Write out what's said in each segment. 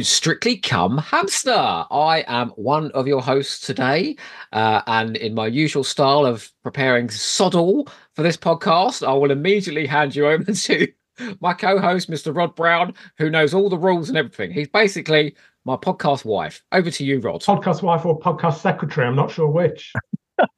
Welcome back to Strictly Come Hamster. I am one of your hosts today, uh, and in my usual style of preparing soddle for this podcast, I will immediately hand you over to my co-host, Mr. Rod Brown, who knows all the rules and everything. He's basically my podcast wife. Over to you, Rod. Podcast wife or podcast secretary, I'm not sure which.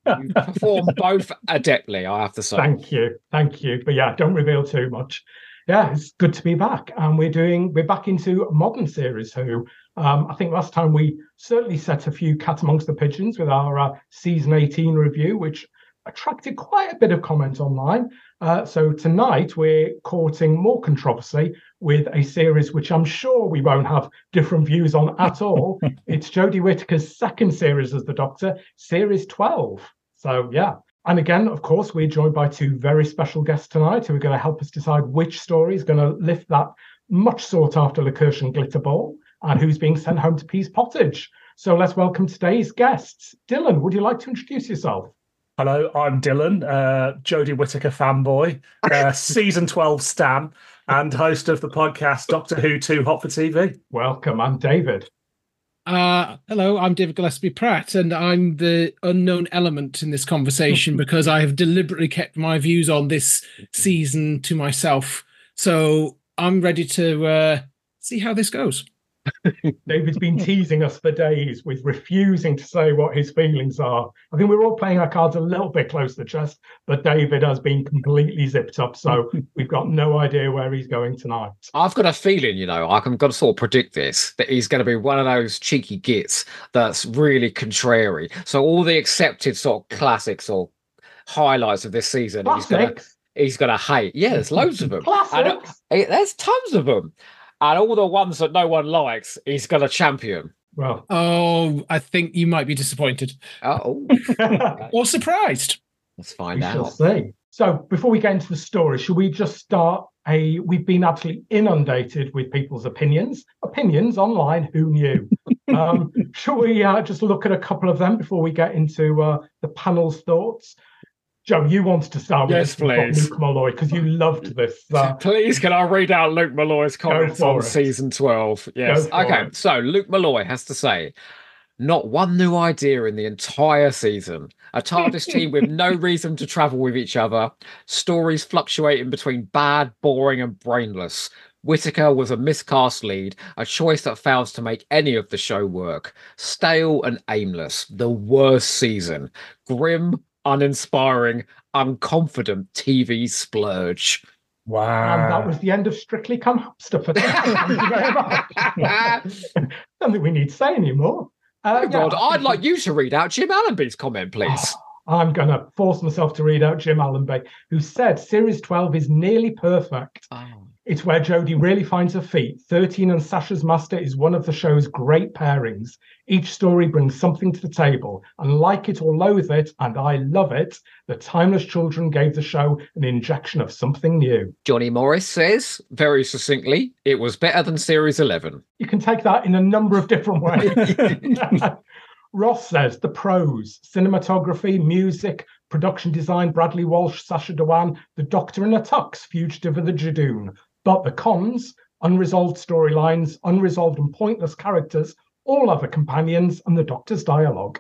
You perform both adeptly, I have to say. Thank you. Thank you. But yeah, don't reveal too much. Yeah, it's good to be back. And we're doing we're back into modern series who um, I think last time we certainly set a few cat amongst the pigeons with our uh, season 18 review, which attracted quite a bit of comment online. Uh, so tonight we're courting more controversy with a series which I'm sure we won't have different views on at all. it's Jodie Whittaker's second series as the Doctor, series 12. So yeah. And again, of course, we're joined by two very special guests tonight who are going to help us decide which story is going to lift that much sought after Lacurshan glitter ball and who's being sent home to Pease Pottage. So let's welcome today's guests. Dylan, would you like to introduce yourself? Hello, I'm Dylan, uh, Jodie Whittaker fanboy, uh, season 12 Stan, and host of the podcast Doctor Who 2 Hot for TV. Welcome. I'm David. Uh, hello, I'm David Gillespie Pratt, and I'm the unknown element in this conversation because I have deliberately kept my views on this season to myself. So I'm ready to uh, see how this goes. David's been teasing us for days with refusing to say what his feelings are. I think we're all playing our cards a little bit close to the chest, but David has been completely zipped up. So we've got no idea where he's going tonight. I've got a feeling, you know, I can got to sort of predict this that he's going to be one of those cheeky gits that's really contrary. So all the accepted sort of classics or highlights of this season, he's going to he's going to hate. Yeah, there's loads of them. And, uh, there's tons of them and all the ones that no one likes, he's going to champion. Well, oh, I think you might be disappointed. Oh, or surprised. Let's find we out. Shall see. So, before we get into the story, should we just start a? We've been absolutely inundated with people's opinions. Opinions online. Who knew? um, shall we uh, just look at a couple of them before we get into uh, the panel's thoughts? Joe, you wanted to start with yes, please. Luke Malloy because you loved this. Uh, please, can I read out Luke Malloy's comments on it. season 12? Yes. Okay, it. so Luke Malloy has to say, not one new idea in the entire season. A TARDIS team with no reason to travel with each other. Stories fluctuating between bad, boring, and brainless. Whittaker was a miscast lead, a choice that fails to make any of the show work. Stale and aimless. The worst season. Grim, uninspiring, unconfident TV splurge. Wow. And that was the end of Strictly Come Hamster for Thank you very much. I don't think we need to say anymore. Uh, yeah, God, I'd like you to read out Jim Allenby's comment, please. Oh, I'm going to force myself to read out Jim Allenby, who said Series 12 is nearly perfect. Oh. It's where Jodie really finds her feet. 13 and Sacha's Master is one of the show's great pairings. Each story brings something to the table, and like it or loathe it, and I love it, the Timeless Children gave the show an injection of something new. Johnny Morris says, very succinctly, it was better than Series 11. You can take that in a number of different ways. Ross says the pros, cinematography, music, production design, Bradley Walsh, Sacha Dhawan, The Doctor in a Tux, Fugitive of the Judoon, but the cons, unresolved storylines, unresolved and pointless characters, all other companions, and the Doctor's dialogue.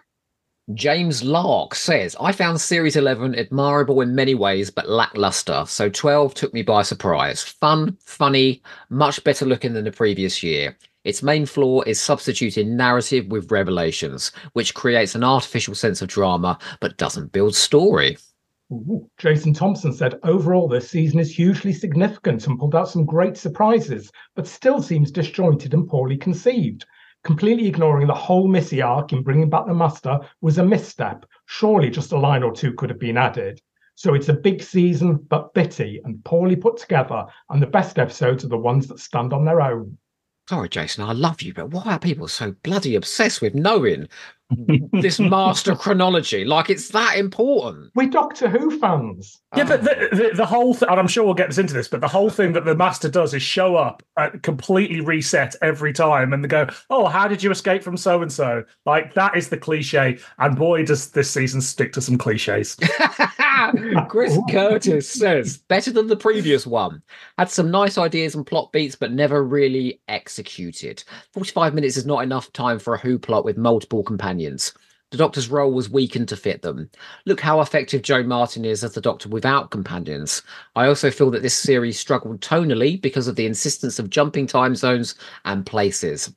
James Lark says, I found Series 11 admirable in many ways, but lackluster. So 12 took me by surprise. Fun, funny, much better looking than the previous year. Its main flaw is substituting narrative with revelations, which creates an artificial sense of drama but doesn't build story. Jason Thompson said, overall, this season is hugely significant and pulled out some great surprises, but still seems disjointed and poorly conceived. Completely ignoring the whole Missy arc in bringing back the Master was a misstep. Surely just a line or two could have been added. So it's a big season, but bitty and poorly put together, and the best episodes are the ones that stand on their own. Sorry, Jason, I love you, but why are people so bloody obsessed with knowing this master chronology. Like it's that important. We're Doctor Who fans. Yeah, but the, the, the whole th- and I'm sure we'll get this into this, but the whole thing that the master does is show up and completely reset every time, and they go, "Oh, how did you escape from so and so?" Like that is the cliche, and boy, does this season stick to some cliches. Chris Curtis says better than the previous one. Had some nice ideas and plot beats, but never really executed. Forty-five minutes is not enough time for a Who plot with multiple companions. The Doctor's role was weakened to fit them. Look how effective Jo Martin is as the Doctor without companions. I also feel that this series struggled tonally because of the insistence of jumping time zones and places.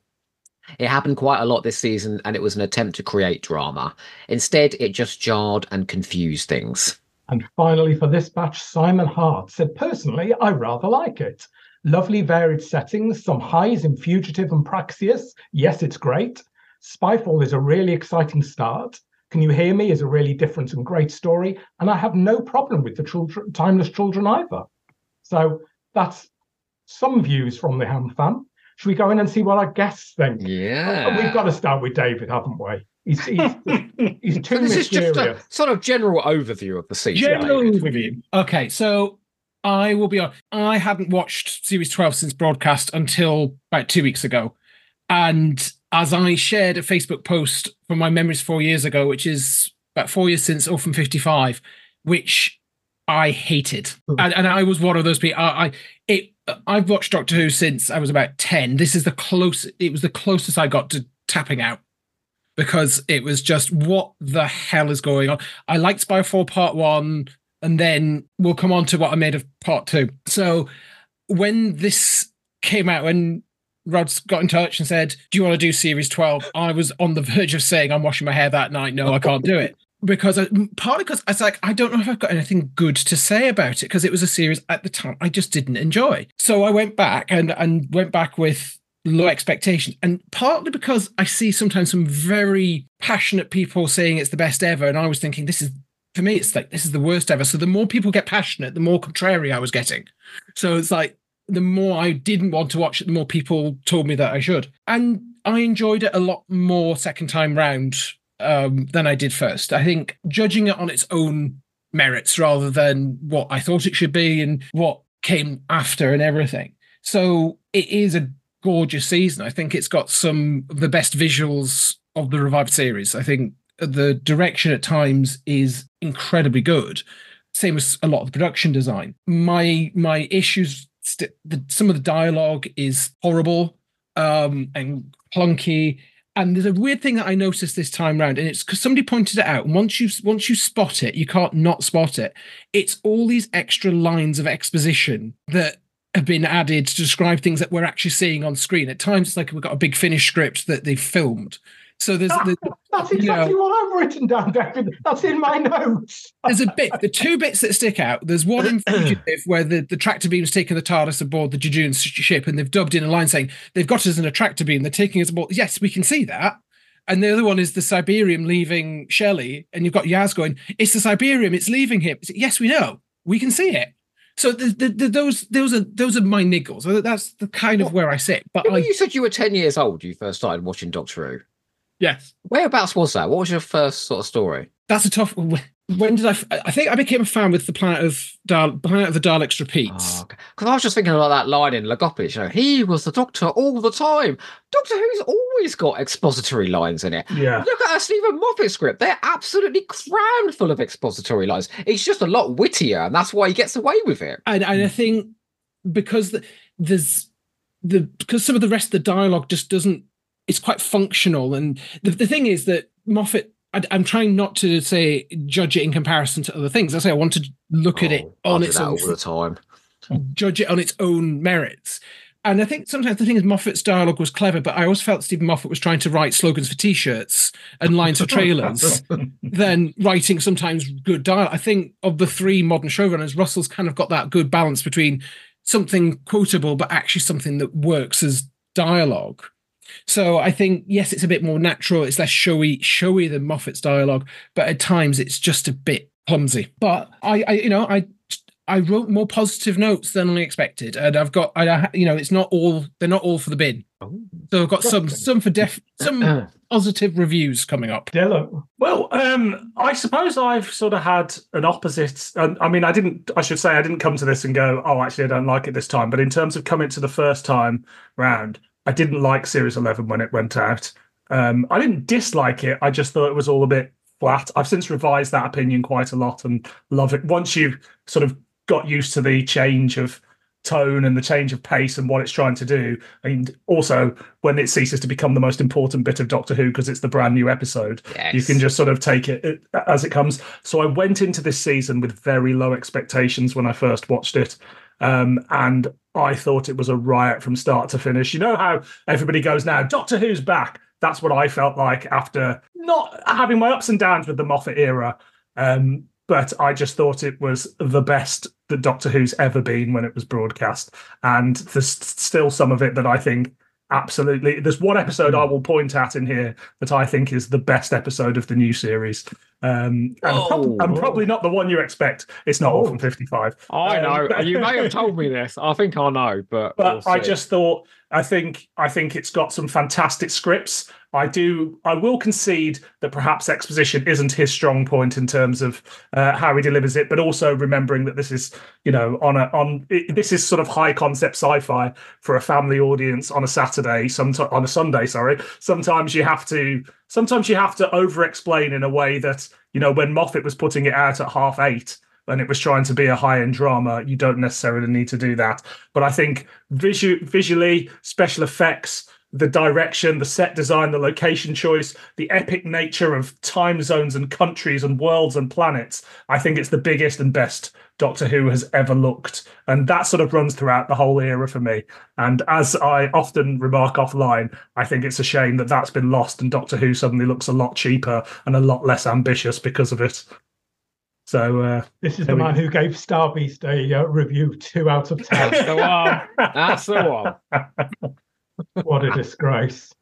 It happened quite a lot this season, and it was an attempt to create drama. Instead, it just jarred and confused things. And finally, for this batch, Simon Hart said, Personally, I rather like it. Lovely varied settings, some highs in Fugitive and Praxeus. Yes, it's great. Spyfall is a really exciting start. Can You Hear Me is a really different and great story. And I have no problem with the children, Timeless Children either. So that's some views from the Ham fan. Should we go in and see what our guests think? Yeah. We've got to start with David, haven't we? He's, he's, he's too So this is just a sort of general overview of the season. General overview. Okay, so I will be on. I hadn't watched Series 12 since broadcast until about two weeks ago. And as I shared a Facebook post from my memories four years ago, which is about four years since Orphan 55, which I hated. Hmm. And, and I was one of those people. I, I it I've watched Doctor Who since I was about 10. This is the close it was the closest I got to tapping out because it was just what the hell is going on. I liked Spyfall part One, and then we'll come on to what I made of Part Two. So when this came out, when Rod's got in touch and said, "Do you want to do Series 12?" I was on the verge of saying, "I'm washing my hair that night. No, I can't do it." Because I, partly because I was like, I don't know if I've got anything good to say about it because it was a series at the time I just didn't enjoy. So I went back and and went back with low expectations and partly because i see sometimes some very passionate people saying it's the best ever and i was thinking this is for me it's like this is the worst ever so the more people get passionate the more contrary i was getting so it's like the more i didn't want to watch it the more people told me that i should and i enjoyed it a lot more second time round um, than i did first i think judging it on its own merits rather than what i thought it should be and what came after and everything so it is a gorgeous season. I think it's got some of the best visuals of the revived series. I think the direction at times is incredibly good. Same as a lot of the production design. My my issues, st- the, some of the dialogue is horrible um, and clunky. And there's a weird thing that I noticed this time round, and it's because somebody pointed it out. And once you once you spot it, you can't not spot it. It's all these extra lines of exposition that have been added to describe things that we're actually seeing on screen. At times, it's like we've got a big finished script that they've filmed. So there's, there's That's you exactly know- what I've written down, David. That's in my notes. there's a bit, the two bits that stick out. There's one in Fugitive where the, the tractor beam's taking the TARDIS aboard the Judoon ship, and they've dubbed in a line saying they've got us in a tractor beam. They're taking us aboard. Yes, we can see that. And the other one is the Cyberium leaving Shelley, and you've got Yaz going, "It's the Cyberium. It's leaving him." It's, yes, we know. We can see it. So the, the, the, those those are those are my niggles. That's the kind of where I sit. But I you said you were 10 years old you first started watching Doctor Who. Yes, Whereabouts was that? What was your first sort of story? that's a tough. When did I? f- I think I became a fan with the Planet of Dal- Planet of the Daleks repeats. Oh, okay. Because I was just thinking about that line in Logopolis, you know, he was the Doctor all the time. Doctor Who's always got expository lines in it. Yeah. Look at our Steven Moffat script. They're absolutely crammed full of expository lines. It's just a lot wittier, and that's why he gets away with it. and and I think because the, there's the because some of the rest of the dialogue just doesn't it's quite functional and the, the thing is that Moffat I, I'm trying not to say judge it in comparison to other things I say I want to look at it Oh, on its own all the time. judge it on its own merits and I think sometimes the thing is Moffat's dialogue was clever but I always felt Steven Moffat was trying to write slogans for t-shirts and lines for trailers than writing sometimes good dialogue. I think of the three modern showrunners, Russell's kind of got that good balance between something quotable but actually something that works as dialogue. So I think yes, it's a bit more natural. It's less showy, showy than Moffat's dialogue, but at times it's just a bit clumsy. But I, I you know, I I wrote more positive notes than I expected, and I've got, I, you know, it's not all they're not all for the bin. So I've got some some for def some positive reviews coming up. Dylan. Well, um, I suppose I've sort of had an opposite. And I mean, I didn't. I should say I didn't come to this and go, "Oh, actually, I don't like it this time." But in terms of coming to the first time round, I didn't like Series Eleven when it went out. Um, I didn't dislike it. I just thought it was all a bit flat. I've since revised that opinion quite a lot and love it. Once you've sort of got used to the change of tone and the change of pace and what it's trying to do, and also when it ceases to become the most important bit of Doctor Who because it's the brand new episode, yes. you can just sort of take it as it comes. So I went into this season with very low expectations when I first watched it. Um, and I thought it was a riot from start to finish. You know how everybody goes now, Doctor Who's back that's what I felt like after not having my ups and downs with the Moffat era. Um, but I just thought it was the best that Doctor Who's ever been when it was broadcast. And there's still some of it that I think absolutely. There's one episode I will point at in here that I think is the best episode of the new series. Um, and, oh, prob- and probably not the one you expect. It's not oh. from 55. I um, know. you may have told me this. I think I know, but but we'll I just thought I think I think it's got some fantastic scripts. I do. I will concede that perhaps exposition isn't his strong point in terms of uh, how he delivers it, but also remembering that this is, you know, on a on it, this is sort of high concept sci-fi for a family audience on a Saturday, some on a Sunday. Sorry, sometimes you have to sometimes you have to over-explain in a way that you know when Moffat was putting it out at half eight and it was trying to be a high-end drama, you don't necessarily need to do that. But I think visu- visually, special effects, the direction, the set design, the location choice, the epic nature of time zones and countries and worlds and planets, I think it's the biggest and best Doctor Who has ever looked. And that sort of runs throughout the whole era for me. And as I often remark offline, I think it's a shame that that's been lost and Doctor Who suddenly looks a lot cheaper and a lot less ambitious because of it. So uh, this is the man who gave Star Beast a uh, review two out of ten. That's the one. That's the one. what a disgrace.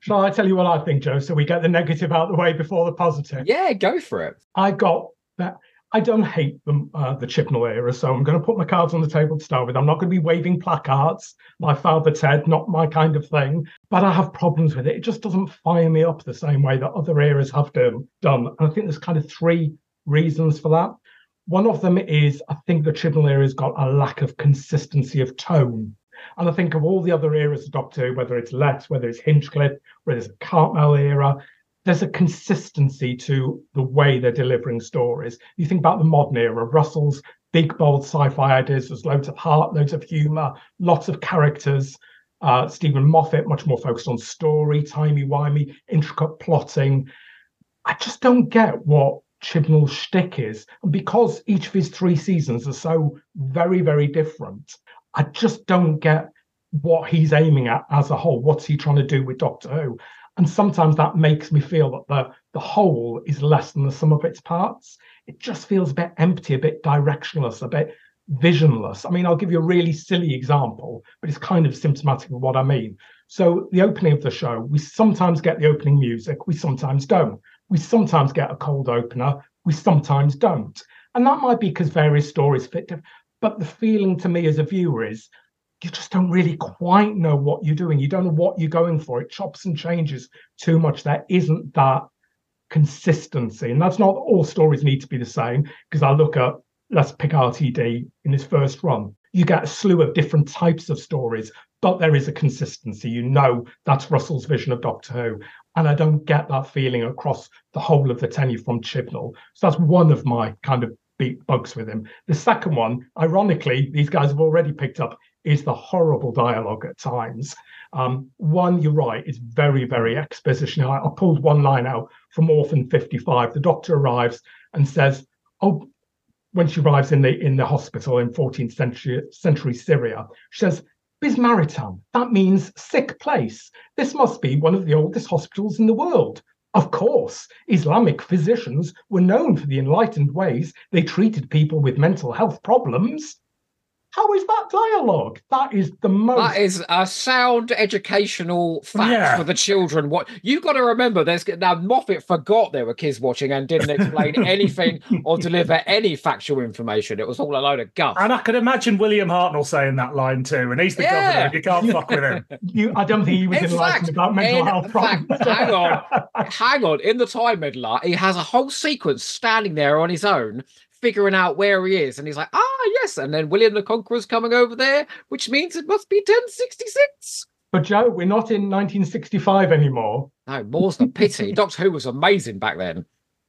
Shall I tell you what I think, Joe? So we get the negative out of the way before the positive. Yeah, go for it. I got that. I don't hate the, uh, the Chibnall era, so I'm going to put my cards on the table to start with. I'm not going to be waving placards. My father said, not my kind of thing. But I have problems with it. It just doesn't fire me up the same way that other eras have done. And I think there's kind of three reasons for that. One of them is I think the Chibnall era has got a lack of consistency of tone. And I think of all the other eras of Doctor Who, whether it's Letts, whether it's Hinchcliffe, whether it's a Cartmel era, there's a consistency to the way they're delivering stories. You think about the modern era, Russell's big, bold sci-fi ideas. There's loads of heart, loads of humor, lots of characters. Uh, Steven Moffat, much more focused on story, timey-wimey, intricate plotting. I just don't get what Chibnall's shtick is. And because each of his three seasons are so very, very different, I just don't get what he's aiming at as a whole. What's he trying to do with Doctor Who? And sometimes that makes me feel that the, the whole is less than the sum of its parts. It just feels a bit empty, a bit directionless, a bit visionless. I mean, I'll give you a really silly example, but it's kind of symptomatic of what I mean. So, the opening of the show, we sometimes get the opening music, we sometimes don't. We sometimes get a cold opener, we sometimes don't. And that might be because various stories fit. But the feeling to me as a viewer is you just don't really quite know what you're doing. You don't know what you're going for. It chops and changes too much. There isn't that consistency. And that's not all stories need to be the same. Because I look at, let's pick RTD in his first run. You get a slew of different types of stories, but there is a consistency. You know that's Russell's vision of Doctor Who. And I don't get that feeling across the whole of the tenure from Chibnall. So that's one of my kind of beat bugs with him. The second one, ironically, these guys have already picked up, is the horrible dialogue at times. Um, one, you're right, is very, very expositional. I, I pulled one line out from Orphan 55. The doctor arrives and says, "Oh." When she arrives in the in the hospital in 14th century century Syria, she says, Bimaristan, that means sick place. This must be one of the oldest hospitals in the world. Of course, Islamic physicians were known for the enlightened ways they treated people with mental health problems. How is that dialogue? That is the most. That is a sound educational fact yeah. for the children. What you've got to remember, there's now Moffat forgot there were kids watching and didn't explain anything or deliver any factual information. It was all a load of guff. And I could imagine William Hartnell saying that line too. And he's the yeah. governor. You can't fuck with him. You, I don't think he was in fact, about mental health problems. Hang on, hang on. In the Time Meddler, he has a whole sequence standing there on his own figuring out where he is. And he's like, ah, yes. And then William the Conqueror's coming over there, which means it must be 1066. But Joe, we're not in 1965 anymore. No, more's the pity. Doctor Who was amazing back then.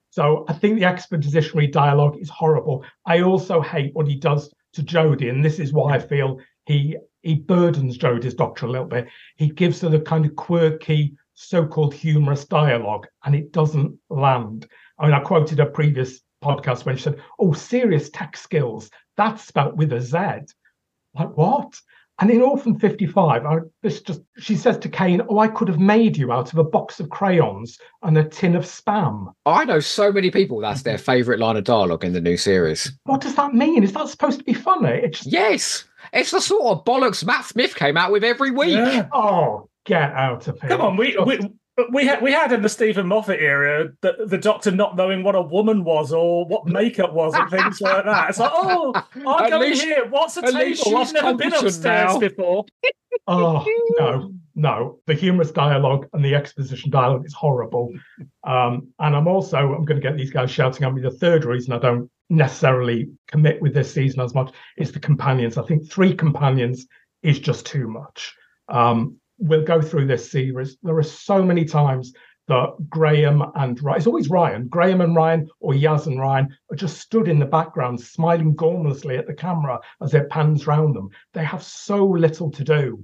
So I think the expositionary dialogue is horrible. I also hate what he does to Jodie, and this is why I feel he he burdens Jodie's doctor a little bit. He gives her the kind of quirky, so-called humorous dialogue, and it doesn't land. I mean, I quoted a previous podcast when she said, "Oh, serious tech skills." That's spelt with a Z. Like what? And in Orphan 55, I, this just she says to Kane, "Oh, I could have made you out of a box of crayons and a tin of spam." I know so many people that's their favourite line of dialogue in the new series. What does that mean? Is that supposed to be funny? It's just... yes, it's the sort of bollocks Matt Smith came out with every week. Yeah. Oh, get out of here! Come on, we, we but we had we had in the Steven Moffat era the, the doctor not knowing what a woman was or what makeup was and things like that. It's like, oh, I go in here. What's a table? I've never been upstairs now. before. oh no, no. The humorous dialogue and the exposition dialogue is horrible. Um, and I'm also I'm going to get these guys shouting at me. The third reason I don't necessarily commit with this season as much is the companions. I think three companions is just too much. Um, we'll go through this series. There are so many times that Graham and Ryan, it's always Ryan, Graham and Ryan or Yaz and Ryan are just stood in the background smiling gormlessly at the camera as it pans round them. They have so little to do.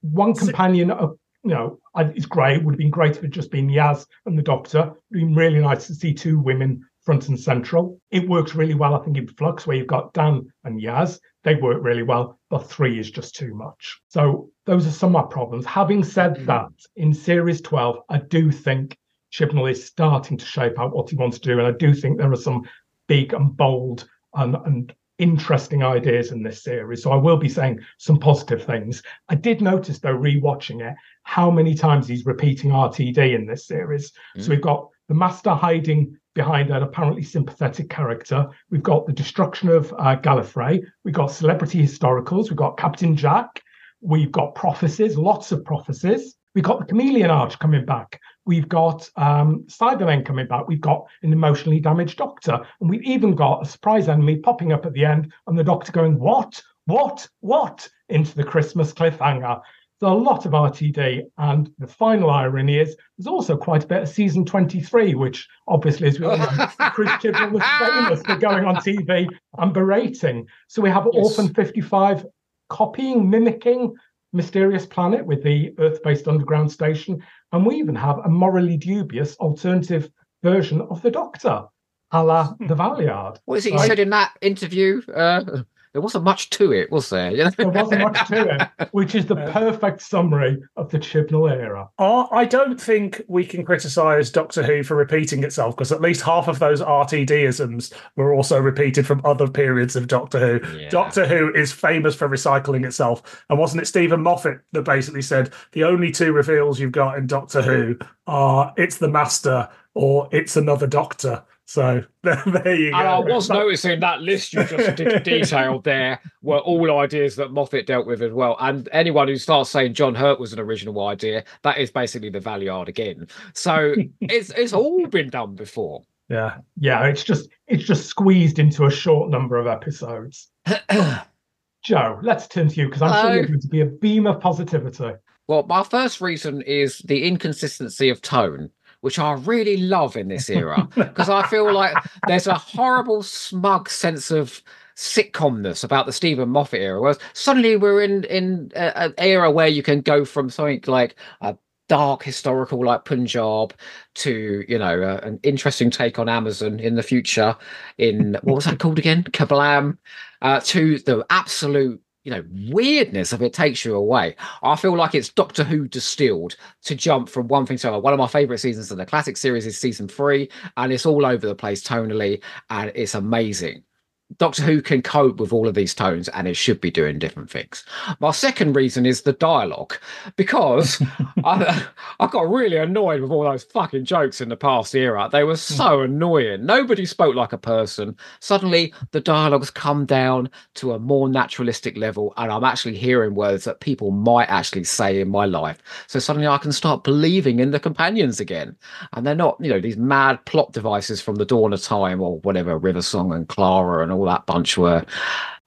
One companion, uh, you know, it's great. It would have been great if it just been Yaz and the doctor. It would have been really nice to see two women front and central. It works really well, I think, in Flux, where you've got Dan and Yaz. They work really well, but three is just too much. So those are some of my problems. Having said mm-hmm. that, in Series 12, I do think Chibnall is starting to shape out what he wants to do. And I do think there are some big and bold and, and interesting ideas in this series. So I will be saying some positive things. I did notice, though, rewatching it, how many times he's repeating RTD in this series. Mm. So we've got the Master hiding behind an apparently sympathetic character. We've got the destruction of uh, Gallifrey. We've got celebrity historicals. We've got Captain Jack. We've got prophecies, lots of prophecies. We've got the Chameleon Arch coming back. We've got um, Cybermen coming back. We've got an emotionally damaged Doctor. And we've even got a surprise enemy popping up at the end and the Doctor going, What? What? What? into the Christmas cliffhanger. There's a lot of RTD. And the final irony is there's also quite a bit of season 23, which obviously, as we all know, Chris Chibnall was famous for going on TV and berating. So we have yes. Orphan 55 copying, mimicking Mysterious Planet with the Earth based underground station. And we even have a morally dubious alternative version of the Doctor, a la the Valeyard. What is it you said in that interview? Uh, there wasn't much to it, was there? there wasn't much to it, which is the perfect summary of the Chibnall era. Uh, I don't think we can criticise Doctor Who for repeating itself because at least half of those RTDisms were also repeated from other periods of Doctor Who. Yeah. Doctor Who is famous for recycling itself. And wasn't it Steven Moffat that basically said the only two reveals you've got in Doctor Who are it's the Master or it's another Doctor? So there you go. And I was noticing that list you just detailed there were all ideas that Moffat dealt with as well. And anyone who starts saying John Hurt was an original idea, that is basically the Valeyard again. So it's it's all been done before. Yeah, yeah. It's just it's just squeezed into a short number of episodes. Joe, let's turn to you because I'm Hello. sure you're oh. going to be a beam of positivity. Well, my first reason is the inconsistency of tone which I really love in this era because I feel like there's a horrible, smug sense of sitcomness about the Steven Moffat era. Whereas suddenly we're in in an era where you can go from something like a dark historical like Punjab to you know uh, an interesting take on Amazon in the future in what was that called again Kerblam uh, to the absolute you know weirdness of it takes you away. I feel like it's Doctor Who distilled to jump from one thing to another. One of my favorite seasons of the classic series is season three, and it's all over the place tonally, and it's amazing. Doctor Who can cope with all of these tones and it should be doing different things. My second reason is the dialogue because I, I got really annoyed with all those fucking jokes in the past era. They were so hmm. annoying. Nobody spoke like a person. Suddenly, the dialogues come down to a more naturalistic level, and I'm actually hearing words that people might actually say in my life. So suddenly, I can start believing in the companions again. And they're not, you know, these mad plot devices from the dawn of time or whatever, River Song and Clara and all that bunch were.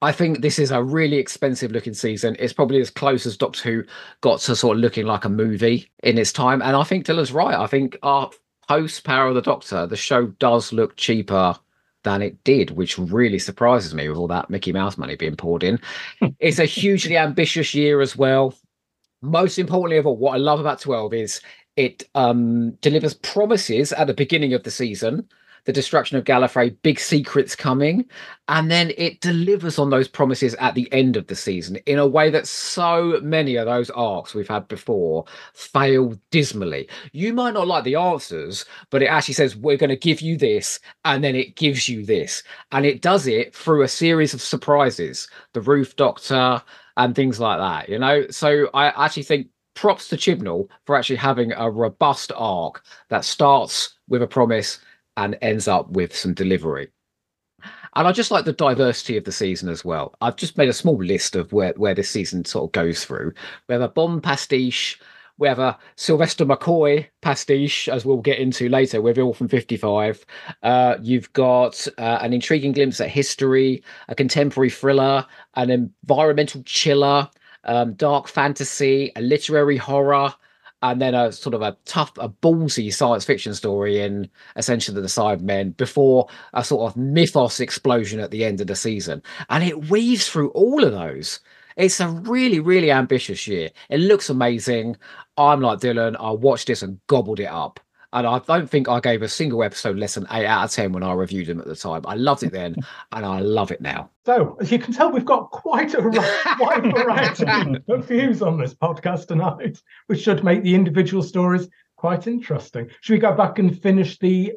I think this is a really expensive looking season. It's probably as close as Doctor Who got to sort of looking like a movie in its time. And I think Dylan's right. I think our post Power of the Doctor, the show does look cheaper than it did, which really surprises me with all that Mickey Mouse money being poured in. it's a hugely ambitious year as well. Most importantly of all, what I love about 12 is it um, delivers promises at the beginning of the season the destruction of Gallifrey, big secrets coming, and then it delivers on those promises at the end of the season in a way that so many of those arcs we've had before fail dismally. You might not like the answers, but it actually says we're going to give you this, and then it gives you this, and it does it through a series of surprises, the Ruth Doctor, and things like that. You know, so I actually think props to Chibnall for actually having a robust arc that starts with a promise and ends up with some delivery. And I just like the diversity of the season as well. I've just made a small list of where, where this season sort of goes through. We have a Bond pastiche, we have a Sylvester McCoy pastiche, as we'll get into later, with Orphan 55. Uh, you've got uh, an intriguing glimpse at history, a contemporary thriller, an environmental chiller, um, dark fantasy, a literary horror, and then a sort of a tough, a ballsy science fiction story in essentially the Cybermen before a sort of mythos explosion at the end of the season. And it weaves through all of those. It's a really, really ambitious year. It looks amazing. I'm like Dylan. I watched this and gobbled it up. And I don't think I gave a single episode less than eight out of 10 when I reviewed them at the time. I loved it then and I love it now. So, as you can tell, we've got quite a wide variety of views on this podcast tonight, which should make the individual stories quite interesting. Should we go back and finish the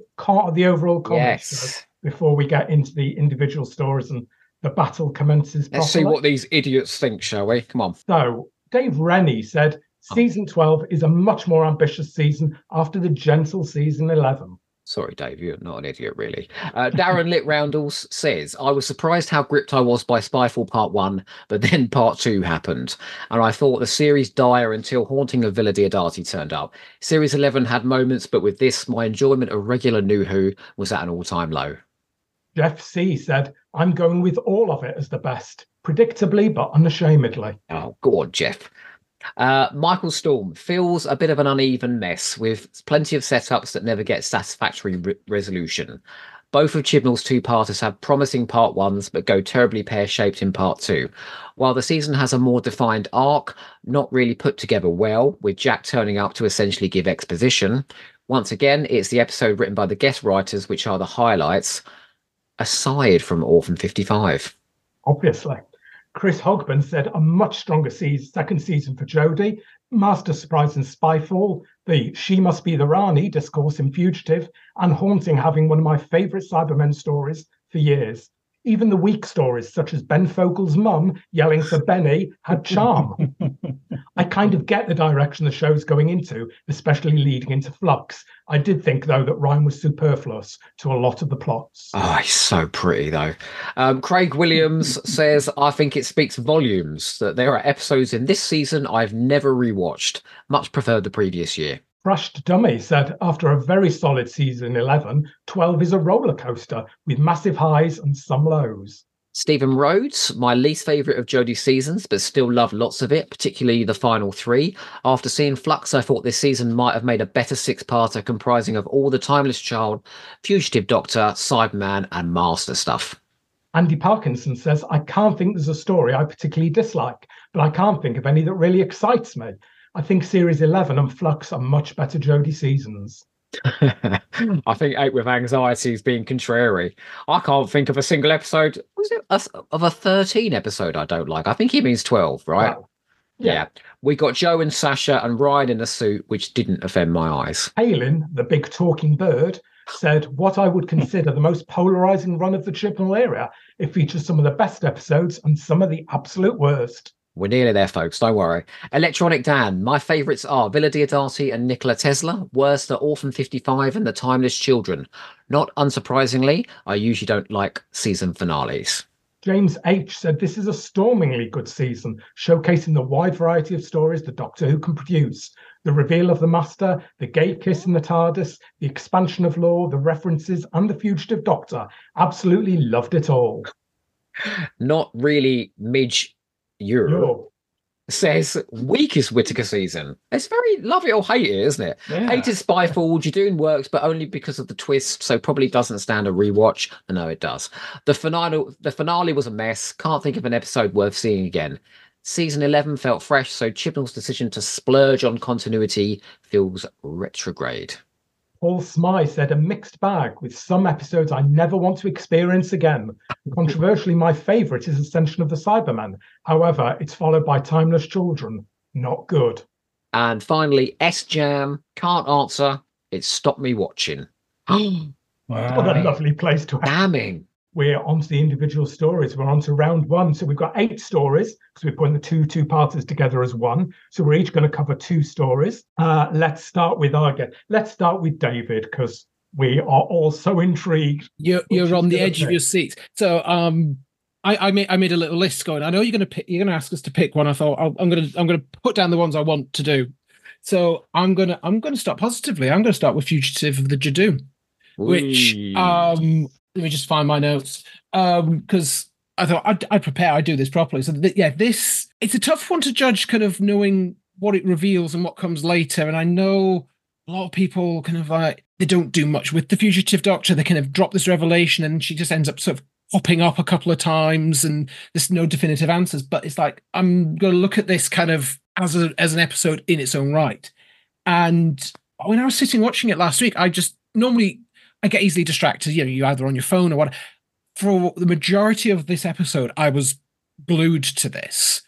the overall comments yes. before we get into the individual stories and the battle commences? Let's see what these idiots think, shall we? Come on. So, Dave Rennie said Season 12 is a much more ambitious season after the gentle season 11. Sorry, Dave, you're not an idiot, really. Uh, Darren Lit Roundles says, I was surprised how gripped I was by Spyfall Part 1, but then Part 2 happened. And I thought the series dire until Haunting of Villa Diodati turned up. Series 11 had moments, but with this, my enjoyment of regular New Who was at an all time low. Jeff C said, I'm going with all of it as the best, predictably but unashamedly. Oh, go on, Jeff. Uh, Michael Storm feels a bit of an uneven mess with plenty of setups that never get satisfactory re- resolution. Both of Chibnall's two parters have promising part ones, but go terribly pear shaped in part two. While the season has a more defined arc, not really put together well, with Jack turning up to essentially give exposition. Once again, it's the episode written by the guest writers which are the highlights, aside from Orphan 55. Obviously. Chris Hogban said a much stronger season, second season for Jodie. Master Surprise and Spyfall, the She Must Be the Rani discourse in Fugitive, and Haunting having one of my favourite Cybermen stories for years. Even the weak stories, such as Ben Fogle's mum yelling for Benny, had charm. I kind of get the direction the show's going into, especially leading into Flux. I did think, though, that Ryan was superfluous to a lot of the plots. Oh, he's so pretty, though. Um, Craig Williams says, I think it speaks volumes that there are episodes in this season I've never rewatched. Much preferred the previous year. Crushed Dummy said, after a very solid season 11, 12 is a roller coaster with massive highs and some lows. Stephen Rhodes, my least favourite of Jodie's seasons, but still love lots of it, particularly the final three. After seeing Flux, I thought this season might have made a better six-parter comprising of all the Timeless Child, Fugitive Doctor, Cyberman, and Master stuff. Andy Parkinson says, I can't think there's a story I particularly dislike, but I can't think of any that really excites me. I think Series 11 and Flux are much better Jodie seasons. I think Eight with Anxiety is being contrary. I can't think of a single episode. Was it of a 13 episode I don't like? I think he means 12, right? Wow. Yeah. yeah. We got Joe and Sacha and Ryan in a suit, which didn't offend my eyes. Palin, the big talking bird, said what I would consider the most polarizing run of the Chibnall era. It features some of the best episodes and some of the absolute worst. We're nearly there, folks. Don't worry. Electronic Dan. My favourites are Villa Diodati and Nikola Tesla. Worst are Orphan 55 and The Timeless Children. Not unsurprisingly, I usually don't like season finales. James H said this is a stormingly good season, showcasing the wide variety of stories the Doctor Who can produce. The reveal of the Master, the gay kiss in the TARDIS, the expansion of lore, the references, and the fugitive Doctor. Absolutely loved it all. Not really Midge Euro says weakest Whittaker season. It's very love it or hate it, isn't it? Yeah. Hated Spyfall. You're doing works, but only because of the twist, so probably doesn't stand a rewatch. I know it does. The finale, the finale was a mess. Can't think of an episode worth seeing again. Season 11 felt fresh, so Chibnall's decision to splurge on continuity feels retrograde. Paul Smythe said a mixed bag with some episodes I never want to experience again. Controversially, my favourite is Ascension of the Cybermen. However, it's followed by Timeless Children. Not good. And finally, S Jam can't answer. It stopped me watching. wow. What a lovely place to have. Damning we're onto the individual stories. We're on to round one. So we've got eight stories because we're putting the two two parters together as one. So we're each going to cover two stories. Uh, let's start with our guest. Let's start with David because we are all so intrigued. You're you're on the edge of your seat. So um I, I made I made a little list going. I know you're gonna pick you're gonna ask us to pick one. I thought i am gonna I'm gonna put down the ones I want to do. So I'm gonna I'm gonna start positively. I'm gonna start with Fugitive of the Judoon, which um let me just find my notes because um, I thought I'd, I'd, prepare, I'd do this properly. So th- yeah, this it's a tough one to judge, kind of knowing what it reveals and what comes later. And I know a lot of people kind of like they don't do much with the fugitive doctor. They kind of drop this revelation, and she just ends up sort of popping up a couple of times, and there's no definitive answers. But it's like I'm going to look at this kind of as a, as an episode in its own right. And when I was sitting watching it last week, I just normally I get easily distracted. You know, you either on your phone or what. For the majority of this episode, I was glued to this,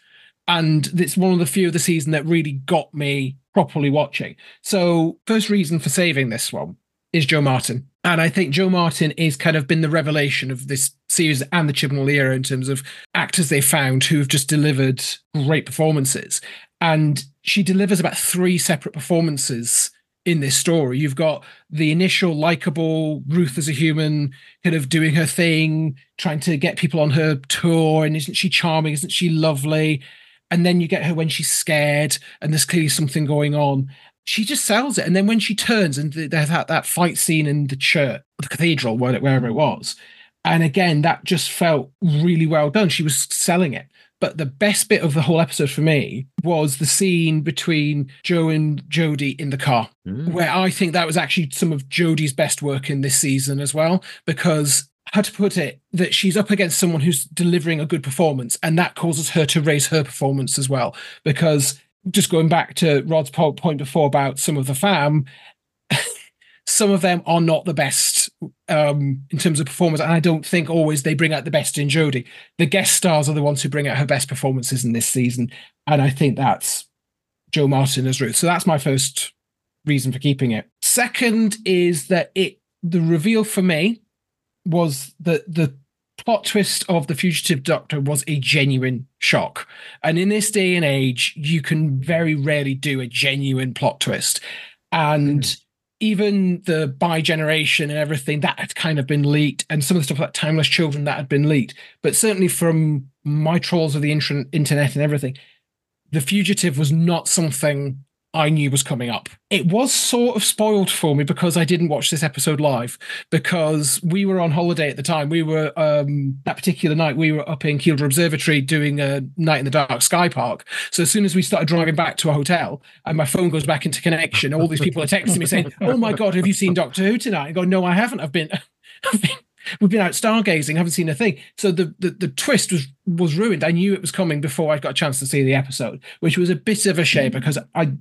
and it's one of the few of the season that really got me properly watching. So, first reason for saving this one is Jo Martin. And I think Jo Martin is kind of been the revelation of this series and the Chibnall era in terms of actors they found who have just delivered great performances. And she delivers about three separate performances in this story. You've got the initial likable Ruth as a human, kind of doing her thing, trying to get people on her tour, and isn't she charming? Isn't she lovely? And then you get her when she's scared, and there's clearly something going on. She just sells it, and then when she turns and they have that, that fight scene in the church, the cathedral, wherever it was, and again that just felt really well done. She was selling it. But the best bit of the whole episode for me was the scene between Jo and Jodie in the car, mm. where I think that was actually some of Jodie's best work in this season as well, because how to put it, that she's up against someone who's delivering a good performance, and that causes her to raise her performance as well. Because just going back to Rod's point before about some of the fam, some of them are not the best um, in terms of performance, and I don't think always they bring out the best in Jodie. The guest stars are the ones who bring out her best performances in this season, and I think that's Jo Martin as Ruth. So that's my first reason for keeping it. Second is that it the reveal for me was that the plot twist of the fugitive doctor was a genuine shock and in this day and age you can very rarely do a genuine plot twist and mm even the bi generation and everything that had kind of been leaked, and some of the stuff like Timeless Children that had been leaked. But certainly from my trolls of the internet and everything, The Fugitive was not something I knew was coming up. It was sort of spoiled for me because I didn't watch this episode live because we were on holiday at the time. We were um, that particular night we were up in Kielder Observatory doing a night in the dark sky park. So as soon as we started driving back to a hotel and my phone goes back into connection, all these people are texting me saying, "Oh my god, have you seen Doctor Who tonight?" I go, "No, I haven't. I've been." We've been out stargazing, haven't seen a thing. So the, the the twist was was ruined. I knew it was coming before I got a chance to see the episode, which was a bit of a shame because I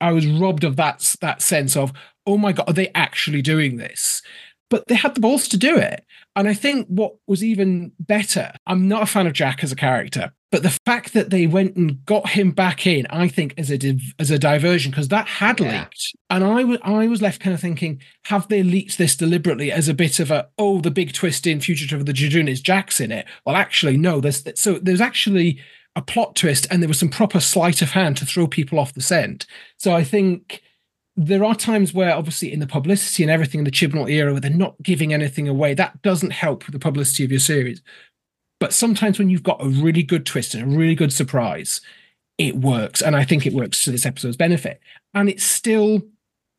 I was robbed of that that sense of oh my god, are they actually doing this? but they had the balls to do it. And I think what was even better, I'm not a fan of Jack as a character, but the fact that they went and got him back in, I think, as a div- as a diversion, because that had yeah. leaked, and I was I was left kind of thinking, have they leaked this deliberately as a bit of a oh, the big twist in Fugitive of the Judoon is Jack's in it? Well, actually, no. There's so there's actually a plot twist, and there was some proper sleight of hand to throw people off the scent. So I think there are times where obviously in the publicity and everything in the Chibnall era where they're not giving anything away that doesn't help with the publicity of your series. But sometimes when you've got a really good twist and a really good surprise it works and i think it works to this episode's benefit. And it still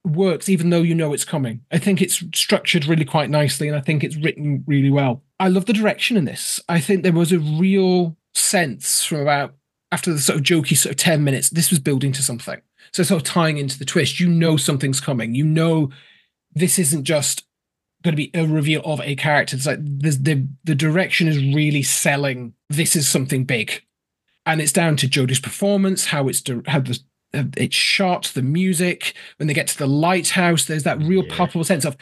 works even though you know it's coming. I think it's structured really quite nicely and i think it's written really well. I love the direction in this. I think there was a real sense from about after the sort of jokey sort of 10 minutes this was building to something so sort of tying into the twist, you know something's coming. You know this isn't just going to be a reveal of a character. It's like the the the direction is really selling. This is something big, and it's down to Jodie's performance, how it's how the it's shot, the music. When they get to the lighthouse, there's that real yeah. palpable sense of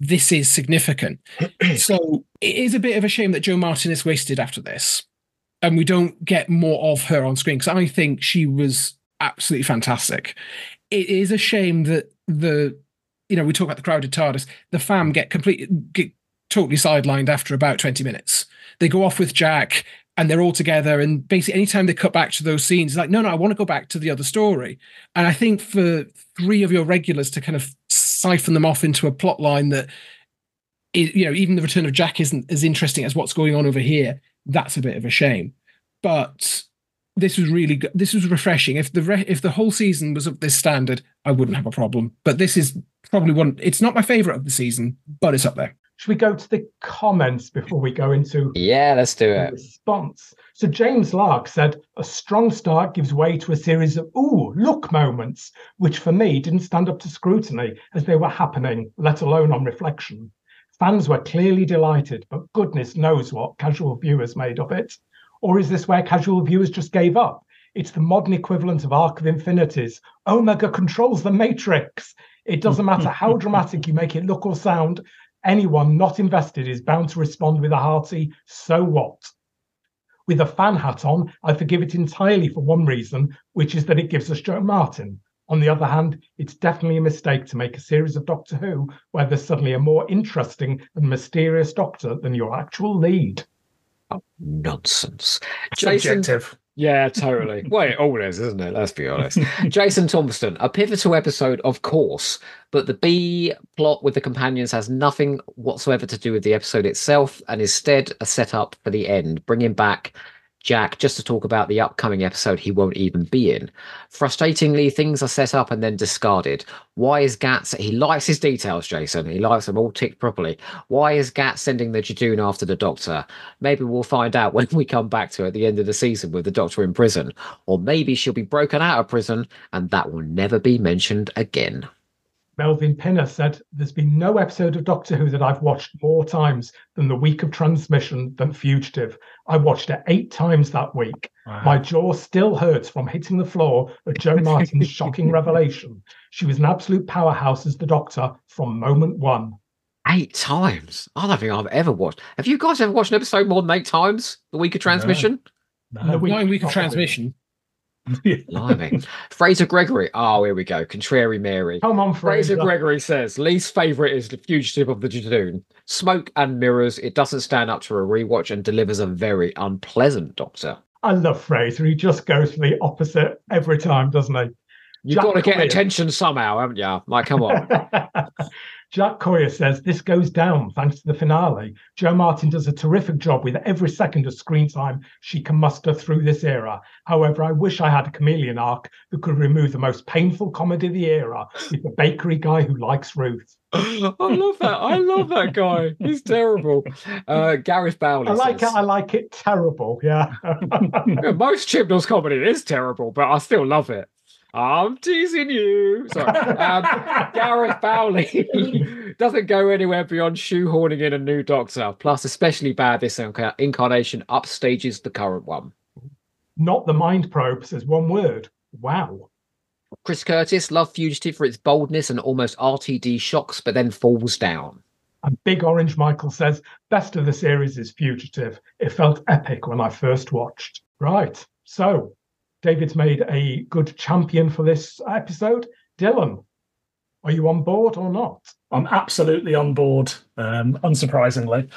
this is significant. so it is a bit of a shame that Jo Martin is wasted after this, and we don't get more of her on screen because I think she was absolutely fantastic. It is a shame that the you know we talk about the crowded TARDIS. The fam get completely get totally sidelined after about twenty minutes. They go off with Jack and they're all together. And basically, anytime they cut back to those scenes, like, no, no, I want to go back to the other story. And I think for three of your regulars to kind of siphon them off into a plot line that, you know, even the return of Jack isn't as interesting as what's going on over here, that's a bit of a shame. But this was really good. This was refreshing. If the re- if the whole season was of this standard, I wouldn't have a problem. But this is probably one. It's not my favorite of the season, but it's up there. Should we go to the comments before we go into? Yeah, let's do it. Response. So James Lark said a strong start gives way to a series of ooh look moments, which for me didn't stand up to scrutiny as they were happening, let alone on reflection. Fans were clearly delighted, but goodness knows what casual viewers made of it. Or is this where casual viewers just gave up? It's the modern equivalent of Arc of Infinities. Omega controls the Matrix. It doesn't matter how dramatic you make it look or sound, anyone not invested is bound to respond with a hearty, so what? With a fan hat on, I forgive it entirely for one reason, which is that it gives us Jo Martin. On the other hand, it's definitely a mistake to make a series of Doctor Who where there's suddenly a more interesting and mysterious Doctor than your actual lead. Oh, nonsense. Subjective. yeah, totally. well, it all is, isn't it? Let's be honest. Jason Thompson, a pivotal episode, of course, but the B plot with the companions has nothing whatsoever to do with the episode itself and instead a setup for the end, bringing back Jack just to talk about the upcoming episode he won't even be in. Frustratingly, things are set up and then discarded. Why is Gats? He likes his details, Jason. He likes them all ticked properly. Why is Gats sending the Judoon after the Doctor? Maybe we'll find out when we come back to at the end of the season with the Doctor in prison. Or maybe she'll be broken out of prison and that will never be mentioned again. Melvin Pinner said, There's been no episode of Doctor Who that I've watched more times than the week of transmission than Fugitive. I watched it eight times that week. Wow. My jaw still hurts from hitting the floor at Jo Martin's shocking revelation. She was an absolute powerhouse as the Doctor from moment one. Eight times? I don't think I've ever watched. Have you guys ever watched an episode more than eight times? The week of transmission? No. no. week, week of transmission. Blimey. Fraser Gregory. Oh, here we go. Contrary Mary. Come on, Fraser. Fraser Gregory says least favourite is The Fugitive of the Judoon. Smoke and mirrors. It doesn't stand up to a rewatch and delivers a very unpleasant Doctor. I love Fraser. He just goes for the opposite every time, doesn't he? You've Jack got to get attention somehow, haven't you? Like, come on. Jack Coyer says this goes down thanks to the finale. Jo Martin does a terrific job with every second of screen time she can muster through this era. However, I wish I had a chameleon arch who could remove the most painful comedy of the era with the bakery guy who likes Ruth. I love that. I love that guy. He's terrible. Uh, Gareth Bowley. I like says, it. I like it terrible. Yeah. Most Chibnall's comedy is terrible, but I still love it. I'm teasing you. Sorry. Um, Gareth Bowley doesn't go anywhere beyond shoehorning in a new Doctor. Plus, especially bad this incarnation upstages the current one. Not the mind probe says one word. Wow. Chris Curtis loved Fugitive for its boldness and almost RTD shocks, but then falls down. And Big Orange Michael says, best of the series is Fugitive. It felt epic when I first watched. Right. So David's made a good champion for this episode. Dylan, are you on board or not? I'm absolutely on board, um, unsurprisingly.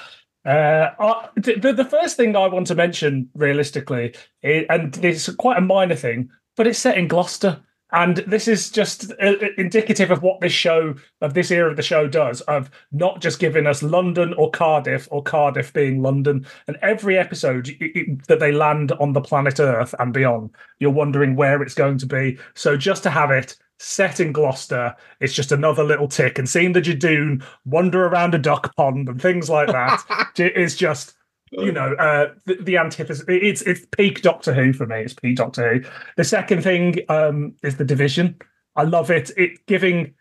Uh, I, the, the first thing I want to mention, realistically, is, and it's quite a minor thing, but it's set in Gloucester. And this is just uh, indicative of what this show, of this era of the show, does of not just giving us London or Cardiff or Cardiff being London. And every episode it, it, that they land on the planet Earth and beyond, you're wondering where it's going to be. So just to have it set in Gloucester. It's just another little tick, and seeing the Judoon wander around a duck pond and things like that is just you know uh, the, the, antithesis. It's it's peak Doctor Who for me. It's peak Doctor Who. The second thing um, is the division. I love it. It giving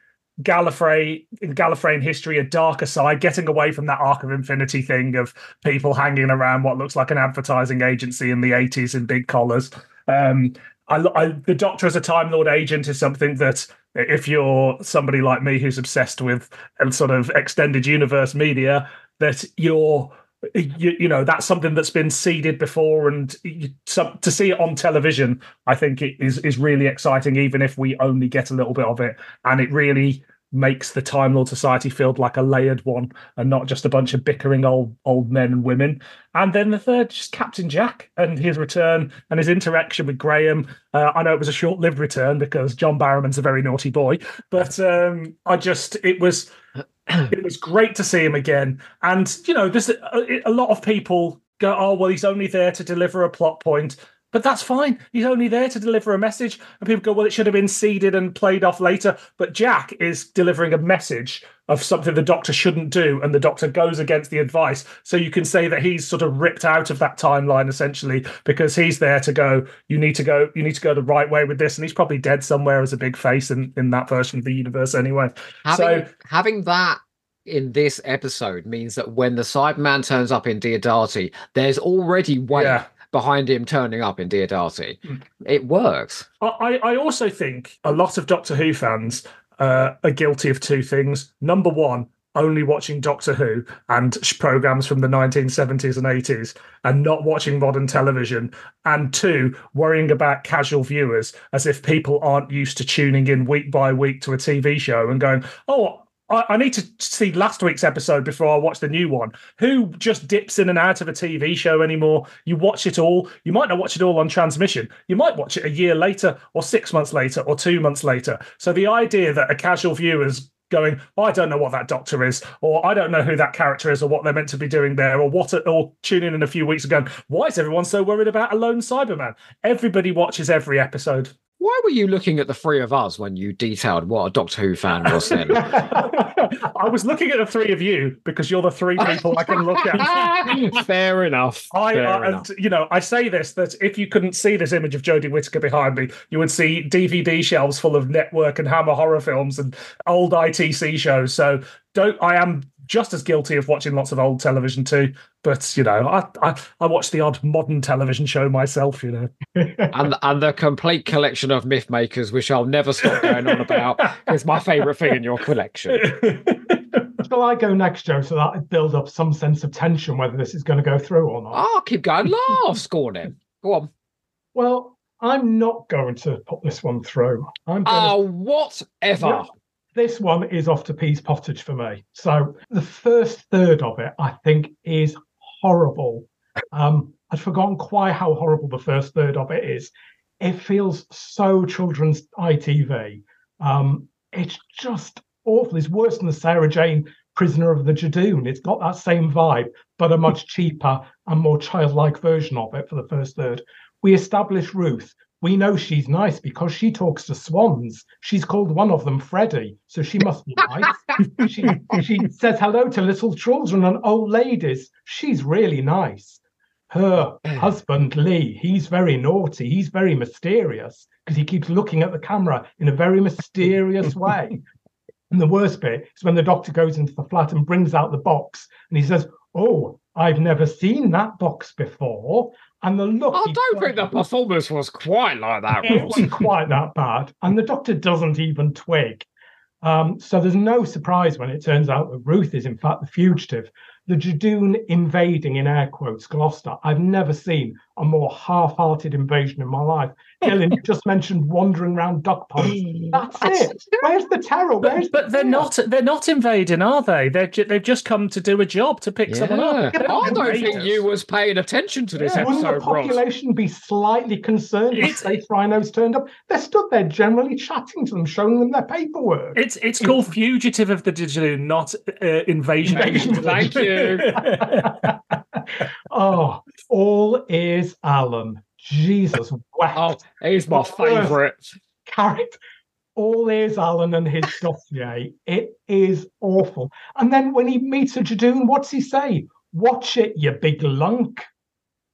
Gallifrey in Gallifreyan history a darker side, getting away from that Arc of Infinity thing of people hanging around what looks like an advertising agency in the 80s in big collars. Um, I, I, the Doctor as a Time Lord agent is something that if you're somebody like me who's obsessed with sort of extended universe media, that you're you, you, know that's something that's been seeded before and you, to see it on television i think it is is really exciting even if we only get a little bit of it and it really makes the Time Lord Society feel like a layered one and not just a bunch of bickering old old men and women. And then the third, just Captain Jack and his return and his interaction with Graham. Uh, I know it was a short lived return because John Barrowman's a very naughty boy, but um, I just it was it was great to see him again. And you know, there's a, uh, a lot of people go, oh well, he's only there to deliver a plot point. But that's fine. He's only there to deliver a message. And people go, well, it should have been seeded and played off later. But Jack is delivering a message of something the doctor shouldn't do. And the doctor goes against the advice. So you can say that he's sort of ripped out of that timeline essentially because he's there to go, you need to go, you need to go the right way with this. And he's probably dead somewhere as a big face in, in that version of the universe anyway. Having, so having that in this episode means that when the Cyberman turns up in Diodati, there's already weight. Yeah behind him turning up in Diodati. Mm. It works. I, I also think a lot of Doctor Who fans uh, are guilty of two things. Number one, only watching Doctor Who and programs from the 1970s and 80s and not watching modern television. And two, worrying about casual viewers as if people aren't used to tuning in week by week to a TV show and going, oh, I, I need to see last week's episode before I watch the new one. Who just dips in and out of a TV show anymore? You watch it all. You might not watch it all on transmission. You might watch it a year later, or six months later, or two months later. So the idea that a casual viewer's going, oh, I don't know what that doctor is, or I don't know who that character is, or what they're meant to be doing there, or what, or tuning in a few weeks ago. Why is everyone so worried about a lone Cyberman? Everybody watches every episode. Why were you looking at the three of us when you detailed what a Doctor Who fan was then? I was looking at the three of you because you're the three people I can look at. Fair enough. I Fair uh, enough. and you know I say this that if you couldn't see this image of Jodie Whittaker behind me, you would see DVD shelves full of network and Hammer horror films and old ITC shows. So don't I am just as guilty of watching lots of old television too. But you know, I I, I watch the odd modern television show myself. You know, and and the complete collection of myth makers, which I'll never stop going on about, is my favourite thing in your collection. Shall I go next, Joe, so that it builds up some sense of tension whether this is going to go through or not? Oh, keep going. Laugh, scorn him. Go on. Well, I'm not going to put this one through. I'm going oh, to... whatever. This one is off to Pease Pottage for me. So the first third of it, I think, is horrible. Um, I'd forgotten quite how horrible the first third of it is. It feels so children's ITV. Um, it's just awful. It's worse than the Sarah Jane Prisoner of the Judoon. It's got that same vibe, but a much cheaper and more childlike version of it for the first third. We establish Ruth, we know she's nice because she talks to swans. She's called one of them Freddie, so she must be nice. she, she says hello to little children and old ladies. She's really nice. Her eh. husband, Lee, he's very naughty. He's very mysterious because he keeps looking at the camera in a very mysterious way. And the worst bit is when the doctor goes into the flat and brings out the box and he says, Oh, I've never seen that box before. And the look. I don't think the performance was quite like that. It wasn't quite that bad. And the doctor doesn't even twig. Um, so there's no surprise when it turns out that Ruth is in fact the fugitive. The Judoon invading, in air quotes, Gloucester. I've never seen a more half-hearted invasion in my life. Gillian just mentioned wandering around duck ponds. That's it. Where's the terror? Where's but, but they're not they're not invading, are they? They're ju- they've just come to do a job to pick yeah. someone up. Yeah, I don't think you was paying attention to this yeah. episode. Wouldn't the population Ross? be slightly concerned if space rhinos turned up? They're stood there generally chatting to them, showing them their paperwork. It's it's called fugitive of the digital, not uh, invasion. invasion. Thank you. oh, all is Alan. Jesus wept. Oh, he's my favourite character. All is Alan and his dossier. It is awful. And then when he meets a Judoon, what's he say? Watch it, you big lunk.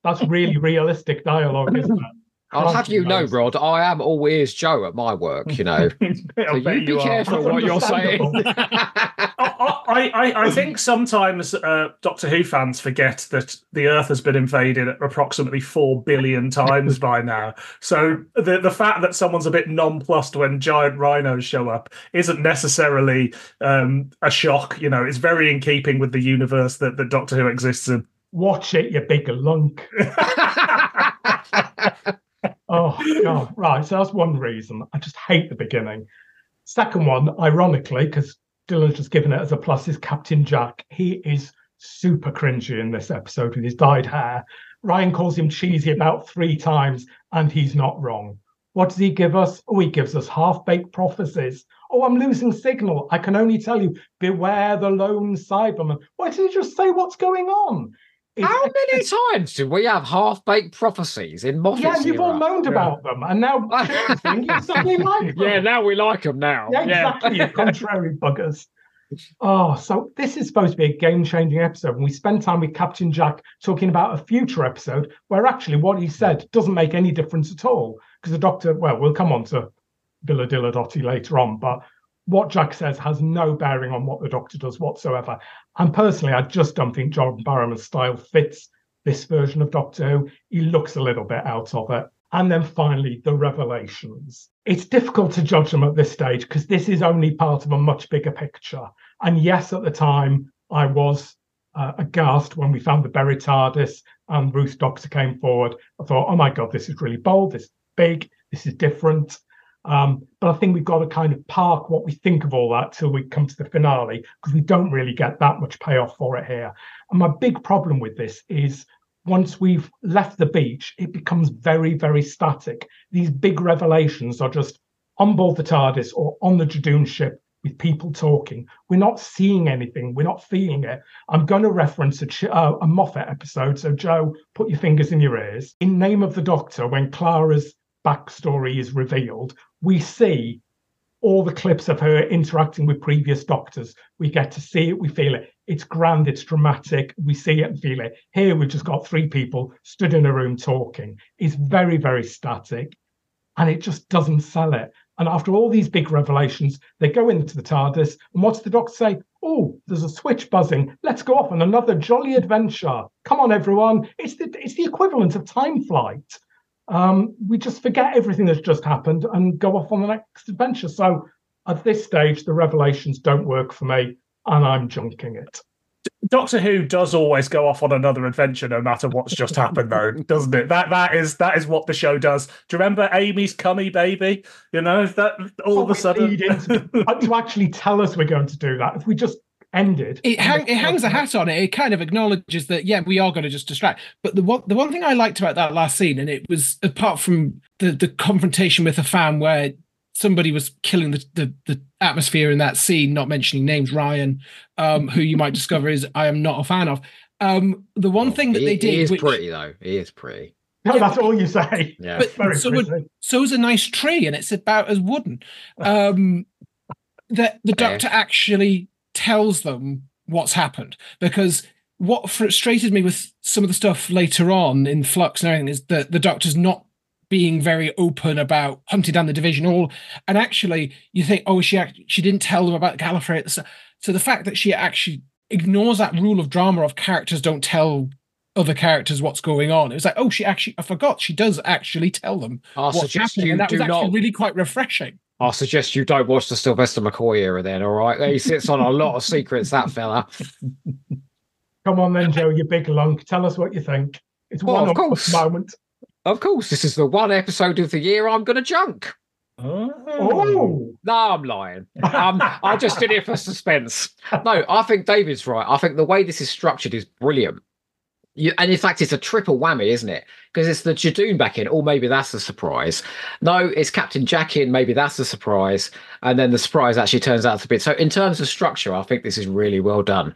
That's really realistic dialogue, isn't it? I'll have you know, Rod, I am always Joe at my work, you know. so you be you careful what you're saying. I, I, I, think sometimes uh, Doctor Who fans forget that the Earth has been invaded approximately four billion times by now. So the, the fact that someone's a bit nonplussed when giant rhinos show up isn't necessarily um, a shock. You know, it's very in keeping with the universe that, that Doctor Who exists in. Watch it, you big lunk. oh god. Right so that's one reason. I just hate the beginning. Second one ironically because dylan's just given it as a plus is captain jack. He is super cringy in this episode with his dyed hair. Ryan calls him cheesy about three times and he's not wrong. What does he give us? Oh he gives us half-baked prophecies. Oh i'm losing signal. I can only tell you beware the lone cyberman. Why did he just say what's going on how many times do we have half-baked prophecies in Moffat? Yeah, you've all moaned yeah. about them, and now you suddenly like them. Yeah, now we like them now. Yeah, exactly. Yeah. contrary buggers. Oh, so this is supposed to be a game-changing episode, and we spend time with Captain Jack talking about a future episode where actually what he said doesn't make any difference at all because the Doctor. Well, we'll come on to Billa Dilla Dotty later on, but what Jack says has no bearing on what the Doctor does whatsoever. And personally, I just don't think John Barrowman's style fits this version of Doctor Who. He looks a little bit out of it. And then finally, the revelations. It's difficult to judge them at this stage because this is only part of a much bigger picture. And yes, at the time, I was uh, aghast when we found the buried TARDIS and Ruth Doctor came forward. I thought, oh my God, this is really bold, this is big, this is different. Um, but I think we've got to kind of park what we think of all that till we come to the finale because we don't really get that much payoff for it here. And my big problem with this is once we've left the beach, it becomes very, very static. These big revelations are just on board the TARDIS or on the Judoon ship with people talking. We're not seeing anything. We're not feeling it. I'm going to reference a, uh, a Moffat episode. So, Joe, put your fingers in your ears. In Name of the Doctor, when Clara's backstory is revealed, we see all the clips of her interacting with previous doctors. We get to see it, we feel it. It's grand, it's dramatic. We see it and feel it. Here we've just got three people stood in a room talking. It's very, very static and it just doesn't sell it. And after all these big revelations, they go into the TARDIS. And what's the doctor say? Oh, there's a switch buzzing. Let's go off on another jolly adventure. Come on, everyone. It's the, it's the equivalent of time flight um, we just forget everything that's just happened and go off on the next adventure. So at this stage, the revelations don't work for me, and I'm junking it. Doctor Who does always go off on another adventure, no matter what's just happened, though, doesn't it? That that is that is what the show does. Do you remember Amy's cummy baby? You know that all of a sudden to actually tell us we're going to do that. If we just ended. It, hang, it hangs a hat on it. It kind of acknowledges that yeah, we are going to just distract. But the one the one thing I liked about that last scene, and it was apart from the the confrontation with a fan where somebody was killing the, the, the atmosphere in that scene, not mentioning names, Ryan, um, who you might discover is I am not a fan of. Um, the one thing that he, they did, he is which, pretty though. He is pretty. No, yeah, that's all you say. Yeah, but so, would, so is a nice tree, and it's about as wooden. Um, that the doctor actually tells them what's happened because what frustrated me with some of the stuff later on in flux and everything is that the doctor's not being very open about hunting down the division all and actually you think oh she she didn't tell them about gallifrey so the fact that she actually ignores that rule of drama of characters don't tell other characters what's going on. It was like, oh, she actually, I forgot, she does actually tell them oh, what's happening, and that was actually not, really quite refreshing. I suggest you don't watch the Sylvester McCoy era then, all right? He sits on a lot of secrets, that fella. Come on then, Joe, you big lunk. Tell us what you think. It's well, one of course. moment. Of course, this is the one episode of the year I'm going to junk. Oh. oh. No, I'm lying. Um, I just did it for suspense. No, I think David's right. I think the way this is structured is brilliant. You, and in fact, it's a triple whammy, isn't it? Because it's the Judoon back in, or maybe that's the surprise. No, it's Captain Jack in, maybe that's the surprise. And then the surprise actually turns out to be. So, in terms of structure, I think this is really well done.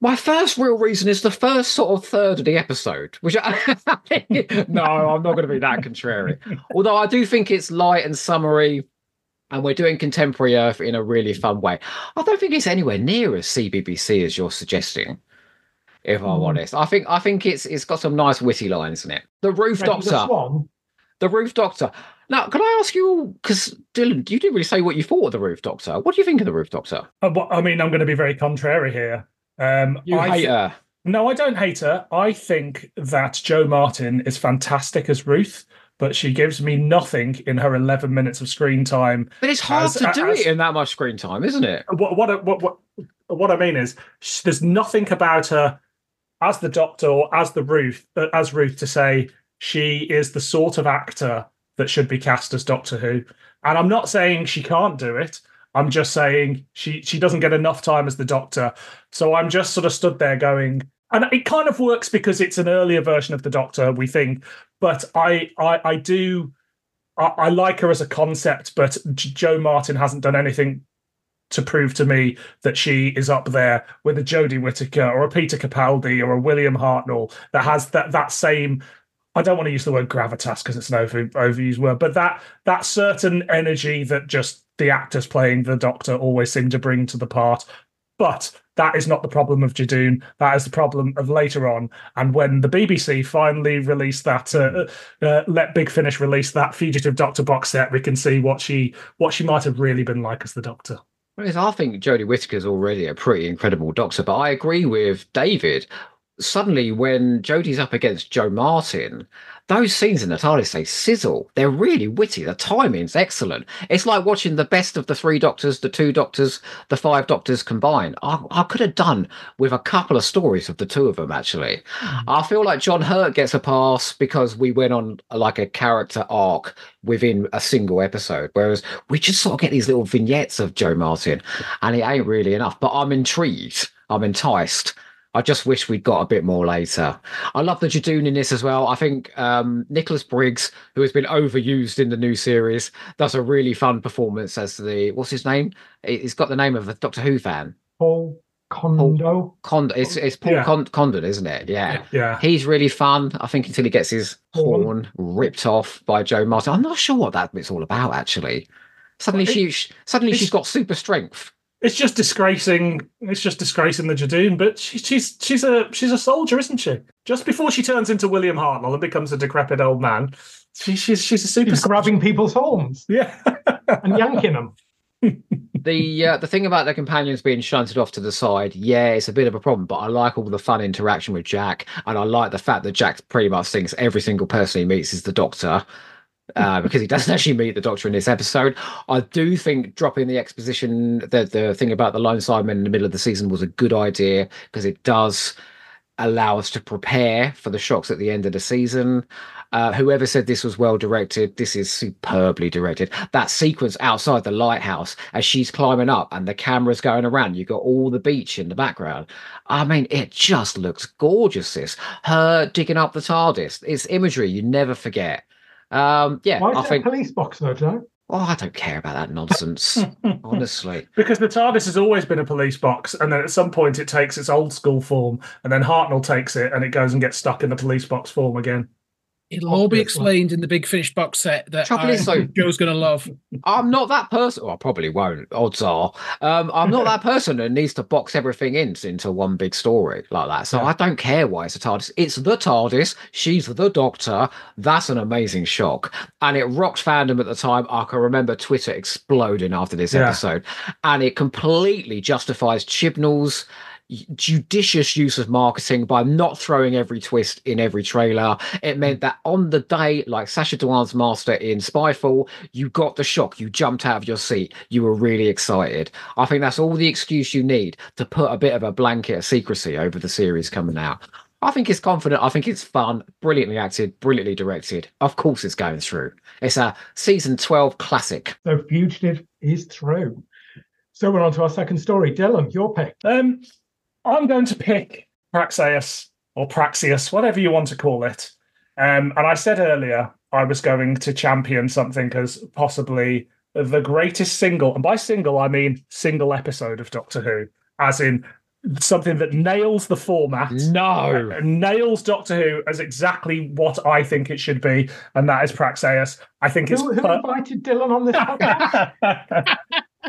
My first real reason is the first sort of third of the episode, which I, no, I'm not going to be that contrary. Although I do think it's light and summery, and we're doing contemporary Earth in a really fun way. I don't think it's anywhere near as CBBC as you're suggesting. If I'm mm. honest, I think I think it's it's got some nice witty lines in it. The Ruth Doctor, the, the Ruth Doctor. Now, can I ask you, because Dylan, you didn't really say what you thought of the Ruth Doctor. What do you think of the Ruth Doctor? Uh, well, I mean, I'm going to be very contrary here. Um, you I hate th- her. No, I don't hate her. I think that Jo Martin is fantastic as Ruth, but she gives me nothing in her 11 minutes of screen time. But it's hard as, to do as, it in that much screen time, isn't it? What what what what, what I mean is, there's nothing about her as the Doctor or as the Ruth uh, as Ruth to say she is the sort of actor that should be cast as Doctor Who. And I'm not saying she can't do it. I'm just saying she she doesn't get enough time as the Doctor. So I'm just sort of stood there going, and it kind of works because it's an earlier version of the Doctor, we think. But I I, I do I, I like her as a concept, but Jo Martin hasn't done anything to prove to me that she is up there with a Jodie Whittaker or a Peter Capaldi or a William Hartnell that has that that same I don't want to use the word gravitas because it's an over, overused word, but that that certain energy that just the actors playing the Doctor always seem to bring to the part. But that is not the problem of Judoon. That is the problem of later on. And when the BBC finally released that, uh, uh, let Big Finish release that Fugitive Doctor box set, we can see what she what she might have really been like as the Doctor. Well, I think Jodie Whittaker's already a pretty incredible Doctor, but I agree with David. Suddenly when Jodie's up against Jo Martin, those scenes in the TARDIS they sizzle. They're really witty. The timing's excellent. It's like watching the best of the three Doctors, the two Doctors, the five Doctors combined. I, I could have done with a couple of stories of the two of them. Actually, mm-hmm. I feel like John Hurt gets a pass because we went on like a character arc within a single episode, whereas we just sort of get these little vignettes of Jo Martin, and it ain't really enough. But I'm intrigued. I'm enticed I just wish we'd got a bit more later. I love the Judoon in this as well. I think um, Nicholas Briggs, who has been overused in the new series, does a really fun performance as the what's his name? He's got the name of a Doctor Who fan. Paul Kondo. Kondo. It's, it's Paul yeah. Condon, isn't it? Yeah. yeah. He's really fun. I think until he gets his horn ripped off by Jo Martin. I'm not sure what that bit's all about actually. Suddenly well, it, she suddenly she's got super strength it's just disgracing. It's just disgracing the Judoon. But she, she's she's a she's a soldier, isn't she? Just before she turns into William Hartnell and becomes a decrepit old man, she, she's she's a super. She's grabbing people's horns, yeah, and yanking them. the uh, the thing about the companions being shunted off to the side, yeah, it's a bit of a problem. But I like all the fun interaction with Jack, and I like the fact that Jack pretty much thinks every single person he meets is the Doctor uh, because he doesn't actually meet the Doctor in this episode. I do think dropping the exposition, the the thing about the Lone Cyberman in the middle of the season was a good idea because it does allow us to prepare for the shocks at the end of the season. Uh, whoever said this was well directed, this is superbly directed. That sequence outside the lighthouse as she's climbing up and the camera's going around, you've got all the beach in the background. I mean, it just looks gorgeous. This her digging up the TARDIS, it's imagery you never forget. Um, yeah, Why is I think police box though, Joe? Oh, I don't care about that nonsense, honestly. Because the TARDIS has always been a police box, and then at some point it takes its old school form, and then Hartnell takes it, and it goes and gets stuck in the police box form again. It'll all be explained in the big finish box set that Trouble is, so, Joe's going to love. I'm not that person. Well, I probably won't. Odds are. Um, I'm not that person that needs to box everything in, into one big story like that. So yeah. I don't care why it's a TARDIS. It's the TARDIS. She's the Doctor. That's an amazing shock. And it rocked fandom at the time. I can remember Twitter exploding after this yeah. episode. And it completely justifies Chibnall's judicious use of marketing by not throwing every twist in every trailer. It meant that on the day, like Sacha Dhawan's master in Spyfall, you got the shock. You jumped out of your seat. You were really excited. I think that's all the excuse you need to put a bit of a blanket of secrecy over the series coming out. I think it's confident. I think it's fun, brilliantly acted, brilliantly directed. Of course, it's going through. It's a season 12 classic. So, Fugitive is through. So, we're on to our second story. Dylan, your pick. Um, I'm going to pick Praxeus or Praxius, whatever you want to call it. Um, and I said earlier I was going to champion something as possibly the greatest single, and by single I mean single episode of Doctor Who, as in something that nails the format. No, nails Doctor Who as exactly what I think it should be, and that is Praxeus. I think who, it's who per- invited Dylan on this podcast.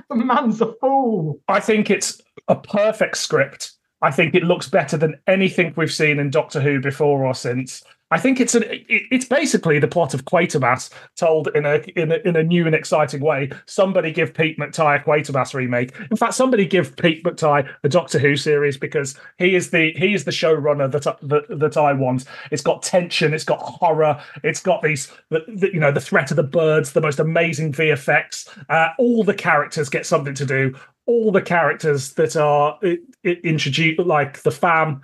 the man's a fool. I think it's a perfect script. I think it looks better than anything we've seen in Doctor Who before or since. I think it's an it's basically the plot of Quatermass told in a in a, in a new and exciting way. Somebody give Pete McTighe a Quatermass remake. In fact, somebody give Pete McTighe a Doctor Who series because he is the he is the showrunner that that that I want. It's got tension, it's got horror, it's got these the, the, you know the threat of the birds, the most amazing VFX. Uh, all the characters get something to do. All the characters that are introduced, like the fam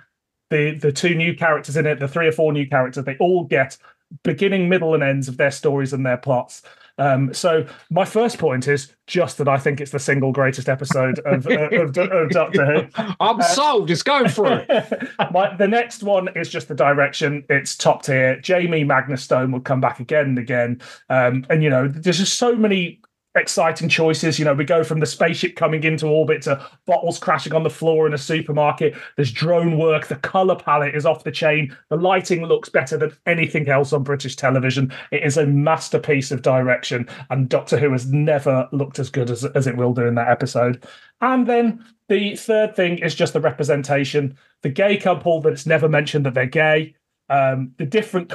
the the two new characters in it, the three or four new characters, they all get beginning, middle, and ends of their stories and their plots. Um, so my first point is just that I think it's the single greatest episode of, of, of Doctor Who. I'm uh, sold. Just going for it. my, the next one is just the direction. It's top tier. Jamie Magnus Stone will come back again and again. Um, and you know, there's just so many exciting choices. You know, we go from the spaceship coming into orbit to bottles crashing on the floor in a supermarket. There's drone work. The color palette is off the chain. The lighting looks better than anything else on British television. It is a masterpiece of direction, and Doctor Who has never looked as good as, as it will do in that episode. And then the third thing is just the representation. The gay couple that's never mentioned that they're gay um, the different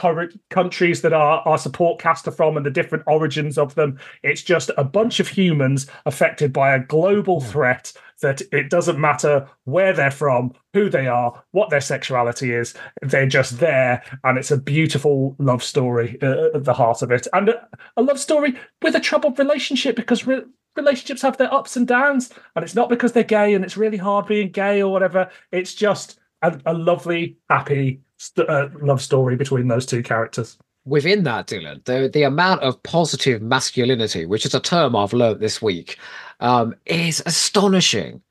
countries that our, our support cast are from and the different origins of them. It's just a bunch of humans affected by a global threat that it doesn't matter where they're from, who they are, what their sexuality is. They're just there. And it's a beautiful love story uh, at the heart of it. And a, a love story with a troubled relationship because re- relationships have their ups and downs. And it's not because they're gay and it's really hard being gay or whatever. It's just a, a lovely, happy st- uh, love story between those two characters. Within that, Dylan, the the amount of positive masculinity, which is a term I've learned this week, um, is astonishing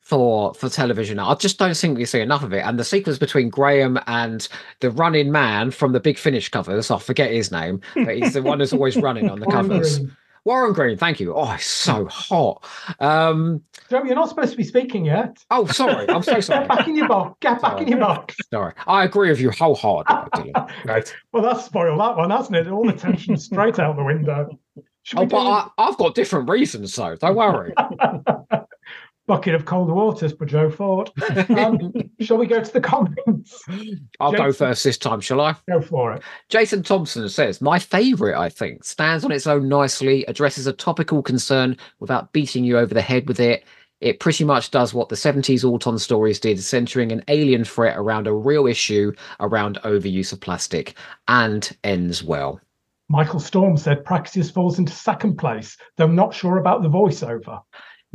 for for television. I just don't think we see enough of it. And the sequence between Graham and the running man from the Big Finish covers, I forget his name, but he's the one who's always running on the covers. Warren Green, thank you. Oh, it's so hot. Um, Joe, you're not supposed to be speaking yet. Oh, sorry. I'm so sorry. Get back in your box. Get back in your box. Sorry. I agree with you wholeheartedly. right. Well, that's spoiled that one, hasn't it? All the tension straight out the window. oh, but I, I've got different reasons, so don't worry bucket of cold waters for Joe Ford. Um, shall we go to the comments? I'll Jason, go first this time, shall I? Go for it. Jason Thompson says, My favourite, I think, stands on its own nicely, addresses a topical concern without beating you over the head with it. It pretty much does what the 70s Auton stories did, centering an alien threat around a real issue around overuse of plastic, and ends well. Michael Storm said Praxeus falls into second place, though I'm not sure about the voiceover.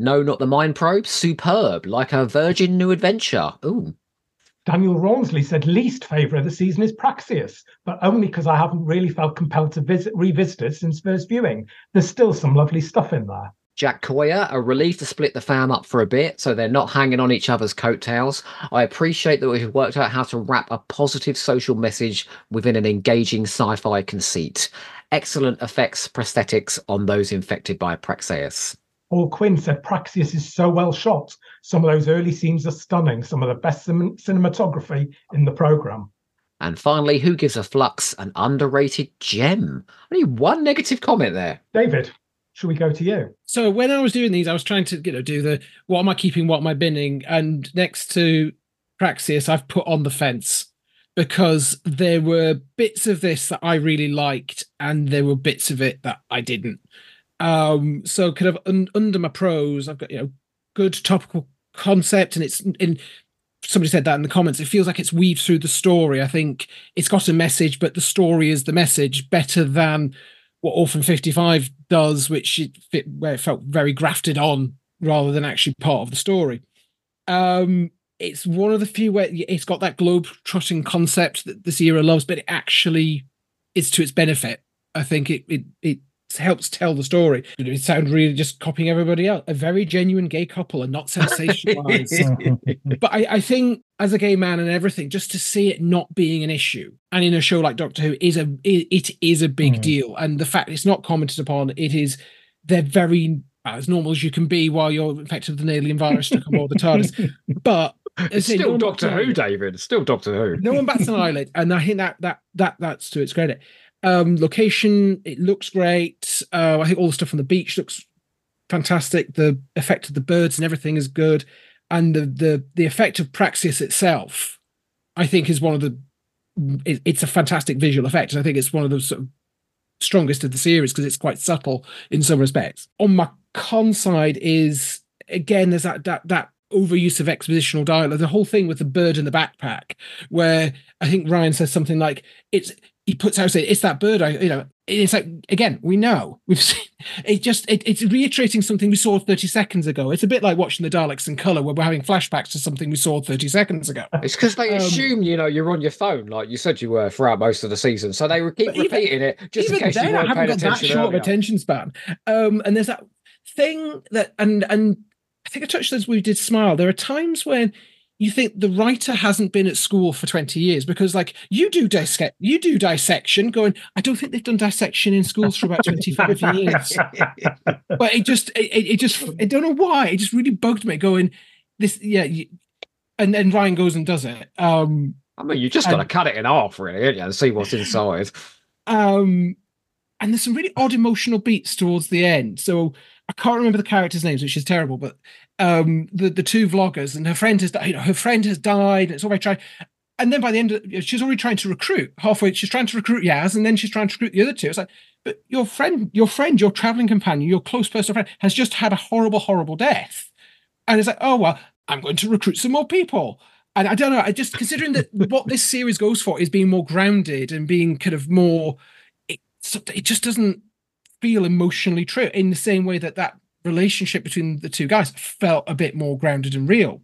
No, not the Mind Probe. Superb, like a virgin new adventure. Ooh. Daniel Rawnsley said least favourite of the season is Praxeus, but only because I haven't really felt compelled to visit revisit it since first viewing. There's still some lovely stuff in there. Jack Coyer, a relief to split the fam up for a bit so they're not hanging on each other's coattails. I appreciate that we've worked out how to wrap a positive social message within an engaging sci fi conceit. Excellent effects, prosthetics on those infected by Praxeus. Paul Quinn said Praxeus is so well shot. Some of those early scenes are stunning, some of the best cinematography in the program. And finally, who gives a flux an underrated gem? Only one negative comment there. David, should we go to you? So when I was doing these, I was trying to you know do the what am I keeping, what am I binning, and next to Praxeus, I've put on the fence because there were bits of this that I really liked, and there were bits of it that I didn't. Um, so kind of un- under my pros, I've got you know good topical concept, and it's in somebody said that in the comments. It feels like it's weaved through the story. I think it's got a message, but the story is the message better than what Orphan 55 does, which it fit, where it felt very grafted on rather than actually part of the story. Um, it's one of the few where it's got that globe trotting concept that this era loves, but it actually is to its benefit. I think it it it helps tell the story. It sounds really just copying everybody else. A very genuine gay couple and not sensationalized. but I, I think as a gay man and everything, just to see it not being an issue, and in a show like Doctor Who, is a it, it is a big mm. deal. And the fact it's not commented upon, it is they're very as normal as you can be while you're infected with an alien virus stuck on board the TARDIS. But it's still no Doctor Who, David. It's still Doctor Who. No one bats an eyelid, and I think that that that that's to its credit. Um, location, it looks great. Uh, I think all the stuff on the beach looks fantastic. The effect of the birds and everything is good, and the the the effect of Praxis itself, I think, is one of the. It, it's a fantastic visual effect, and I think it's one of the sort of strongest of the series because it's quite subtle in some respects. On my con side is again there's that that that overuse of expositional dialogue. The whole thing with the bird in the backpack, where I think Ryan says something like it's he puts out say it's that bird. I you know it's like again we know we've seen it just it, it's reiterating something we saw 30 seconds ago. It's a bit like watching the Daleks in color where we're having flashbacks to something we saw 30 seconds ago. It's because they um, assume you know you're on your phone like you said you were throughout most of the season, so they keep repeating even, it just in case then, you weren't I haven't got that short of attention span. Um, and there's that thing that and and I think I touched this. we did smile. There are times when you think the writer hasn't been at school for 20 years because like you do dissect you do dissection going i don't think they've done dissection in schools for about 25 years. But it just it, it just i don't know why it just really bugged me going this yeah you, and then ryan goes and does it um i mean you just got to cut it in half really and see what's inside. Um and there's some really odd emotional beats towards the end so I can't remember the characters' names, which is terrible, but um, the the two vloggers and her friend has you know her friend has died. And it's already trying, and then by the end, of, she's already trying to recruit. Halfway, she's trying to recruit Yaz, and then she's trying to recruit the other two. It's like, but your friend, your friend, your traveling companion, your close personal friend has just had a horrible, horrible death, and it's like, oh well, I'm going to recruit some more people. And I don't know. I just considering that what this series goes for is being more grounded and being kind of more. It, it just doesn't feel emotionally true in the same way that that relationship between the two guys felt a bit more grounded and real.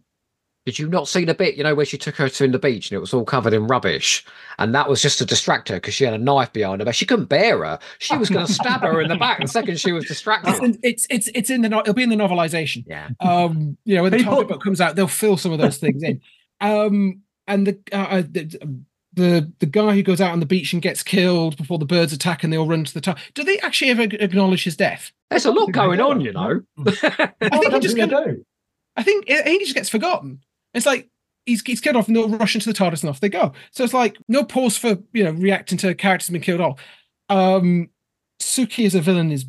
Did you not see the bit, you know, where she took her to in the beach and it was all covered in rubbish? And that was just to distract her because she had a knife behind her, but she couldn't bear her. She was going to stab her in the back the second she was distracted. It's it's it's in the it'll be in the novelization. Yeah. Um, you know, when the comic book comes out, they'll fill some of those things in. Um, and the, uh, uh the the the guy who goes out on the beach and gets killed before the birds attack and they all run to the top. Do they actually ever acknowledge his death? There's a lot going on, you know. I think he just kind of, I think he just gets forgotten. It's like he's he's killed off and they'll rush into the TARDIS and off they go. So it's like no pause for you know reacting to characters being killed off. Um, Suki as a villain is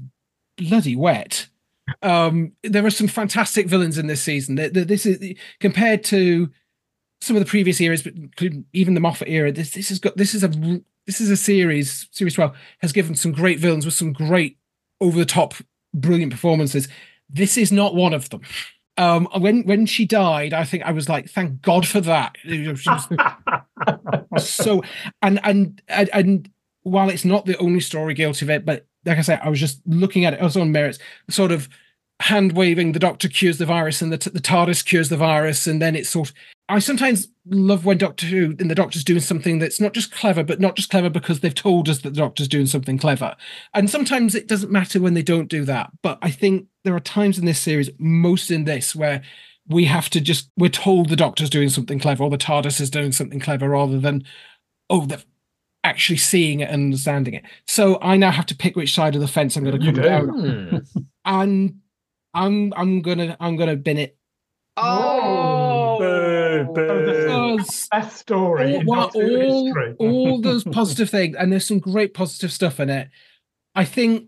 bloody wet. Um, there are some fantastic villains in this season. This is compared to some of the previous eras, but including even the Moffat era, this this has got this is a this is a series series twelve has given some great villains with some great over the top brilliant performances. This is not one of them. Um, when when she died, I think I was like, thank God for that. so and and and and while it's not the only story guilty of it, but like I said, I was just looking at it also on merits, sort of hand waving the doctor cures the virus and the, the TARDIS cures the virus, and then it's sort of I sometimes love when Doctor Who and the Doctor's doing something that's not just clever, but not just clever because they've told us that the Doctor's doing something clever. And sometimes it doesn't matter when they don't do that. But I think there are times in this series, most in this, where we have to just we're told the Doctor's doing something clever or the TARDIS is doing something clever rather than oh they're actually seeing it and understanding it. So I now have to pick which side of the fence I'm going to come down on. and I'm I'm gonna I'm gonna bin it. Oh, Uh, best story. All, all, all those positive things, and there's some great positive stuff in it. I think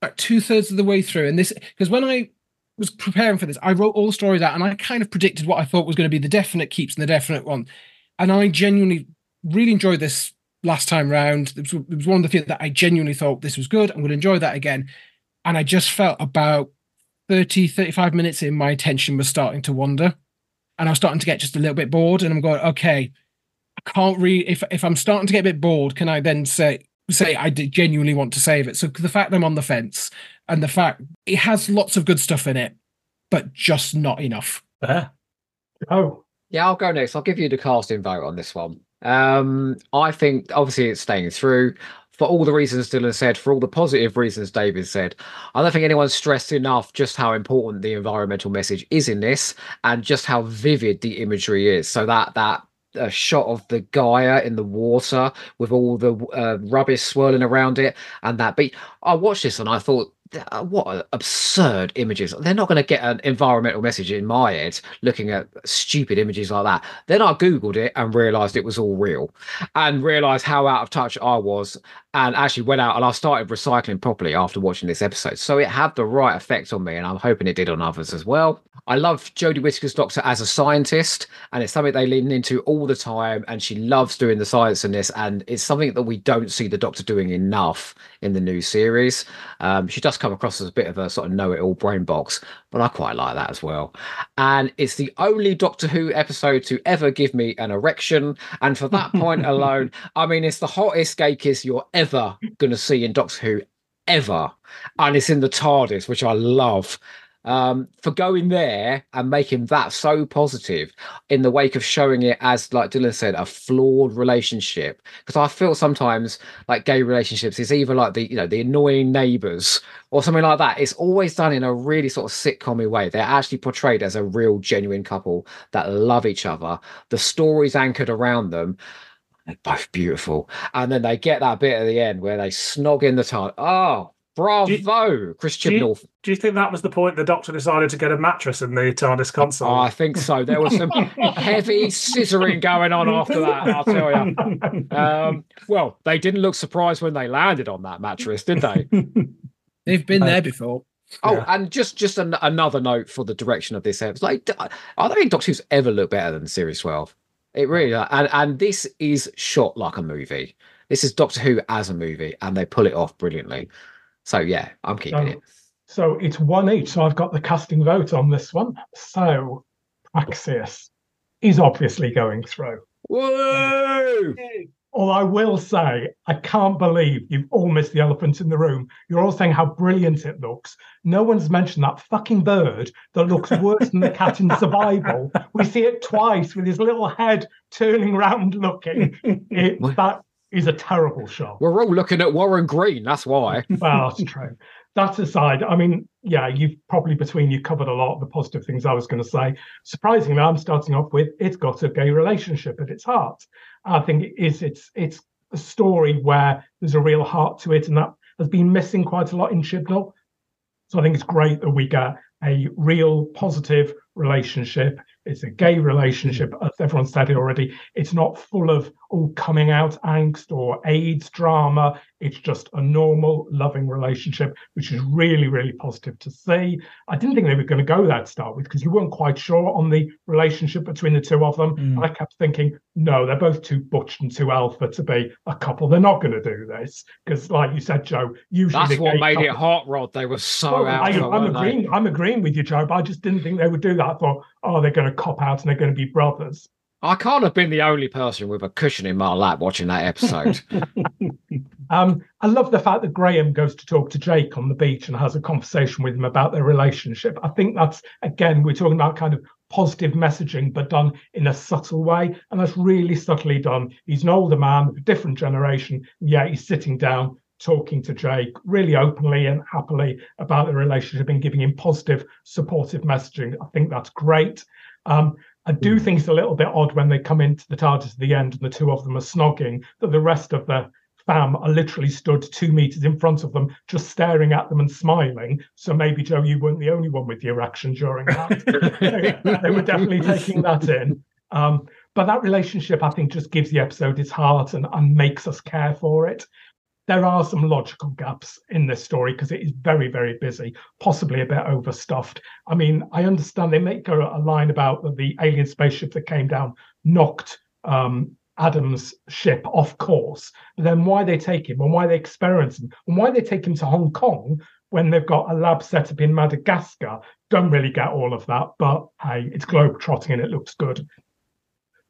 about two thirds of the way through, and this because when I was preparing for this, I wrote all the stories out, and I kind of predicted what I thought was going to be the definite keeps and the definite one, and I genuinely really enjoyed this last time round. It was, it was one of the things that I genuinely thought this was good. I'm going to enjoy that again, and I just felt about 30 35 minutes in my attention was starting to wander and I was starting to get just a little bit bored. And I'm going, okay, I can't read. If if I'm starting to get a bit bored, can I then say say I genuinely want to save it? So the fact that I'm on the fence and the fact it has lots of good stuff in it, but just not enough. Yeah. Oh, yeah, I'll go next. I'll give you the casting vote on this one. Um, I think obviously it's staying through for all the reasons Dylan said, for all the positive reasons David said. I don't think anyone's stressed enough just how important the environmental message is in this and just how vivid the imagery is. So that that a shot of the Gaia in the water with all the uh, rubbish swirling around it and that beat. I watched this and I thought uh, what absurd images. They're not going to get an environmental message in my head looking at stupid images like that. Then I Googled it and realized it was all real and realized how out of touch I was and actually went out and I started recycling properly after watching this episode. So it had the right effect on me, and I'm hoping it did on others as well. I love Jodie Whittaker's Doctor as a scientist, and it's something they lean into all the time. And she loves doing the science in this, and it's something that we don't see the Doctor doing enough in the new series. Um, she does come across as a bit of a sort of know-it-all brain box, but I quite like that as well. And it's the only Doctor Who episode to ever give me an erection, and for that point alone, I mean, it's the hottest gay kiss you're ever ever going to see in Doctor Who, ever. And it's in the TARDIS, which I love. Um, for going there and making that so positive in the wake of showing it as, like Dylan said, a flawed relationship. Because I feel sometimes like gay relationships is either like the you know the annoying neighbours or something like that. It's always done in a really sort of sitcommy way. They're actually portrayed as a real, genuine couple that love each other. The story's anchored around them they're both beautiful. And then they get that bit at the end where they snog in the time. Oh, bravo, you, Chris Chibnall. Do you, do you think that was the point the doctor decided to get a mattress in the TARDIS console? Oh, I think so. There was some heavy scissoring going on after that, I'll tell you. Um, well, they didn't look surprised when they landed on that mattress, did they? They've been uh, there before. Oh, yeah. and just just an, another note for the direction of this episode. Like, I don't think Doctor Who's ever looked better than Series 12. It really and and this is shot like a movie. This is Doctor Who as a movie, and they pull it off brilliantly. So yeah, I'm keeping so, it. So it's one each. So I've got the casting vote on this one. So Praxeus is obviously going through. Whoa! Although I will say, I can't believe you've all missed the elephant in the room. You're all saying how brilliant it looks. No one's mentioned that fucking bird that looks worse than the cat in survival. We see it twice with his little head turning round looking. It, that is a terrible shot. We're all looking at Warren Green, that's why. well, that's true. That aside, I mean, yeah, you've probably between you covered a lot of the positive things I was going to say. Surprisingly, I'm starting off with it's got a gay relationship at its heart. I think it is it's it's a story where there's a real heart to it, and that has been missing quite a lot in Chibnall. So I think it's great that we get a real positive relationship it's a gay relationship, mm. as everyone said it already. It's not full of all coming out angst or AIDS drama. It's just a normal, loving relationship, which is really, really positive to see. I didn't think they were going to go that start with because you weren't quite sure on the relationship between the two of them. Mm. I kept thinking, no, they're both too butch and too alpha to be a couple. They're not going to do this because, like you said, Joe, usually that's what made couple, it hot rod. They were so well, alpha. I, am agreeing. They? I'm agreeing with you, Joe, but I just didn't think they would do that. I thought, oh, they're going to cop out and they're going to be brothers. I can't have been the only person with a cushion in my lap watching that episode. um, I love the fact that Graham goes to talk to Jake on the beach and has a conversation with him about their relationship. I think that's, again, we're talking about kind of positive messaging, but done in a subtle way. And that's really subtly done. He's an older man, a different generation. Yeah, he's sitting down talking to Jake really openly and happily about the relationship and giving him positive, supportive messaging. I think that's great. Um, I do hmm. think it's a little bit odd when they come into the TARDIS at the end and the two of them are snogging, that the rest of the fam are literally stood two meters in front of them, just staring at them and smiling. So maybe, Joe, you weren't the only one with the erection during that. they, they, were definitely taking that in. Um, but that relationship, I think, just gives the episode its heart and, and makes us care for it there are some logical gaps in this story because it is very, very busy, possibly a bit overstuffed. I mean, I understand they make a, a line about the alien spaceship that came down knocked um, Adam's ship off course. But then why they take him and why they experiment him and why they take him to Hong Kong when they've got a lab set up in Madagascar. Don't really get all of that, but hey, it's globe trotting and it looks good.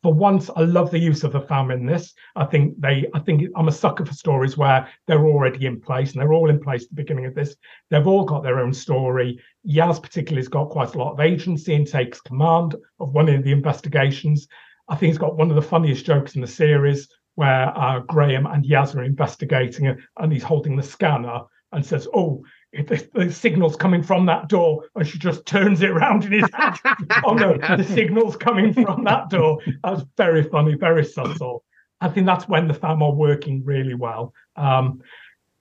For once, I love the use of the fam in this. I think they, I think I'm a sucker for stories where they're already in place and they're all in place at the beginning of this. They've all got their own story. Yaz particularly has got quite a lot of agency and takes command of one of the investigations. I think he's got one of the funniest jokes in the series where uh, Graham and Yaz are investigating and he's holding the scanner and says, "Oh, the, the, signal's coming from that door, and she just turns it around in his hand. oh no, the signal's coming from that door. That was very funny, very subtle. I think that's when the fam are working really well. Um,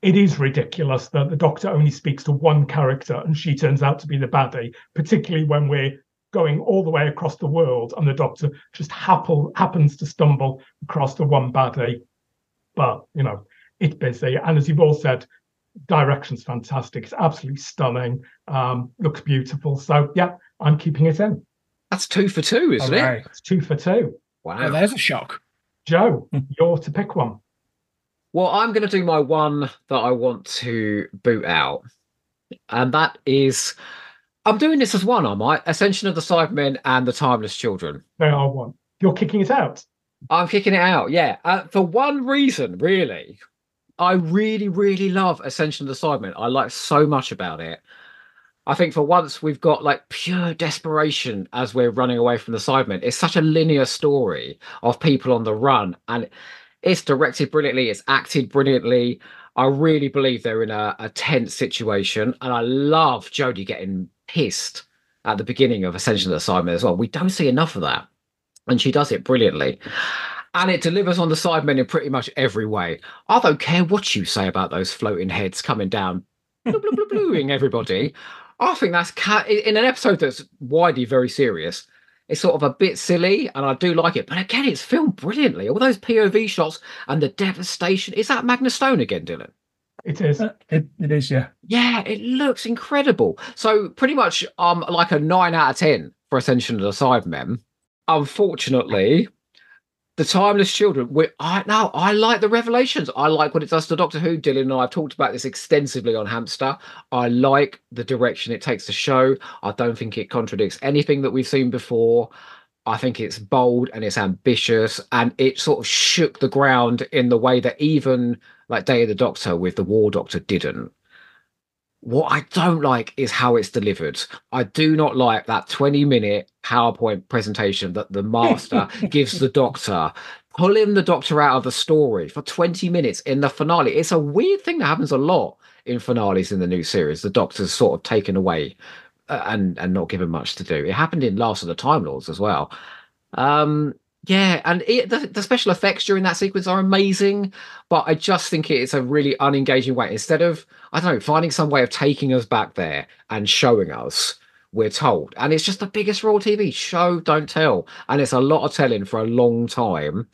it is ridiculous that the doctor only speaks to one character and she turns out to be the baddie, particularly when we're going all the way across the world and the doctor just happen, happens to stumble across the one baddie. But, you know, it's busy. And as you've all said, direction's fantastic. It's absolutely stunning. Um, looks beautiful. So yeah, I'm keeping it in. That's two for two, isn't okay. it? It's two for two. Wow. Well, there's a shock. Joe, you're to pick one. Well, I'm going to do my one that I want to boot out. And that is, I'm doing this as one, am I? Ascension of the Cybermen and the Timeless Children. They are one. You're kicking it out. I'm kicking it out, yeah. Uh, for one reason, really. I really, really love Ascension of the Cybermen. I like so much about it. I think for once we've got like pure desperation as we're running away from the Cybermen. It's such a linear story of people on the run, and it's directed brilliantly. It's acted brilliantly. I really believe they're in a, a tense situation, and I love Jodie getting pissed at the beginning of Ascension of the Cybermen as well. We don't see enough of that, and she does it brilliantly and it delivers on the Cybermen in pretty much every way. I don't care what you say about those floating heads coming down, blue, blue, blue, bluing everybody. I think that's ca- in an episode that's widely very serious. It's sort of a bit silly, and I do like it. But again, it's filmed brilliantly. All those POV shots and the devastation. Is that Magna Stone again, Dylan? It is. Uh, it, it is, yeah. Yeah, it looks incredible. So pretty much um like a nine out of ten for Ascension of the Cybermen. Unfortunately, the timeless children we i i like the revelations. I like what it does to doctor who. Dylan and i have talked about this extensively on hamster. I like the direction it takes the show. I don't think it contradicts anything that we've seen before. I think it's bold and it's ambitious and it sort of shook the ground in the way that even like day of the doctor with the war doctor didn't what I don't like is how it's delivered. I do not like that 20 minute PowerPoint presentation that the master gives the doctor, pulling the doctor out of the story for 20 minutes in the finale. It's a weird thing that happens a lot in finales in the new series. The doctor's sort of taken away uh, and and not given much to do. It happened in Last of the Time Lords as well. Um, yeah, and it, the, the, special effects during that sequence are amazing, but I just think it's a really unengaging way. Instead of, I don't know, finding some way of taking us back there and showing us, we're told. And it's just the biggest Raw TV show, don't tell. And it's a lot of telling for a long time.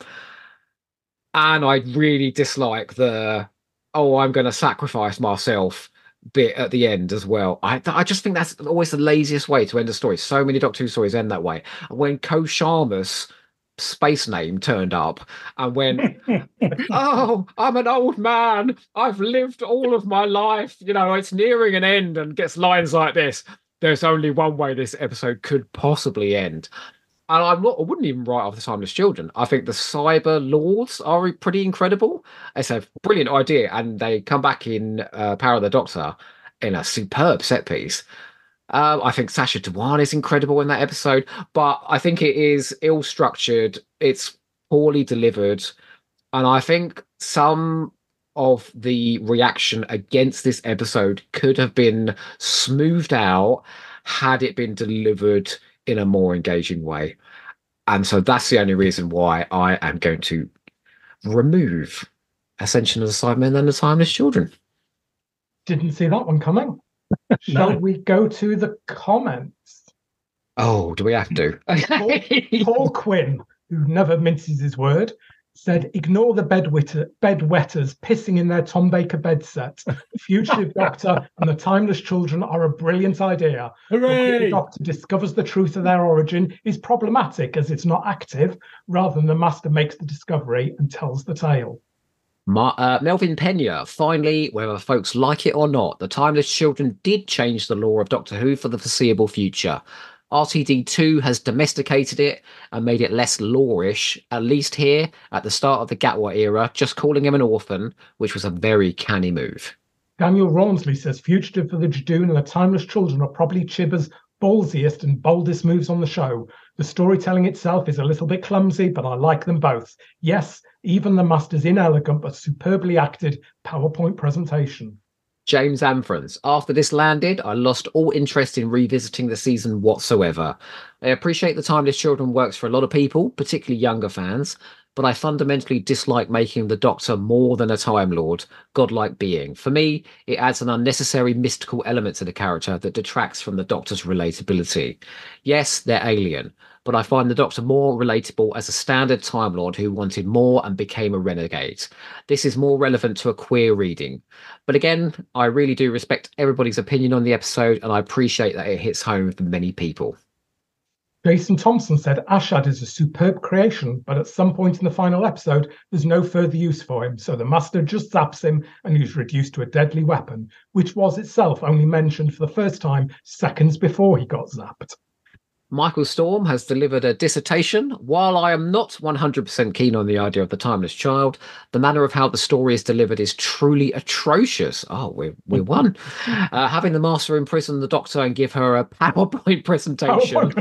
And I really dislike the, oh, I'm going to sacrifice myself bit at the end as well. I I just think that's always the laziest way to end a story. So many Doctor Who stories end that way. When Ko Sharmus space name turned up and went, Oh, I'm an old man. I've lived all of my life. You know, it's nearing an end and gets lines like this. There's only one way this episode could possibly end. And I'm not, I wouldn't even write off the Timeless Children. I think the Cyber Lords are pretty incredible. It's a brilliant idea. And they come back in uh, Power of the Doctor in a superb set piece. Um, I think Sacha Dhawan is incredible in that episode, but I think it is ill structured. It's poorly delivered, and I think some of the reaction against this episode could have been smoothed out had it been delivered in a more engaging way. And so that's the only reason why I am going to remove Ascension of the Cybermen and the Timeless Children. Didn't see that one coming. Shall no. we go to the comments? Oh, do we have to? Paul, Paul Quinn, who never minces his word, said, ignore the bedwetter, bedwetters pissing in their Tom Baker bed set. The Fugitive Doctor and the Timeless Children are a brilliant idea. Hooray! The Doctor discovers the truth of their origin is problematic as it's not active, rather than the Master makes the discovery and tells the tale. Uh, Melvin Pena, finally, whether folks like it or not, the Timeless Children did change the lore of Doctor Who for the foreseeable future. RTD2 has domesticated it and made it less lawish, at least here at the start of the Gatwa era, just calling him an orphan, which was a very canny move. Daniel Rawnsley says Fugitive for the Judoon and the Timeless Children are probably Chibber's ballsiest and boldest moves on the show. The storytelling itself is a little bit clumsy, but I like them both. Yes, even the Master's inelegant but superbly acted PowerPoint presentation. James Amfrans. After this landed, I lost all interest in revisiting the season whatsoever. I appreciate the Timeless Children works for a lot of people, particularly younger fans, but I fundamentally dislike making the Doctor more than a Time Lord, godlike being. For me, it adds an unnecessary mystical element to the character that detracts from the Doctor's relatability. Yes, they're alien, but I find the Doctor more relatable as a standard Time Lord who wanted more and became a renegade. This is more relevant to a queer reading. But again, I really do respect everybody's opinion on the episode, and I appreciate that it hits home for many people. Jason Thompson said Ashad is a superb creation, but at some point in the final episode, there's no further use for him, so the Master just zaps him and he's reduced to a deadly weapon, which was itself only mentioned for the first time seconds before he got zapped. Michael Storm has delivered a dissertation. While I am not 100% keen on the idea of the timeless child, the manner of how the story is delivered is truly atrocious. Oh, we're, we're one. Uh, having the master imprison the doctor and give her a PowerPoint presentation,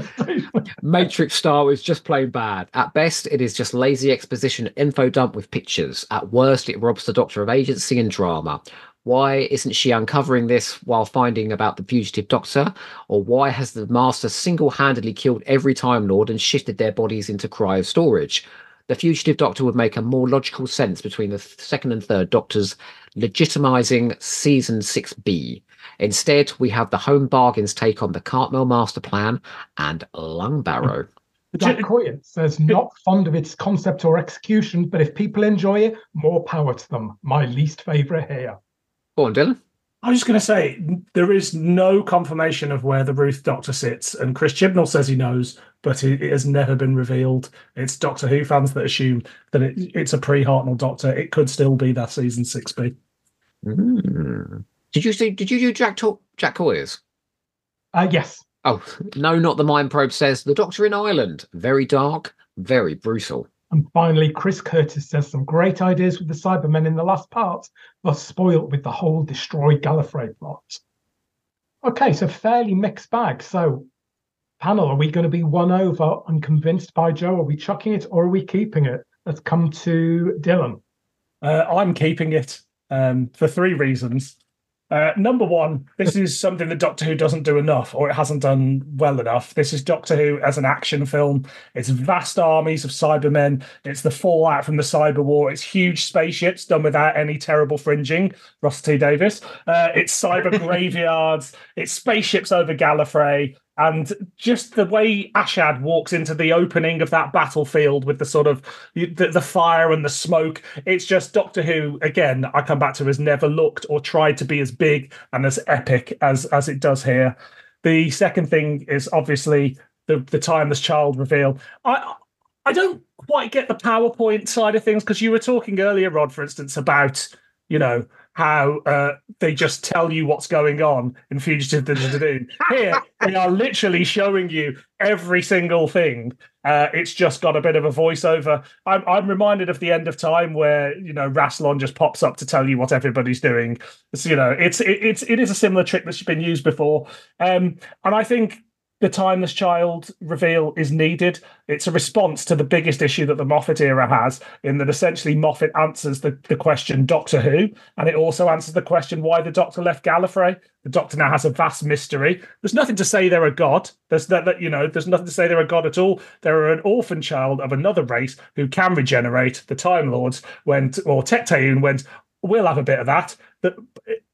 Matrix style, is just plain bad. At best, it is just lazy exposition info dump with pictures. At worst, it robs the doctor of agency and drama. Why isn't she uncovering this while finding about the fugitive doctor? Or why has the master single handedly killed every Time Lord and shifted their bodies into cryo storage? The fugitive doctor would make a more logical sense between the second and third doctors, legitimizing season 6B. Instead, we have the home bargains take on the Cartmel master plan and Lungbarrow. Jack Coyett says, not fond of its concept or execution, but if people enjoy it, more power to them. My least favourite here. Go on, Dylan. I was just going to say there is no confirmation of where the Ruth Doctor sits, and Chris Chibnall says he knows, but it, it has never been revealed. It's Doctor Who fans that assume that it, it's a pre-Hartnell Doctor. It could still be that season six B. Mm. Did you see? Did you do Jack talk Jack Coyers? Uh, yes. Oh no, not the Mind Probe says the Doctor in Ireland. Very dark, very brutal. And finally, Chris Curtis says some great ideas with the Cybermen in the last part, but spoilt with the whole destroy Gallifrey plot. Okay, so fairly mixed bag. So, panel, are we going to be won over and convinced by Joe? Are we chucking it or are we keeping it? Let's come to Dylan. Uh, I'm keeping it um, for three reasons. Uh, number one, this is something that Doctor Who doesn't do enough, or it hasn't done well enough. This is Doctor Who as an action film. It's vast armies of Cybermen. It's the fallout from the Cyber War. It's huge spaceships done without any terrible fringing. Russell T. Davies. Uh, it's cyber graveyards. It's spaceships over Gallifrey. And just the way Ashad walks into the opening of that battlefield with the sort of the, the, fire and the smoke, it's just Doctor Who again. I come back to has never looked or tried to be as big and as epic as as it does here. The second thing is obviously the the timeless child reveal. I I don't quite get the PowerPoint side of things because you were talking earlier, Rod, for instance, about you know how uh, they just tell you what's going on in Fugitive Judoon. Here, they are literally showing you every single thing. Uh, it's just got a bit of a voiceover. I'm, I'm reminded of the end of time where you know Rassilon just pops up to tell you what everybody's doing. It's, you know, it's it, it's it is a similar trick that's been used before, um, and I think the timeless child reveal is needed. It's a response to the biggest issue that the Moffat era has, in that essentially Moffat answers the, the question Doctor Who, and it also answers the question why the Doctor left Gallifrey. The Doctor now has a vast mystery. There's nothing to say they're a god. There's that, that you know. There's nothing to say they're a god at all. They're an orphan child of another race who can regenerate. The Time Lords went, or Tecteun went we'll have a bit of that. That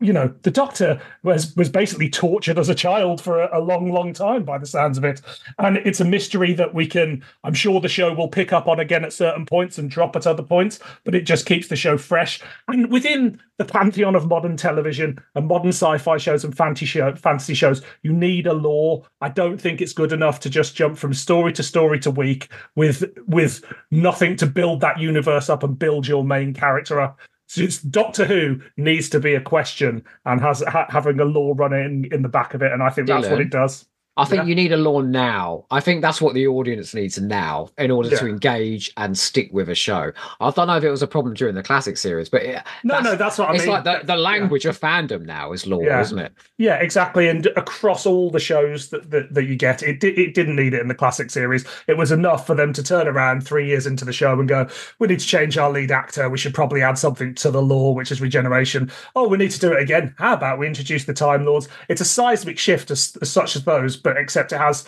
you know the Doctor was was basically tortured as a child for a, a, long, long time by the sounds of it, and it's a mystery that we can. I'm sure the show will pick up on again at certain points and drop at other points, but it just keeps the show fresh. And within the pantheon of modern television and modern sci-fi shows and fantasy show, fantasy shows, you need a lore. I don't think it's good enough to just jump from story to story to week with with nothing to build that universe up and build your main character up. So Doctor Who needs to be a question and has ha- having a law running in the back of it, and I think that's what it does. I think yeah. you need a law now. I think that's what the audience needs now in order yeah. to engage and stick with a show. I don't know if it was a problem during the classic series, but it, no, no, that's what I it's mean. It's like the, the language yeah. of fandom now is law, isn't it? Yeah, exactly. And across all the shows that, that, that you get, it it didn't need it in the classic series. It was enough for them to turn around three years into the show and go, "We need to change our lead actor. We should probably add something to the law, which is regeneration. Oh, we need to do it again. How about we introduce the Time Lords? It's a seismic shift as, as such as those, but except it has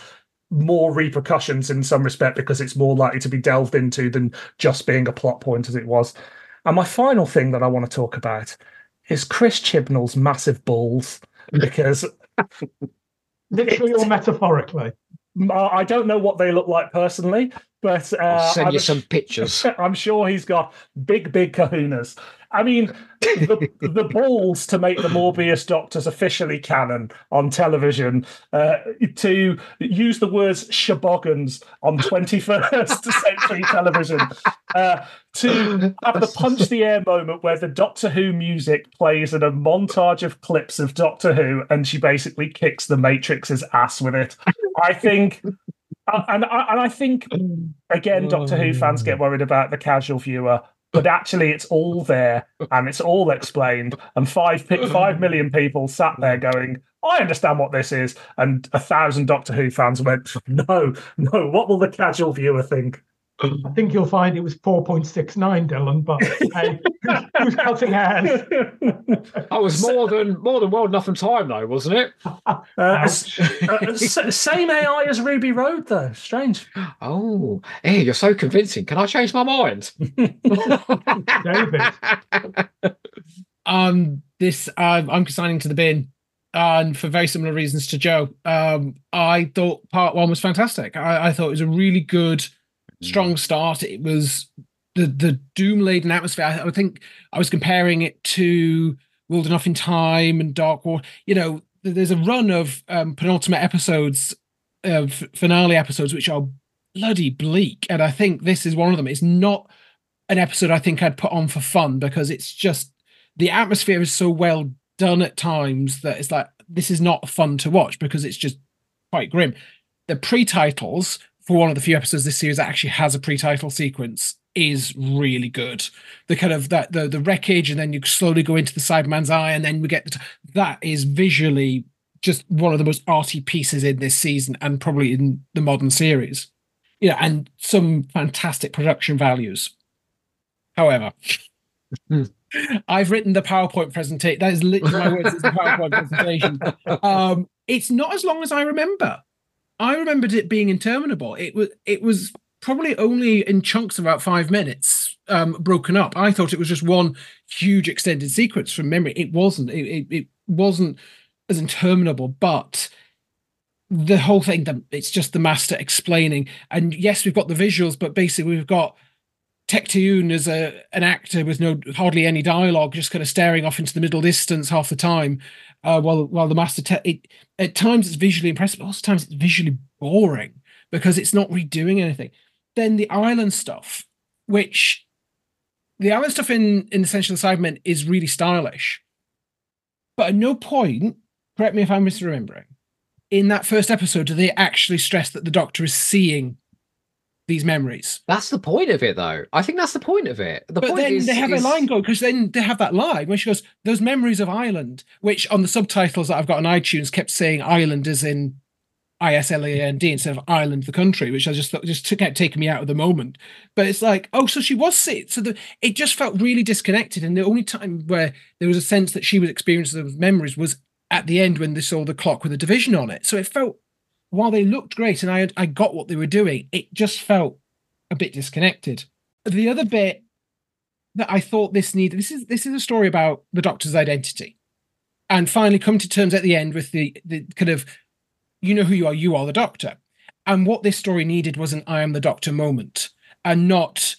more repercussions in some respect because it's more likely to be delved into than just being a plot point as it was. And my final thing that I want to talk about is Chris Chibnall's massive balls because literally or metaphorically. I don't know what they look like personally, but uh, I'll send I'm you some pictures. I'm sure he's got big, big kahunas. I mean, the, the balls to make the Morbius Doctors officially canon on television, uh, to use the words Shobogans on 21st century television, uh, to have the punch the air moment where the Doctor Who music plays in a montage of clips of Doctor Who and she basically kicks the Matrix's ass with it. I think Uh, and I, and I think again, Doctor Who fans get worried about the casual viewer but actually it's all there and it's all explained. And five five million people sat there going, I understand what this is. And a thousand Doctor Who fans went, No, no, what will the casual viewer think? I think you'll find it was 4.69, Dylan, but hey, who's, cutting hands? That was more than more than well enough in time, though, wasn't it? Uh, uh, same AI as Ruby Road, though. Strange. Oh, hey, you're so convincing. Can I change my mind? David. Um, this uh, I'm signing to the bin and for very similar reasons to Joe. Um, I thought part one was fantastic. I, I, thought it was a really good strong start. It was the the doom laden atmosphere. I, I, think I was comparing it to World Enough and Time and Dark Water. You know, there's a run of um, penultimate episodes, of finale episodes, which are bloody bleak, and I think this is one of them. It's not an episode I think I'd put on for fun because it's just the atmosphere is so well done at times that it's like this is not fun to watch because it's just quite grim. The pre-titles for one of the few episodes this series that actually has a pre-title sequence is really good. The kind of that the the wreckage, and then you slowly go into the Cyberman's eye, and then we get the that is visually just one of the most arty pieces in this season, and probably in the modern series. Yeah, and some fantastic production values. However, I've written the PowerPoint presentation. That is literally my words. It's the PowerPoint presentation. Um, it's not as long as I remember. I remembered it being interminable. It was it was probably only in chunks of about five minutes, um, broken up. I thought it was just one huge extended sequence from memory. It wasn't. It, it, it wasn't as interminable, but the whole thing that it's just the master explaining. And yes, we've got the visuals, but basically we've got Tecteun as a an actor with no hardly any dialogue, just kind of staring off into the middle distance half the time, uh, while while the master te- it, at times it's visually impressive, but also times it's visually boring because it's not redoing anything. Then the island stuff, which the island stuff in in Essential Assignment is really stylish, but at no point, correct me if I'm misremembering, in that first episode do they actually stress that the Doctor is seeing these memories. That's the point of it, though. I think that's the point of it. The but point then is, they have is... a line go because then they have that line where she goes, "Those memories of Ireland," which on the subtitles that I've got on iTunes kept saying "Ireland" as in I S L A N D instead of Ireland, the country, which I just thought just kept taking me out of the moment. But it's like, oh, so she was sick. So the, it just felt really disconnected. And the only time where there was a sense that she was experiencing those memories was at the end when they saw the clock with a division on it. So it felt, while they looked great and I I got what they were doing, it just felt a bit disconnected. The other bit that I thought this needed. This is this is a story about the Doctor's identity, and finally come to terms at the end with the the kind of, you know who you are. You are the Doctor, and what this story needed was an "I am the Doctor" moment, and not.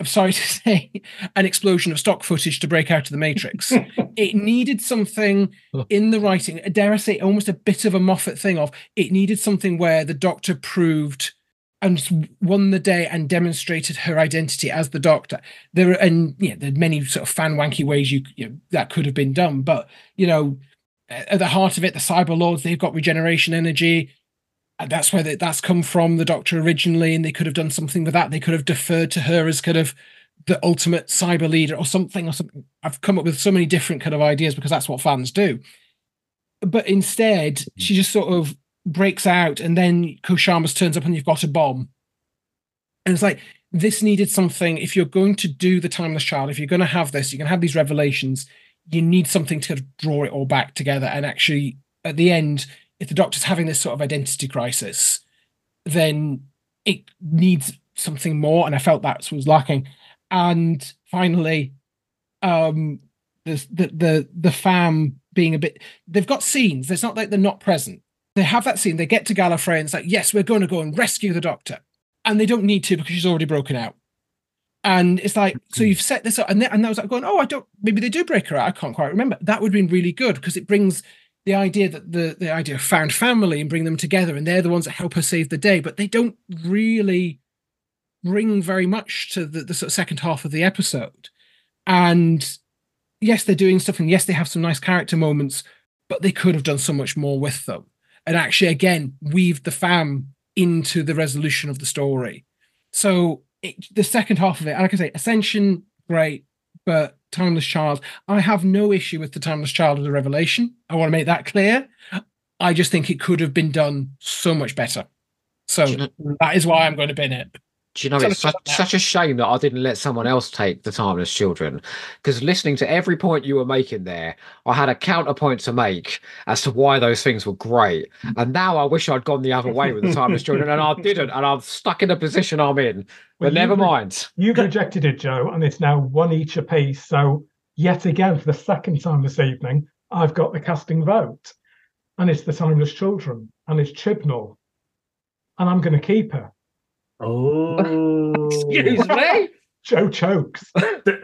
I'm sorry to say, an explosion of stock footage to break out of the Matrix. it needed something in the writing, dare I say, almost a bit of a Moffat thing of it needed something where the Doctor proved and won the day and demonstrated her identity as the Doctor. There are, and yeah, there are many sort of fan wanky ways you, you know, that could have been done, but you know, at the heart of it, the Cyber Lords they've got regeneration energy. And that's where that's come from the Doctor originally, and they could have done something with that. They could have deferred to her as kind of the ultimate cyber leader or something or something. I've come up with so many different kind of ideas because that's what fans do. But instead, mm. she just sort of breaks out, and then Ko Sharmus turns up and you've got a bomb. And it's like, this needed something. If you're going to do the Timeless Child, if you're going to have this, you're going to have these revelations, you need something to draw it all back together. And actually, at the end, if the Doctor's having this sort of identity crisis, then it needs something more. And I felt that was lacking. And finally, um, the the the the fam being a bit they've got scenes. It's not like they're not present they have that scene, they get to Gallifrey and it's like, yes, we're going to go and rescue the doctor. And they don't need to because she's already broken out. And it's like, so you've set this up, and, they, and I was like going, oh, I don't, maybe they do break her out. I can't quite remember. That would have been really good because it brings the idea that the, the idea of found family and bring them together, and they're the ones that help her save the day, but they don't really bring very much to the, the sort of second half of the episode. And yes, they're doing stuff, and yes, they have some nice character moments, but they could have done so much more with them and actually again weave the fam into the resolution of the story. So it, the second half of it, like I say, Ascension, great, but Timeless Child, I have no issue with the Timeless Child of the Revelation. I want to make that clear. I just think it could have been done so much better. So know, that is why I'm going to bin it. Do you know it's such, such, a shame that I didn't let someone else take the timeless children? Because listening to every point you were making there, I had a counterpoint to make as to why those things were great. And now I wish I'd gone the other way with the timeless children, and I didn't, and I'm stuck in the position I'm in. But well, never mind. You've rejected it, Joe, and it's now one each apiece. So yet again, for the second time this evening, I've got the casting vote, and it's the timeless children, and it's Chibnall, and I'm going to keep her. Oh, excuse me. Joe chokes.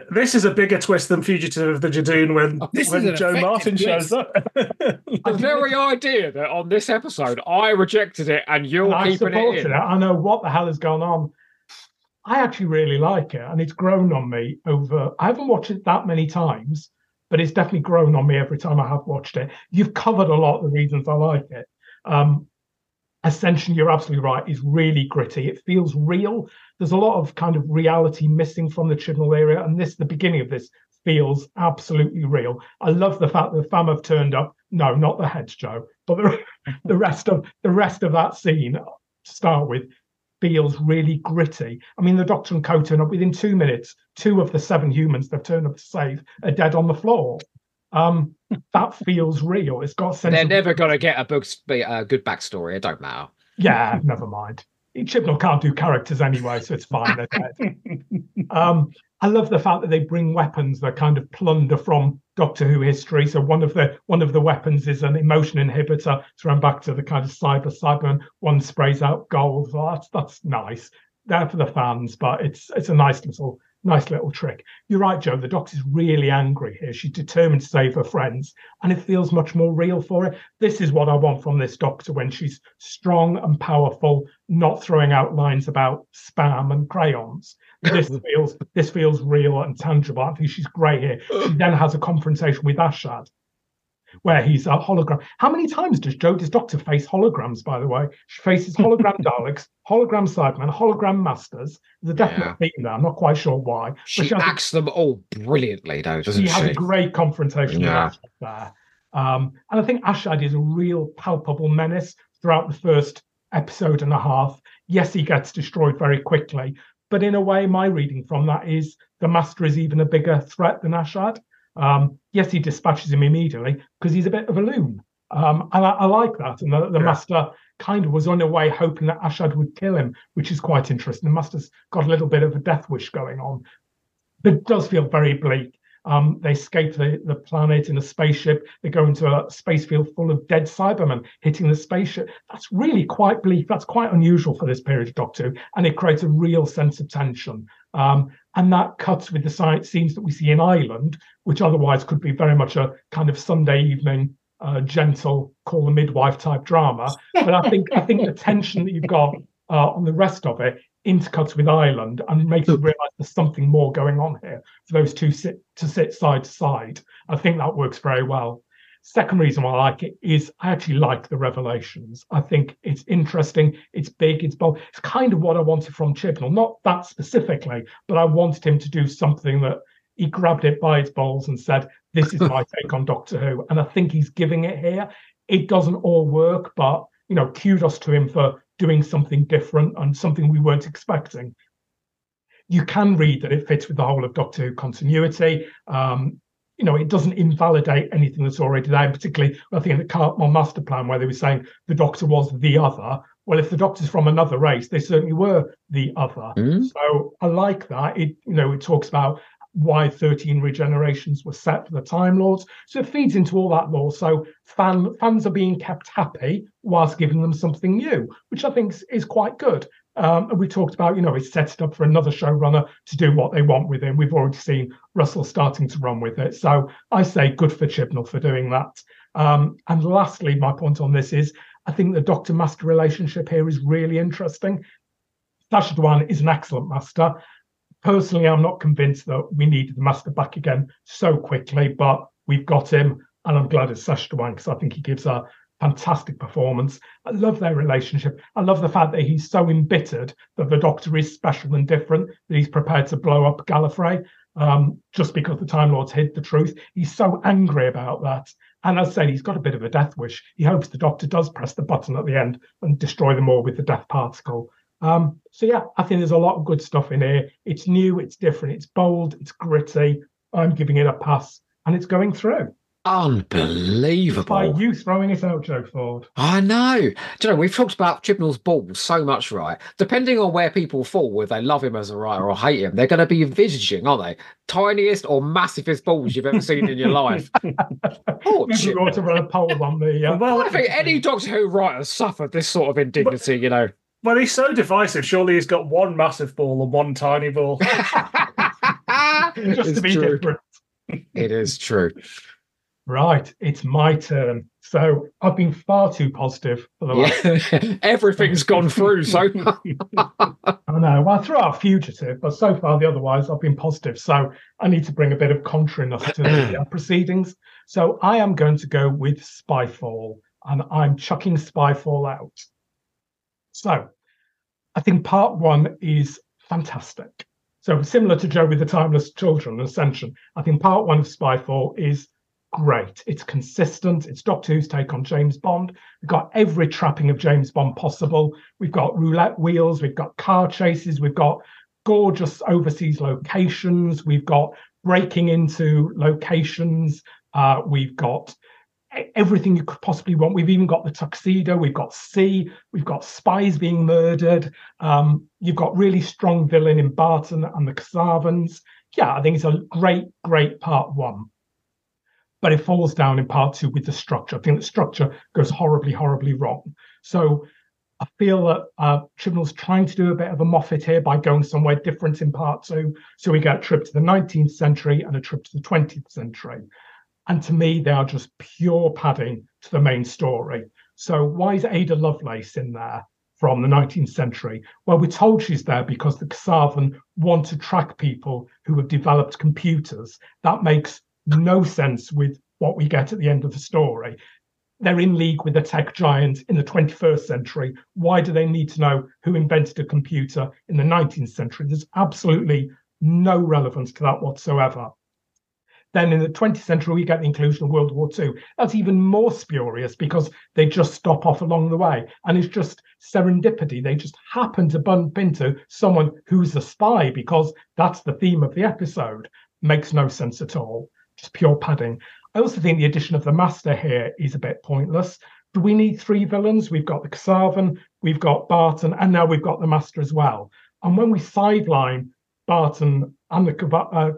This is a bigger twist than Fugitive of the Judoon when, this when Jo Martin twist. shows up. the very idea that on this episode I rejected it and you're and keeping it in. It. I know what the hell has gone on. I actually really like it, and it's grown on me over. I haven't watched it that many times, but it's definitely grown on me every time I have watched it. You've covered a lot of the reasons I like it. Um, Ascension, you're absolutely right, is really gritty. It feels real. There's a lot of kind of reality missing from the Chibnall area, and this, the beginning of this, feels absolutely real. I love the fact that the fam have turned up. No, not the heads, Joe, but the, the rest of the rest of that scene to start with feels really gritty. I mean, the Doctor and Co turn up within two minutes. Two of the seven humans they've turned up to save are dead on the floor. Um, that feels real. It's got sense. They're of- never going to get a, book, a good backstory. It don't matter. Yeah, never mind. Chibnall can't do characters anyway, so it's fine. um, I love the fact that they bring weapons that kind of plunder from Doctor Who history. So one of the one of the weapons is an emotion inhibitor to run back to the kind of cyber cyber. One sprays out gold. So that's that's nice. There for the fans, but it's it's a nice little nice little trick. You're right, Joe. The Doctor's really angry here. She's determined to save her friends, and it feels much more real for her. This is what I want from this Doctor when she's strong and powerful, not throwing out lines about spam and crayons. This feels this feels real and tangible. I think she's great here. She then has a confrontation with Ashad, where he's a hologram. How many times does Jodie's Doctor face holograms, by the way? She faces hologram Daleks, hologram Cybermen, hologram Masters. There's a definite yeah. theme there. I'm not quite sure why. She, she acts a, them all brilliantly, though, doesn't she? She has a great confrontation yeah. with there. Um, and I think Ashad is a real palpable menace throughout the first episode and a half. Yes, he gets destroyed very quickly, but in a way, my reading from that is the Master is even a bigger threat than Ashad. Um, yes, he dispatches him immediately because he's a bit of a loon. Um, and I, I, like that. And the, the yeah. master kind of was on a way hoping that Ashad would kill him, which is quite interesting. The master's got a little bit of a death wish going on. it does feel very bleak. Um, they escape the, the planet in a spaceship. They go into a space field full of dead Cybermen hitting the spaceship. That's really quite bleak. That's quite unusual for this period of Doctor Who, and it creates a real sense of tension. Um, and that cuts with the science scenes that we see in Ireland, which otherwise could be very much a kind of Sunday evening, uh, gentle, call the midwife type drama. But I think I think the tension that you've got uh, on the rest of it intercuts with Ireland and makes you realise there's something more going on here for those two sit to sit side to side. I think that works very well. Second reason why I like it is I actually like the revelations. I think it's interesting, it's big, it's bold. It's kind of what I wanted from Chibnall, not that specifically, but I wanted him to do something that he grabbed it by its balls and said, This is my take on Doctor Who. And I think he's giving it here. It doesn't all work, but you know, kudos to him for doing something different and something we weren't expecting. You can read that it fits with the whole of Doctor Who continuity. Um, you know, it doesn't invalidate anything that's already there. Particularly, I think in the Cartmel Master Plan, where they were saying the Doctor was the other. Well, if the Doctor's from another race, they certainly were the other. Mm. So I like that. It, you know, it talks about why 13 regenerations were set for the Time Lords. So it feeds into all that lore. So fan, fans are being kept happy whilst giving them something new, which I think is, is quite good. Um, and we talked about, you know, it's set it up for another showrunner to do what they want with him. We've already seen Russell starting to run with it. So I say good for Chibnall for doing that. Um, and lastly, my point on this is I think the Doctor Master relationship here is really interesting. Sacha Dhawan is an excellent master personally, I'm not convinced that we need the master back again so quickly, but we've got him, and I'm glad it's Sacha Dhawan because I think he gives a fantastic performance. I love their relationship. I love the fact that he's so embittered that the Doctor is special and different that he's prepared to blow up Gallifrey um, just because the Time Lords hid the truth. He's so angry about that. And as I said, he's got a bit of a death wish. He hopes the Doctor does press the button at the end and destroy them all with the death particle. Um, so yeah, I think there's a lot of good stuff in here. It's new, it's different, it's bold, it's gritty. I'm giving it a pass, and it's going through. Unbelievable. By you throwing it out, Joe Ford. I know. Do you know, we've talked about Chibnall's balls so much, right? Depending on where people fall, whether they love him as a writer or hate him, they're going to be envisaging, aren't they? Tiniest or massivest balls you've ever seen in your life. oh, Maybe we ought to run a poll on the. Uh... Well, I think any Doctor Who writer suffered this sort of indignity, but, you know. Well, he's so divisive. Surely he's got one massive ball and one tiny ball. Just it's to be true. different. it is true. Right, it's my turn. So I've been far too positive for the last. Yeah. Everything's gone through. So I know. Well, I threw out fugitive, but so far the otherwise I've been positive. So I need to bring a bit of contrariness to the uh, proceedings. So I am going to go with Spyfall, and I'm chucking Spyfall out. So I think part one is fantastic. So similar to Joe with the Timeless Children Ascension, I think part one of Spyfall is great. It's consistent. It's Doctor Who's take on James Bond. We've got every trapping of James Bond possible. We've got roulette wheels. We've got car chases. We've got gorgeous overseas locations. We've got breaking into locations. Uh, we've got everything you could possibly want. We've even got the tuxedo, we've got C, we've got spies being murdered. Um, you've got really strong villain in Barton and the Kasaavins. Yeah, I think it's a great, great part one. But it falls down in part two with the structure. I think the structure goes horribly, horribly wrong. So I feel that uh, Chibnall's trying to do a bit of a Moffat here by going somewhere different in part two. So we get a trip to the 19th century and a trip to the 20th century. And to me, they are just pure padding to the main story. So why is Ada Lovelace in there from the 19th century? Well, we're told she's there because the Kasaavin want to track people who have developed computers. That makes no sense with what we get at the end of the story. They're in league with the tech giant in the 21st century. Why do they need to know who invented a computer in the 19th century? There's absolutely no relevance to that whatsoever. Then in the 20th century, we get the inclusion of World War II. That's even more spurious because they just stop off along the way. And it's just serendipity. They just happen to bump into someone who's a spy because that's the theme of the episode. Makes no sense at all. Just pure padding. I also think the addition of the Master here is a bit pointless. Do we need three villains? We've got the Kasaavin, we've got Barton, and now we've got the Master as well. And when we sideline Barton and the uh,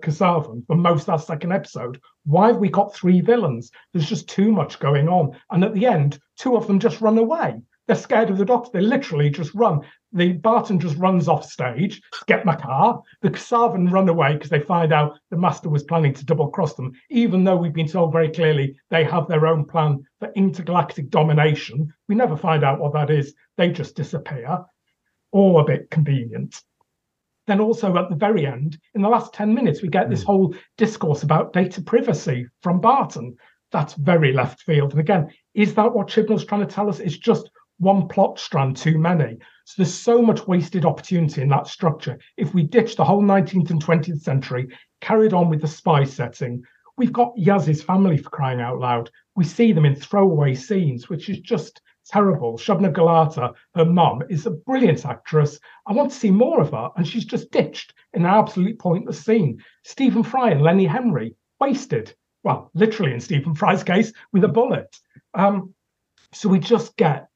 for most of that second episode. Why have we got three villains? There's just too much going on. And at the end, two of them just run away. They're scared of the doctor. They literally just run. The Barton just runs off stage, get my car. The Kasaavin run away because they find out the master was planning to double cross them, even though we've been told very clearly they have their own plan for intergalactic domination. We never find out what that is. They just disappear. All a bit convenient. Then also at the very end, in the last 10 minutes, we get this hmm. whole discourse about data privacy from Barton. That's very left field. And again, is that what Chibnall's trying to tell us? It's just one plot strand too many. So there's so much wasted opportunity in that structure. If we ditch the whole 19th and 20th century, carried on with the spy setting, we've got Yaz's family for crying out loud. We see them in throwaway scenes, which is just terrible. Shobna Gulati, her mum, is a brilliant actress. I want to see more of her, and she's just ditched in an absolutely pointless scene. Stephen Fry and Lenny Henry, wasted. Well, literally in Stephen Fry's case, with a bullet. Um, so we just get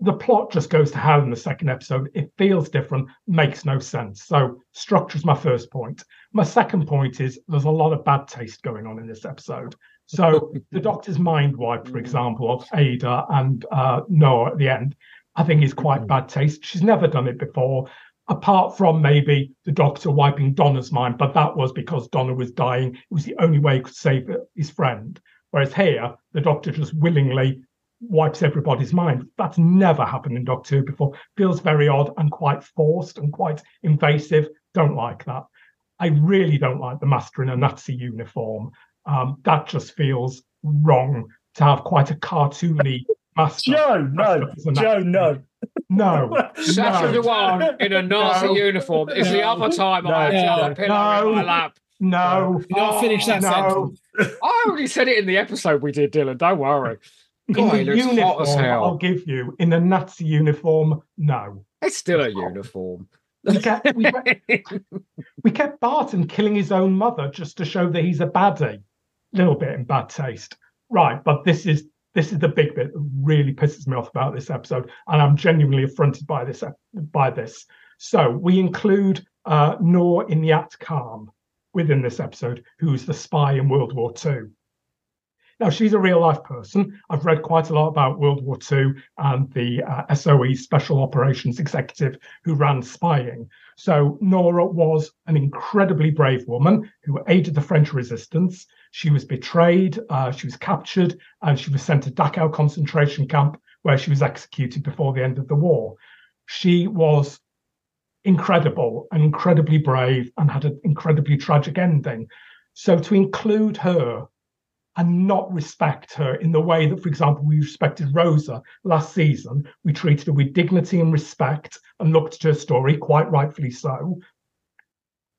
the plot just goes to hell in the second episode. It feels different, makes no sense. So structure is my first point. My second point is there's a lot of bad taste going on in this episode. So the doctor's mind wipe, for example, of Ada and uh, Noor at the end, I think is quite bad taste. She's never done it before, apart from maybe the doctor wiping Donna's mind, but that was because Donna was dying. It was the only way he could save his friend. Whereas here, the doctor just willingly wipes everybody's mind. That's never happened in Doctor Who before. Feels very odd and quite forced and quite invasive. Don't like that. I really don't like the master in a Nazi uniform um, that just feels wrong to have quite a cartoony master. Joe, no, Joe, no. No. Sacha no. Dhawan in a Nazi no. uniform is no. the other time no. I had a pillow in my lap. No. You not finish that no. sentence. I already said it in the episode we did, Dylan. Don't worry. God, in the uniform, I'll give you. In the Nazi uniform, no. It's still a uniform. We kept, we, we kept Barton killing his own mother just to show that he's a baddie little bit in bad taste. Right, but this is this is the big bit that really pisses me off about this episode, and I'm genuinely affronted by this by this. So we include uh, Noor Inayat Khan within this episode, who's the spy in World War II. Now, she's a real life person. I've read quite a lot about World War II and the uh, SOE Special Operations Executive who ran spying. So, Nora was an incredibly brave woman who aided the French resistance. She was betrayed, uh, she was captured, and she was sent to Dachau concentration camp where she was executed before the end of the war. She was incredible and incredibly brave and had an incredibly tragic ending. So, to include her and not respect her in the way that, for example, we respected Rosa last season. We treated her with dignity and respect and looked at her story, quite rightfully so.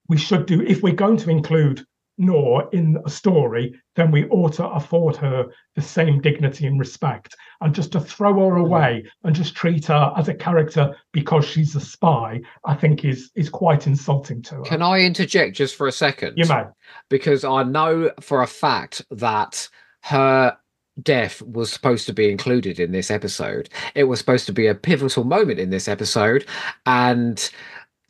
We should do, if we're going to include Noor in a story, then we ought to afford her the same dignity and respect. And just to throw her mm. away and just treat her as a character because she's a spy, I think is is quite insulting to her. Can I interject just for a second? You may. Because I know for a fact that her death was supposed to be included in this episode. It was supposed to be a pivotal moment in this episode. And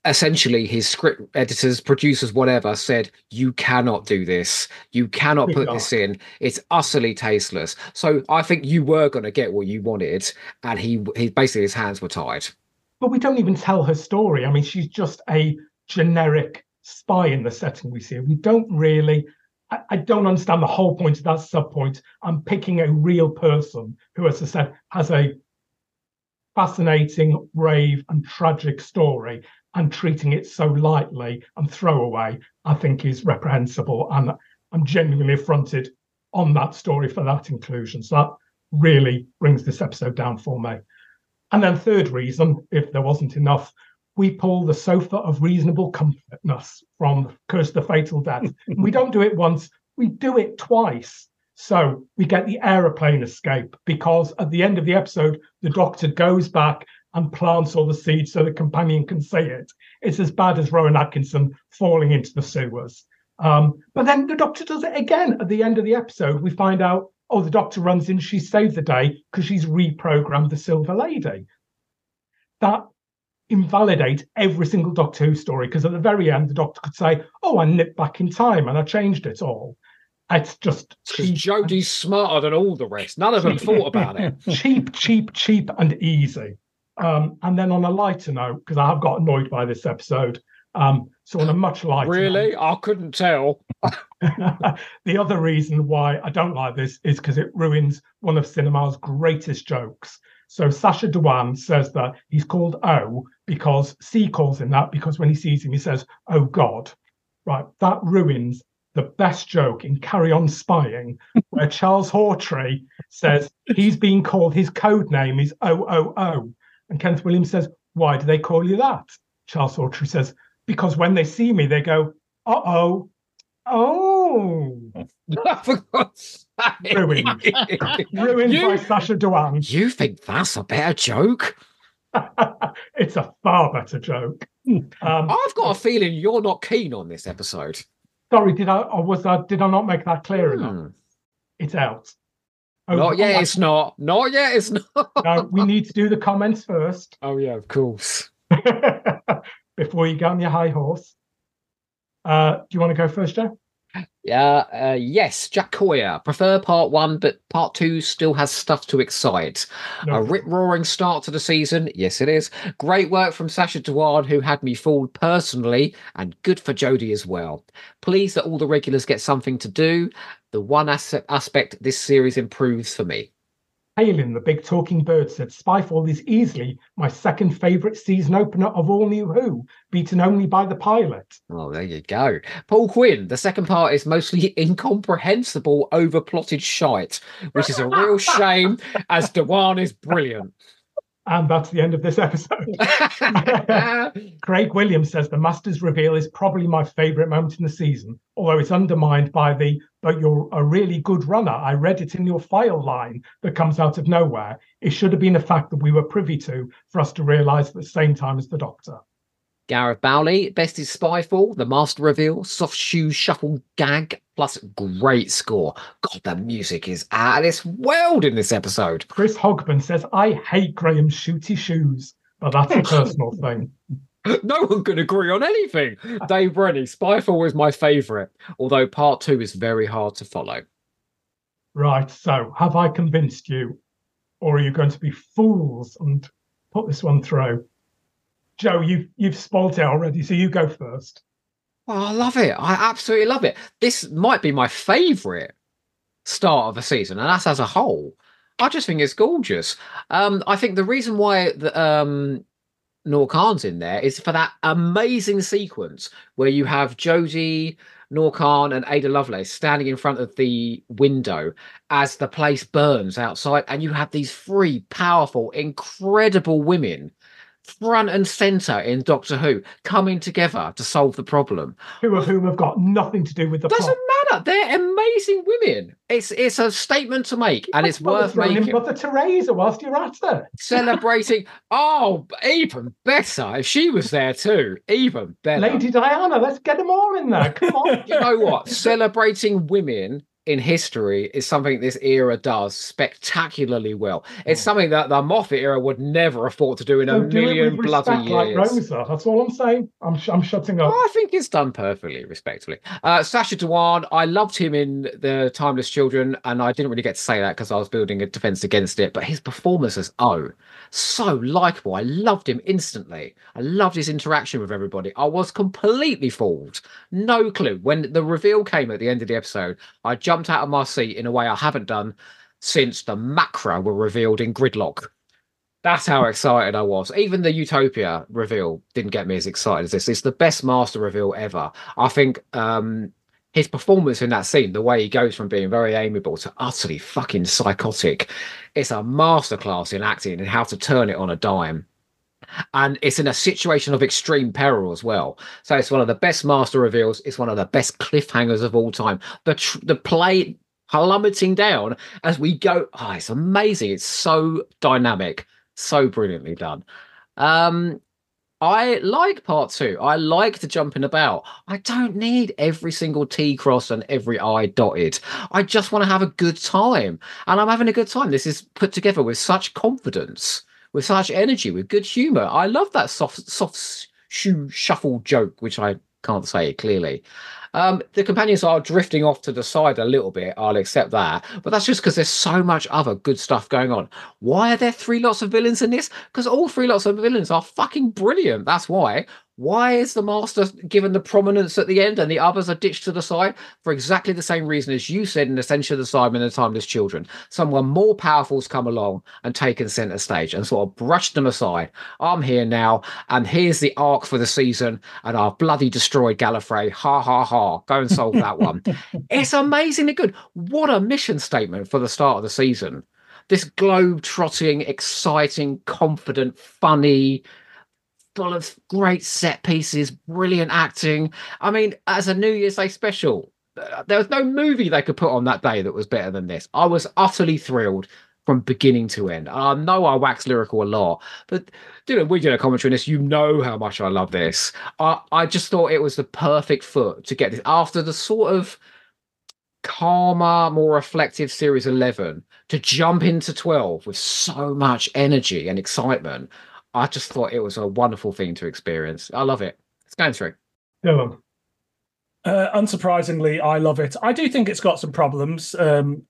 essentially his script editors producers whatever said you cannot do this. You cannot put this in. It's utterly tasteless. So i think you were going to get what you wanted and he he basically his hands were tied. But we don't even tell her story. I mean she's just a generic spy in the setting we see we don't really I, I don't understand the whole point of that sub point. I'm picking a real person who, as I said, has a fascinating, brave, and tragic story and treating it so lightly and throwaway, I think is reprehensible. And I'm genuinely affronted on that story for that inclusion. So that really brings this episode down for me. And then, third reason, if there wasn't enough, we pull the sofa of reasonable comfortness from Curse the Fatal Death. we don't do it once, we do it twice. So we get the aeroplane escape because at the end of the episode, the doctor goes back and plants all the seeds so the companion can see it. It's as bad as Rowan Atkinson falling into the sewers. Um, but then the doctor does it again at the end of the episode. We find out, oh, the doctor runs in, she saved the day because she's reprogrammed the Silver Lady. That invalidate every single Doctor Who story because at the very end, the Doctor could say, "Oh, I nipped back in time and I changed it all." It's just cheap. Jodie's smarter than all the rest. None of them thought about it. cheap, cheap, cheap, and easy. Um, and then on a lighter note, because I have got annoyed by this episode, um, so on a much lighter Really? note, I couldn't tell. the other reason why I don't like this is because it ruins one of cinema's greatest jokes. So Sacha Dhawan says that he's called O because C calls him that because when he sees him, he says, Oh God. Right. That ruins the best joke in Carry On Spying, where Charles Hawtrey says he's being called, his code name is OOO. And Kenneth Williams says, Why do they call you that? Charles Hawtrey says, Because when they see me, they go, Uh oh, oh. Ruined. Ruined You- by Sacha Dhawan. You think that's a better joke? it's a far better joke. Um, I've got a feeling you're not keen on this episode. sorry, did I or was I did I not make that clear enough? Hmm. It's out. Not Oh, yet, it's not. Not yet, it's not. No, we need to do the comments first Oh, yeah, of course. before you get on your high horse. Uh, do you want to go first, Joe? Yeah, uh, yes, Jack Coyer. Prefer part one, but part two still has stuff to excite. No. A rip roaring start to the season. Yes, it is. Great work from Sacha Dhawan, who had me fooled personally, and good for Jodie as well. Pleased that all the regulars get something to do. The one as- aspect this series improves for me. Palin, the big talking bird, said Spyfall is easily my second favourite season opener of All New Who, beaten only by the pilot. Oh, there you go. Paul Quinn, the second part is mostly incomprehensible, overplotted shite, which is a real shame as Dhawan is brilliant. And that's the end of this episode. Craig Williams says the Masters reveal is probably my favourite moment in the season, although it's undermined by the but you're a really good runner. I read it in your file line that comes out of nowhere. It should have been a fact that we were privy to for us to realise at the same time as the Doctor. Gareth Bowley, best is Spyfall, the master reveal, soft shoe shuffle gag, plus great score. God, the music is out of this world in this episode. Chris Hogman says, I hate Graham's shooty shoes, but that's a personal thing. No one can agree on anything. Dave Rennie, Spyfall is my favourite, although part two is very hard to follow. Right, so have I convinced you, or are you going to be fools and put this one through? Joe, you've you've spoilt it already, so you go first. Oh, I love it. I absolutely love it. This might be my favourite start of the season, and that's as a whole. I just think it's gorgeous. Um, I think the reason why the um Noor Khan's in there is for that amazing sequence where you have Jodie, Noor Khan, and Ada Lovelace standing in front of the window as the place burns outside, and you have these three powerful, incredible women front and center in Doctor Who coming together to solve the problem. Two of whom have got nothing to do with the Doesn't plot. matter. They're amazing women. It's it's a statement to make, and it's worth making. Mother Teresa whilst you're at it. Celebrating. Oh, even better if she was there too. Even better. Lady Diana, let's get them all in there. Come on. you know what? Celebrating women in history is something this era does spectacularly well. It's Oh. something that the Moffat era would never have thought to do in a So do it million bloody respect like years. Rosa. That's all I'm saying. I'm sh- I'm shutting up. Oh, I think it's done perfectly, respectfully. Uh, Sacha Dhawan, I loved him in the Timeless Children, and I didn't really get to say that because I was building a defense against it. But his performance as O, so likable. I loved him instantly. I loved his interaction with everybody. I was completely fooled. No clue. When the reveal came at the end of the episode, I jumped out of my seat in a way I haven't done since the Macra were revealed in Gridlock. That's how excited I was. Even the Utopia reveal didn't get me as excited as this. It's the best master reveal ever. I think um his performance in that scene, the way he goes from being very amiable to utterly fucking psychotic, it's a masterclass in acting and how to turn it on a dime. And it's in a situation of extreme peril as well. So it's one of the best master reveals. It's one of the best cliffhangers of all time. The tr- the play plummeting down as we go. Oh, it's amazing. It's so dynamic, so brilliantly done. Um, I like part two. I like the jumping about. I don't need every single T cross and every I dotted. I just want to have a good time. And I'm having a good time. This is put together with such confidence with such energy, with good humor. I love that soft, soft shoe shuffle joke, which I can't say clearly. Um, the companions are drifting off to the side a little bit. I'll accept that, but that's just because there's so much other good stuff going on. Why are there three lots of villains in this? Because all three lots of villains are fucking brilliant. That's why. Why is the master given the prominence at the end and the others are ditched to the side? For exactly the same reason as you said in Ascension of the Cybermen and the Timeless Children. Someone more powerful's come along and taken centre stage and sort of brushed them aside. I'm here now, and here's the arc for the season, and I've bloody destroyed Gallifrey. Ha ha ha. Go and solve that one. it's amazingly good. What a mission statement for the start of the season. This globe trotting, exciting, confident, funny, full of great set pieces, brilliant acting. I mean, as a New Year's Day special, uh, there was no movie they could put on that day that was better than this. I was utterly thrilled from beginning to end. I know I wax lyrical a lot, but dude, we did a commentary on this. You know how much I love this. I, I just thought it was the perfect foot to get this after the sort of calmer, more reflective series 11 to jump into 12 with so much energy and excitement. I just thought it was a wonderful thing to experience. I love it. It's going through. Yeah. Uh, unsurprisingly, I love it. I do think it's got some problems um,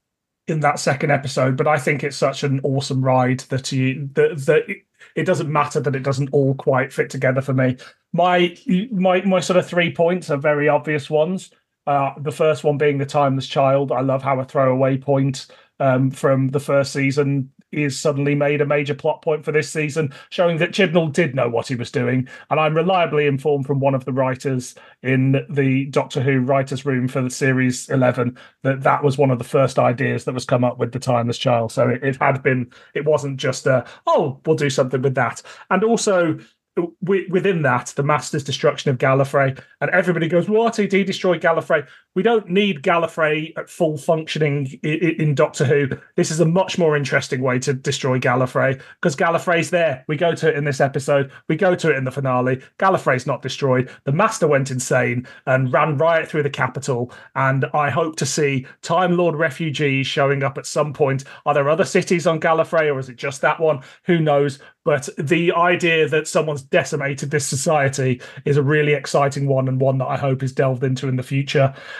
in that second episode, but I think it's such an awesome ride that you that that it, it doesn't matter that it doesn't all quite fit together for me. My my my sort of three points are very obvious ones. Uh, the first one being the timeless child. I love how a throwaway point um, from the first season is suddenly made a major plot point for this season, showing that Chibnall did know what he was doing. And I'm reliably informed from one of the writers in the Doctor Who writers' room for the series 11 that that was one of the first ideas that was come up with the Timeless Child. So it, it had been, it wasn't just a, oh, we'll do something with that. And also, within that, the Master's destruction of Gallifrey, and everybody goes, "What? did He destroy, Gallifrey." We don't need Gallifrey at full functioning in, Doctor Who. This is a much more interesting way to destroy Gallifrey because Gallifrey's there. We go to it in this episode. We go to it in the finale. Gallifrey's not destroyed. The Master went insane and ran riot through the capital. And I hope to see Time Lord refugees showing up at some point. Are there other cities on Gallifrey, or is it just that one? Who knows? But the idea that someone's decimated this society is a really exciting one and one that I hope is delved into in the future.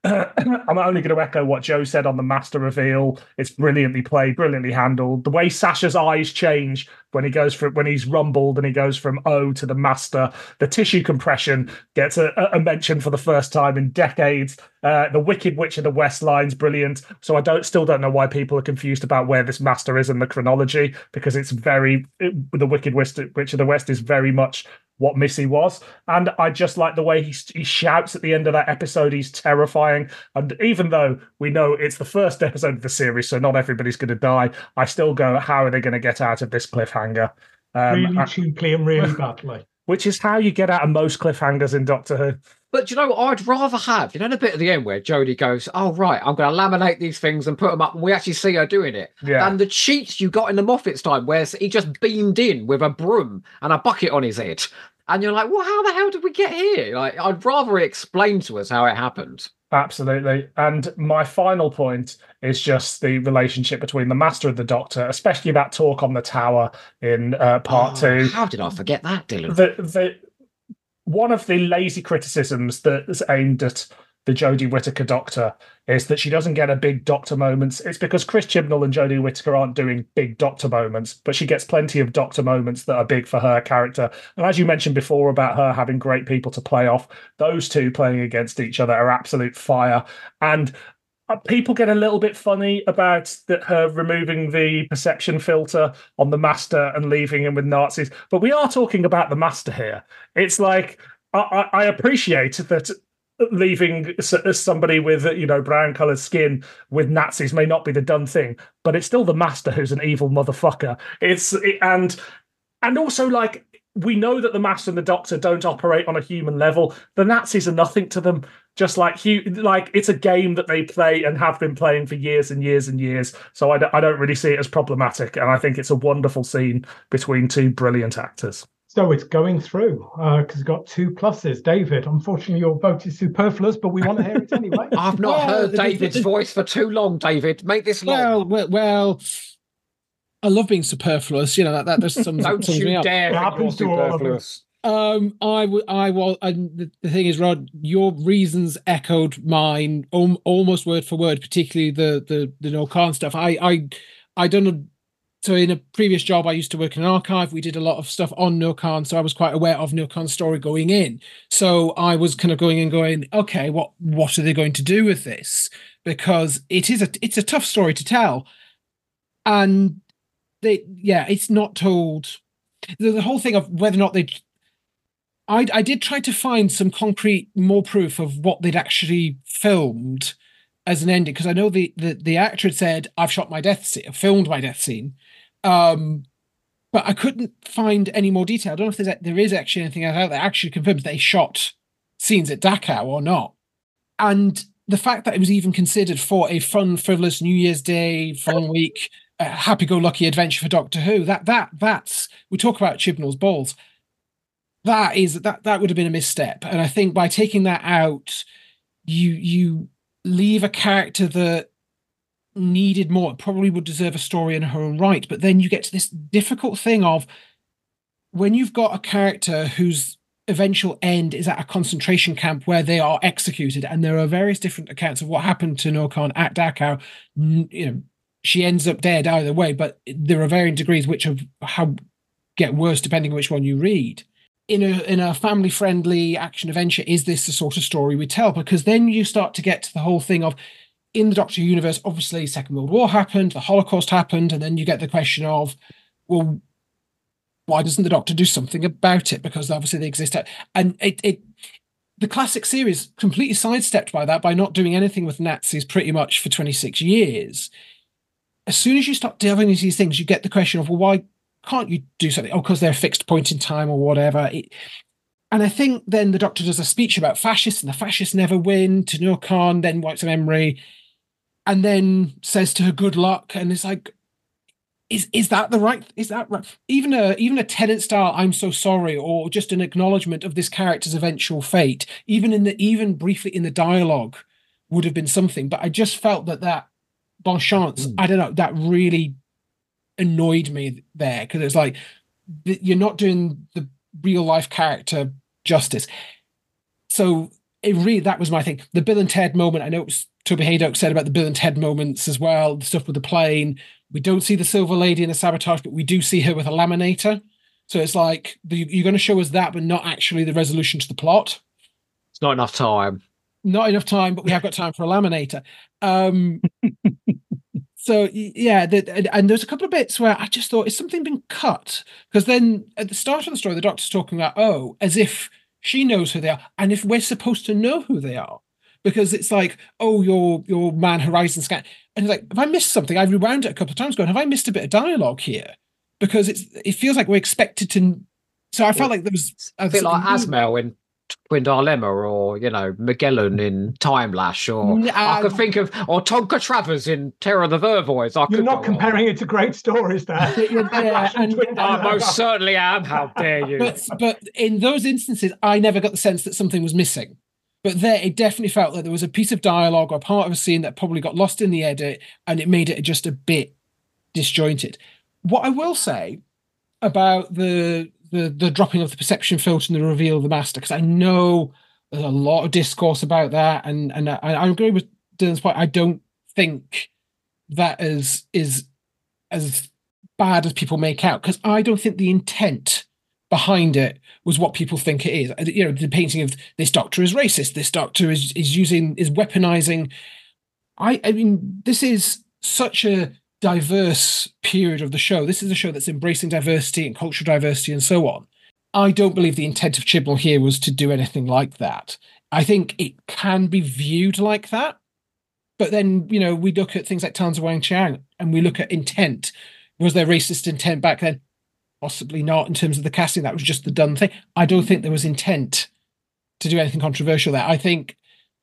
I'm only going to echo what Joe said on the master reveal. It's brilliantly played, brilliantly handled. The way Sacha's eyes change when he goes from when he's rumbled and he goes from O to the master. The tissue compression gets a, a mention for the first time in decades. Uh, the Wicked Witch of the West line's brilliant. So I don't still don't know why people are confused about where this master is in the chronology because it's very it, the Wicked Witch, of the West is very much what Missy was. And I just like the way he, he shouts at the end of that episode. He's terrifying. And even though we know it's the first episode of the series, so not everybody's going to die, I still go, how are they going to get out of this cliffhanger? Um, really cheaply and really badly. Which is how you get out of most cliffhangers in Doctor Who. But you know, what? I'd rather have, you know, the bit at the end where Jodie goes, Oh, right, I'm going to laminate these things and put them up, and we actually see her doing it. Yeah. And the cheats you got in the Moffat's time, where he just beamed in with a broom and a bucket on his head and you're like, well, how the hell did we get here? Like, I'd rather explain to us how it happened. Absolutely. And my final point is just the relationship between the Master and the Doctor, especially that talk on the tower in uh, part oh, two. How did I forget that, Dylan? The, the, one of the lazy criticisms that is aimed at the Jodie Whittaker Doctor is that she doesn't get a big Doctor moments. It's because Chris Chibnall and Jodie Whittaker aren't doing big Doctor moments, but she gets plenty of Doctor moments that are big for her character. And as you mentioned before about her having great people to play off, those two playing against each other are absolute fire. And uh, people get a little bit funny about that her removing the perception filter on the master and leaving him with Nazis, but we are talking about the master here. It's like I, I appreciate that leaving uh, somebody with you know brown colored skin with Nazis may not be the done thing, but it's still the master who's an evil motherfucker. It's and and also like we know that the master and the doctor don't operate on a human level. The Nazis are nothing to them. Just like like it's a game that they play and have been playing for years and years and years. So I I don't really see it as problematic, and I think it's a wonderful scene between two brilliant actors. So it's going through because uh, it's got two pluses. David, unfortunately, your vote is superfluous, but we want to hear it anyway. I've not well, heard David's voice for too long. David, make this long. Well, well, well I love being superfluous. You know that that there's some. Don't you dare! It happens to all of us. Um, I would, I was, and the, the, thing is, Rod, your reasons echoed mine um, almost word for word, particularly the the the Noor Khan stuff. I I I done so in a previous job, I used to work in an archive. We did a lot of stuff on Noor Khan so I was quite aware of Noor Khan's story going in. So I was kind of going and going, okay, what what are they going to do with this? Because it is a it's a tough story to tell, and they yeah, it's not told. The, the whole thing of whether or not they I, I did try to find some concrete more proof of what they'd actually filmed as an ending because I know the, the the actor had said I've shot my death scene, filmed my death scene, um, but I couldn't find any more detail. I don't know if there's there is actually anything out there that actually confirms they shot scenes at Dachau or not, and the fact that it was even considered for a fun, frivolous New Year's Day, fun week, happy-go-lucky adventure for Doctor Who. That that that's we talk about Chibnall's balls that is that that would have been a misstep and i think by taking that out you you leave a character that needed more probably would deserve a story in her own right but then you get to this difficult thing of when you've got a character whose eventual end is at a concentration camp where they are executed and there are various different accounts of what happened to Noor Khan at Dachau you know she ends up dead either way but there are varying degrees which of how get worse depending on which one you read in a in a family friendly action adventure is this the sort of story we tell because then you start to get to the whole thing of in the doctor universe obviously second world war happened the holocaust happened and then you get the question of well why doesn't the doctor do something about it? Because obviously they exist. And it, it the classic series completely sidestepped by that by not doing anything with nazis pretty much for 26 years. As soon as you start delving into these things you get the question of well why can't you do something? Oh, because they're a fixed point in time or whatever. It, and I think then the doctor does a speech about fascists, and the fascists never win. To Noor Khan then wipes a memory, and then says to her, "Good luck." And it's like, is is that the right? Is that right? Even a even a Tennant style "I'm so sorry" or just an acknowledgement of this character's eventual fate, even in the even briefly in the dialogue, would have been something. But I just felt that that bon chance, mm. I don't know, that really annoyed me there because it's like you're not doing the real life character justice. So it really that was my thing. The Bill and Ted moment. I know it was Toby Hadoke said about the Bill and Ted moments as well. The stuff with the plane. We don't see the Silver Lady in the sabotage, but we do see her with a laminator. So it's like you're going to show us that, but not actually the resolution to the plot. It's not enough time. Not enough time, but we have got time for a laminator. Um, so yeah, the, and there's a couple of bits where I just thought, is something been cut? Because then at the start of the story, the doctor's talking about, oh, as if she knows who they are, and if we're supposed to know who they are, because it's like, oh, your your man Horizon scan, and it's like, have I missed something? I rewound it a couple of times, going, have I missed a bit of dialogue here? Because it's it feels like we're expected to. So I felt like there was a bit like Azmael in Twin Dilemma or you know Magellan in Timelash or um, I could think of or Tonker Travers in Terror of the Vervoids. I you're not comparing on. it to great stories there. yeah, and, I most certainly am. How dare you? But, but in those instances, I never got the sense that something was missing. But there, it definitely felt that there was a piece of dialogue or part of a scene that probably got lost in the edit, and it made it just a bit disjointed. What I will say about the the the dropping of the perception filter and the reveal of the master because I know there's a lot of discourse about that, and and I, I agree with Dylan's point. I don't think that is is as bad as people make out because I don't think the intent behind it was what people think it is. You know, the painting of this doctor is racist. This doctor is is using is weaponizing. I I mean, this is such a diverse period of the show. This is a show that's embracing diversity and cultural diversity and so on. I don't believe the intent of Chibnall here was to do anything like that. I think it can be viewed like that. But then, you know, we look at things like Tanza Weng-Chiang and we look at intent. Was there racist intent back then? Possibly not in terms of the casting. That was just the done thing. I don't think there was intent to do anything controversial there. I think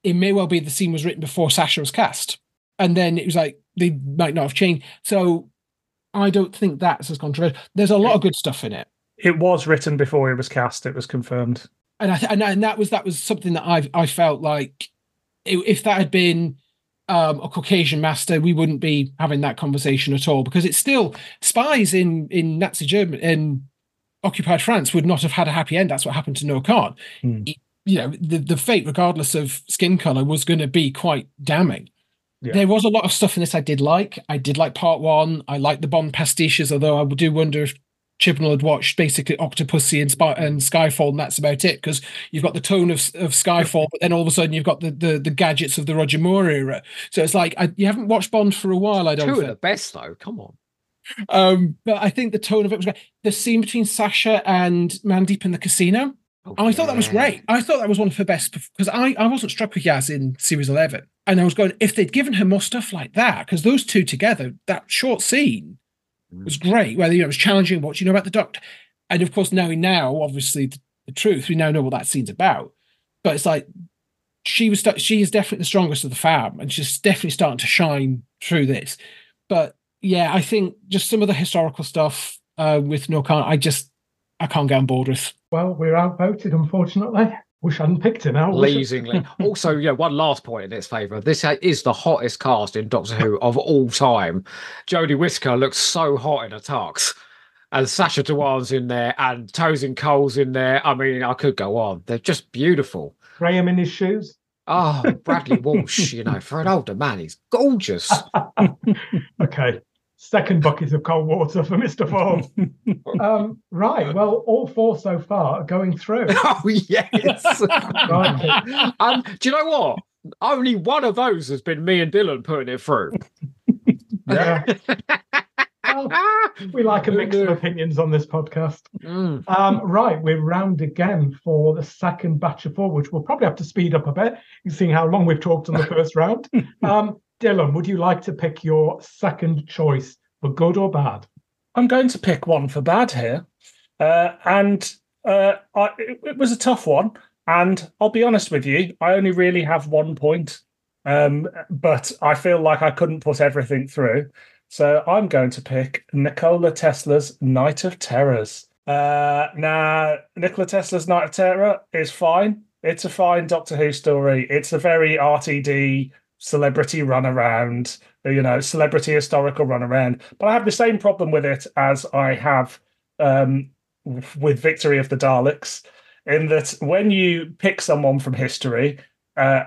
it may well be the scene was written before Sacha was cast. And then it was like, they might not have changed. So I don't think that's as controversial. There's a lot of good stuff in it. It was written before it was cast. It was confirmed, and I th- and, and that was that was something that I I felt like if that had been um, a Caucasian master, we wouldn't be having that conversation at all because it's still spies in in Nazi Germany in occupied France would not have had a happy end. That's what happened to Noor Khan. Hmm. You know, the, the fate, regardless of skin color, was going to be quite damning. Yeah. There was a lot of stuff in this I did like. I did like part one. I like the Bond pastiches, although I do wonder if Chibnall had watched basically Octopussy and, Spy- and Skyfall, and that's about it. Because you've got the tone of, of Skyfall, but then all of a sudden you've got the the, the gadgets of the Roger Moore era. So it's like I, you haven't watched Bond for a while. I don't. Two think. of the best though. Come on. Um, but I think the tone of it was great. The scene between Sacha and Mandip in the casino. Oh, I thought that was great. I thought that was one of her best because I, I wasn't struck with Yaz in series 11. And I was going, if they'd given her more stuff like that, because those two together, that short scene mm. was great, whether you know, it was challenging. What do you know about the doctor? And of course, knowing now, obviously, the, the truth, we now know what that scene's about. But it's like she was, she is definitely the strongest of the fam, and she's definitely starting to shine through this. But yeah, I think just some of the historical stuff uh, with Noor Khan, I just I can't get on board with. Well, we're outvoted, unfortunately. Wish I hadn't picked it now. Blazingly. also, yeah, one last point in its favour. This is the hottest cast in Doctor Who of all time. Jodie Whittaker looks so hot in a tux. And Sacha Dhawan's in there, and Tosin Cole's in there. I mean, I could go on. They're just beautiful. Graham in his shoes. Oh, Bradley Walsh, you know, for an older man, he's gorgeous. okay second bucket of cold water for Mr. Ford. um, right. Well, all four so far are going through. Oh, yes. right. um, do you know what? Only one of those has been me and Dylan putting it through. Yeah. well, we like a mix of opinions on this podcast. Mm. Um, right, we're round again for the second batch of four, which we'll probably have to speed up a bit, seeing how long we've talked on the first round. Um, Dylan, would you like to pick your second choice for good or bad? I'm going to pick one for bad here. Uh, and uh, I, it, it, was a tough one. And I'll be honest with you, I only really have one point. Um, but I feel like I couldn't put everything through. So I'm going to pick Nikola Tesla's Night of Terrors. Uh, now, Nikola Tesla's Night of Terror is fine. It's a fine Doctor Who story. It's a very RTD celebrity run around, you know, celebrity historical run around. But I have the same problem with it as I have um, with Victory of the Daleks, in that when you pick someone from history, uh,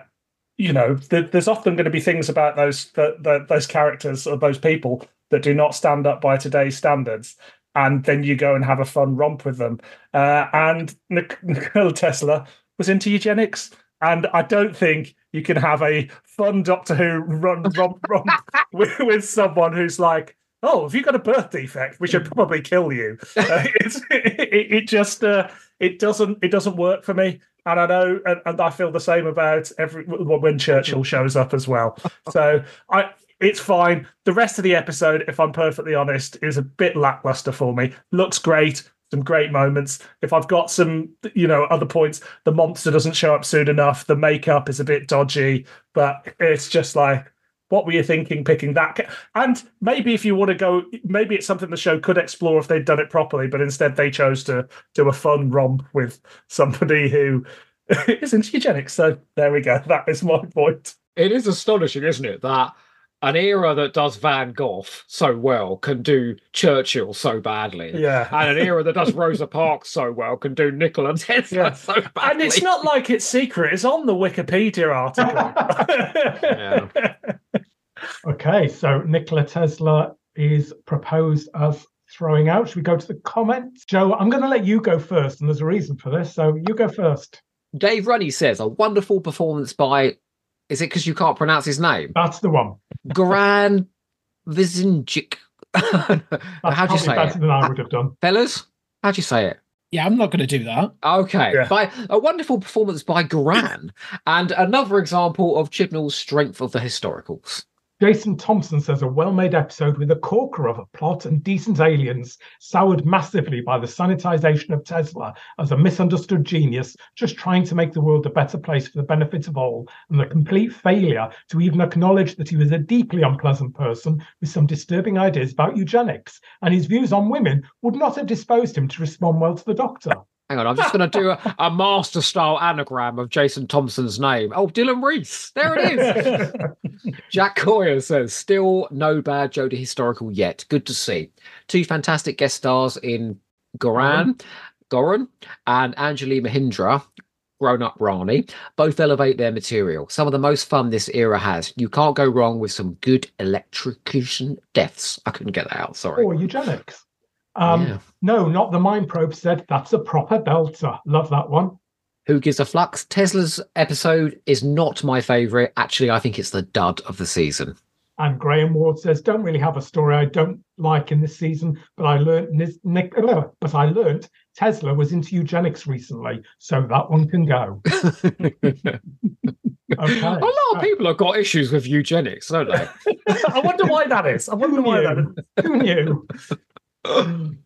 you know, th- there's often going to be things about those the, the, those characters or those people that do not stand up by today's standards. And then you go and have a fun romp with them. Uh, and Nikola Tesla was into eugenics. And I don't think you can have a fun Doctor Who run romp romp with, with, someone who's like, "Oh, have you got a birth defect? We should probably kill you." Uh, it's, it, it, just uh, it doesn't it doesn't work for me, and I know, and, and I feel the same about every when Churchill shows up as well. So I it's fine. The rest of the episode, if I'm perfectly honest, is a bit lackluster for me. Looks great, some great moments. If I've got some, you know, other points, the monster doesn't show up soon enough. The makeup is a bit dodgy, but it's just like, what were you thinking picking that? And maybe if you want to go, maybe it's something the show could explore if they'd done it properly, but instead they chose to do a fun romp with somebody who is into eugenics. So there we go. That is my point. It is astonishing, isn't it, that an era that does Van Gogh so well can do Churchill so badly. Yeah. And an era that does Rosa Parks so well can do Nikola Tesla yeah. so badly. And it's not like it's secret, it's on the Wikipedia article. yeah. Okay, so Nikola Tesla is proposed as throwing out. Should we go to the comments? Joe, I'm going to let you go first, and there's a reason for this. So you go first. Dave Runny says a wonderful performance by is it because you can't pronounce his name? That's the one. Gran Vizinjik. how do you say better it? than I would have done. Fellas, how do you say it? Yeah, I'm not going to do that. Okay. Yeah. By a wonderful performance by Gran, and another example of Chibnall's strength of the historicals. Jason Thompson says a well made episode with a corker of a plot and decent aliens, soured massively by the sanitization of Tesla as a misunderstood genius, just trying to make the world a better place for the benefit of all, and the complete failure to even acknowledge that he was a deeply unpleasant person with some disturbing ideas about eugenics, and his views on women would not have disposed him to respond well to the doctor. Hang on, I'm just going to do a, a, master style anagram of Jason Thompson's name. Oh, Dylan Reese. There it is. Jack Coyer says, still no bad Jodie historical yet. Good to see. Two fantastic guest stars in Goran, Goran and Anjali Mohindra, grown up Rani, both elevate their material. Some of the most fun this era has. You can't go wrong with some good electrocution deaths. I couldn't get that out. Sorry. Or eugenics. Um, yeah. No, not the Mind Probe said. That's a proper belter. Love that one. Who gives a flux? Tesla's episode is not my favourite. Actually, I think it's the dud of the season. And Graham Ward says, "Don't really have a story I don't like in this season, but I learned Nick, but I learned Tesla was into eugenics recently, so that one can go." okay. A lot of people have got issues with eugenics, don't they? I wonder why that is. I wonder why that is. Who knew?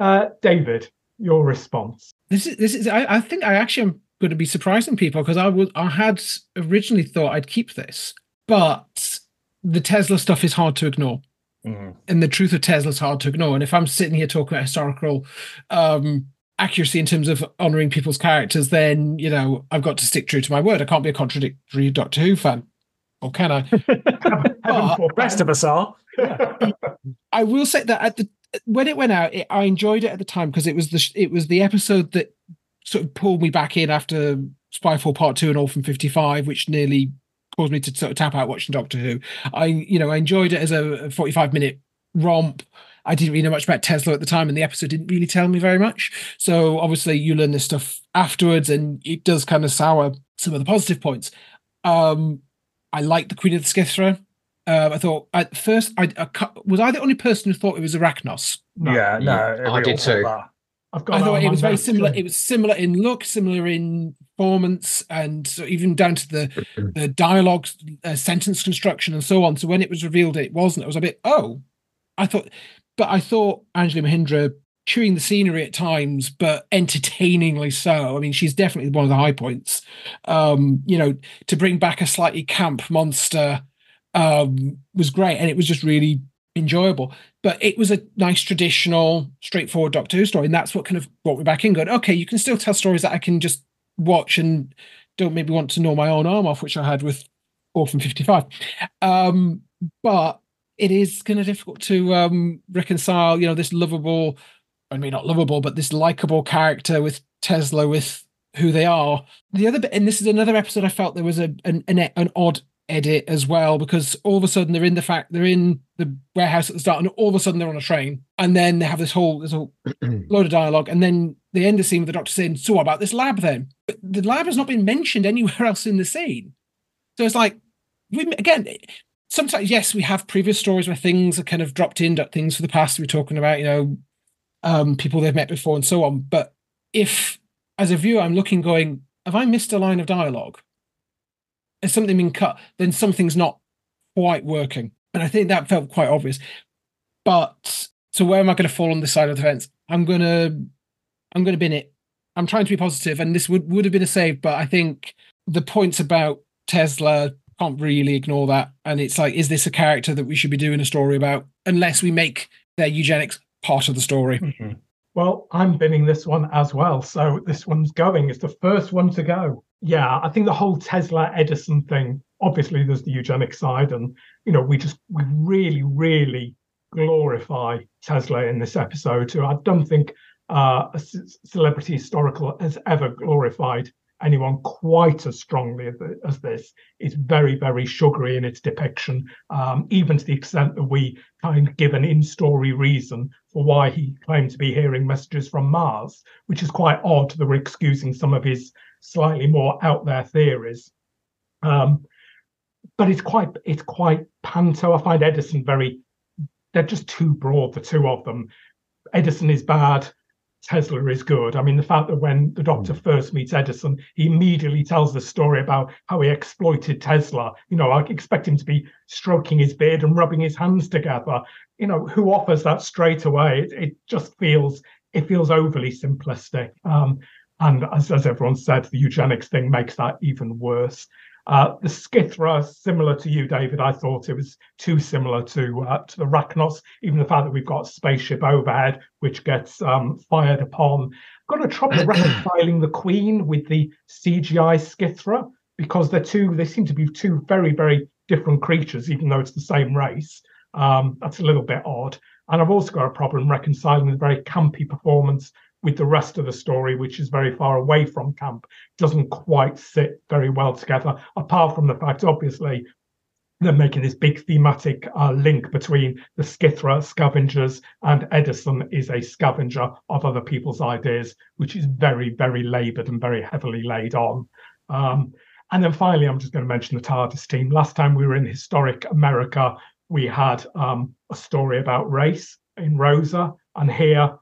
Uh, David, your response. This is this is. I, I think I actually am going to be surprising people because I would I had originally thought I'd keep this, but the Tesla stuff is hard to ignore. Mm-hmm. And the truth of Tesla is hard to ignore. And if I'm sitting here talking about historical um, accuracy in terms of honoring people's characters, then you know I've got to stick true to my word. I can't be a contradictory Doctor Who fan, or can I? the rest of us are. I will say that at the when it went out, it, I enjoyed it at the time because it was the it was the episode that sort of pulled me back in after Spyfall Part Two and Orphan Fifty Five, which nearly caused me to sort of tap out watching Doctor Who. I you know I enjoyed it as a forty five minute romp. I didn't really know much about Tesla at the time, and the episode didn't really tell me very much. So obviously, you learn this stuff afterwards, and it does kind of sour some of the positive points. Um, I like the Queen of the Skithra. Uh, I thought at first I, I, was I the only person who thought it was Racnoss. No. Yeah, no, I did too. I've got I thought it was very similar. Too. It was similar in look, similar in performance, and so even down to the the dialogue, uh, sentence construction, and so on. So when it was revealed, it wasn't. It was a bit. Oh, I thought, but I thought Anjali Mohindra chewing the scenery at times, but entertainingly so. I mean, she's definitely one of the high points. Um, you know, to bring back a slightly camp monster um, was great, and it was just really enjoyable. But it was a nice, traditional, straightforward Doctor Who story, and that's what kind of brought me back in. Going, okay, you can still tell stories that I can just watch and don't maybe want to gnaw my own arm off, which I had with Orphan Fifty Five. Um, but it is kind of difficult to um, reconcile, you know, this lovable, I mean, not lovable, but this likable character with Tesla with who they are. The other bit, and this is another episode I felt there was a an, an, an odd edit as well because all of a sudden they're in the fact they're in the warehouse at the start and all of a sudden they're on a train and then they have this whole this whole load of dialogue and then they end the scene with the doctor saying so what about this lab then? But the lab has not been mentioned anywhere else in the scene. So it's like we again sometimes yes we have previous stories where things are kind of dropped in things for the past we're talking about you know um, people they've met before and so on. But if as a viewer i'm looking going have i missed a line of dialogue has something been cut, then something's not quite working. And I think that felt quite obvious. But so where am I going to fall on this side of the fence? I'm gonna I'm gonna bin it. I'm trying to be positive, and this would would have been a save, but I think the points about Tesla can't really ignore that. And it's like, is this a character that we should be doing a story about? Unless we make their eugenics part of the story. Mm-hmm. Well, I'm binning this one as well. So this one's going. It's the first one to go yeah, I think the whole Tesla Edison thing, obviously there's the eugenic side, and you know, we just we really, really glorify Tesla in this episode too. I don't think uh, a celebrity historical has ever glorified anyone quite as strongly as this. It's very, very sugary in its depiction, um, even to the extent that we kind of give an in-story reason for why he claimed to be hearing messages from Mars, which is quite odd that we're excusing some of his slightly more out there theories. Um, but it's quite it's quite panto. I find Edison very they're just too broad, the two of them. Edison is bad, Tesla is good. I mean, the fact that when the doctor hmm. first meets Edison, he immediately tells the story about how he exploited Tesla. You know, I expect him to be stroking his beard and rubbing his hands together. You know, who offers that straight away? It, it just feels it feels overly simplistic. Um, and as, as everyone said, the eugenics thing makes that even worse. Uh, the Skithra, similar to you, David, I thought it was too similar to uh, to the Racnoss. Even the fact that we've got spaceship overhead, which gets um, fired upon, I've got a trouble reconciling the Queen with the CGI Skithra because they're two. They seem to be two very, very different creatures, even though it's the same race. Um, that's a little bit odd. And I've also got a problem reconciling the very campy performance with the rest of the story, which is very far away from camp, doesn't quite sit very well together. Apart from the fact, obviously, they're making this big thematic uh, link between the Skithra scavengers and Edison is a scavenger of other people's ideas, which is very, very laboured and very heavily laid on. Um, and then finally, I'm just going to mention the TARDIS team. Last time we were in historic America, we had um, a story about race in Rosa, and here,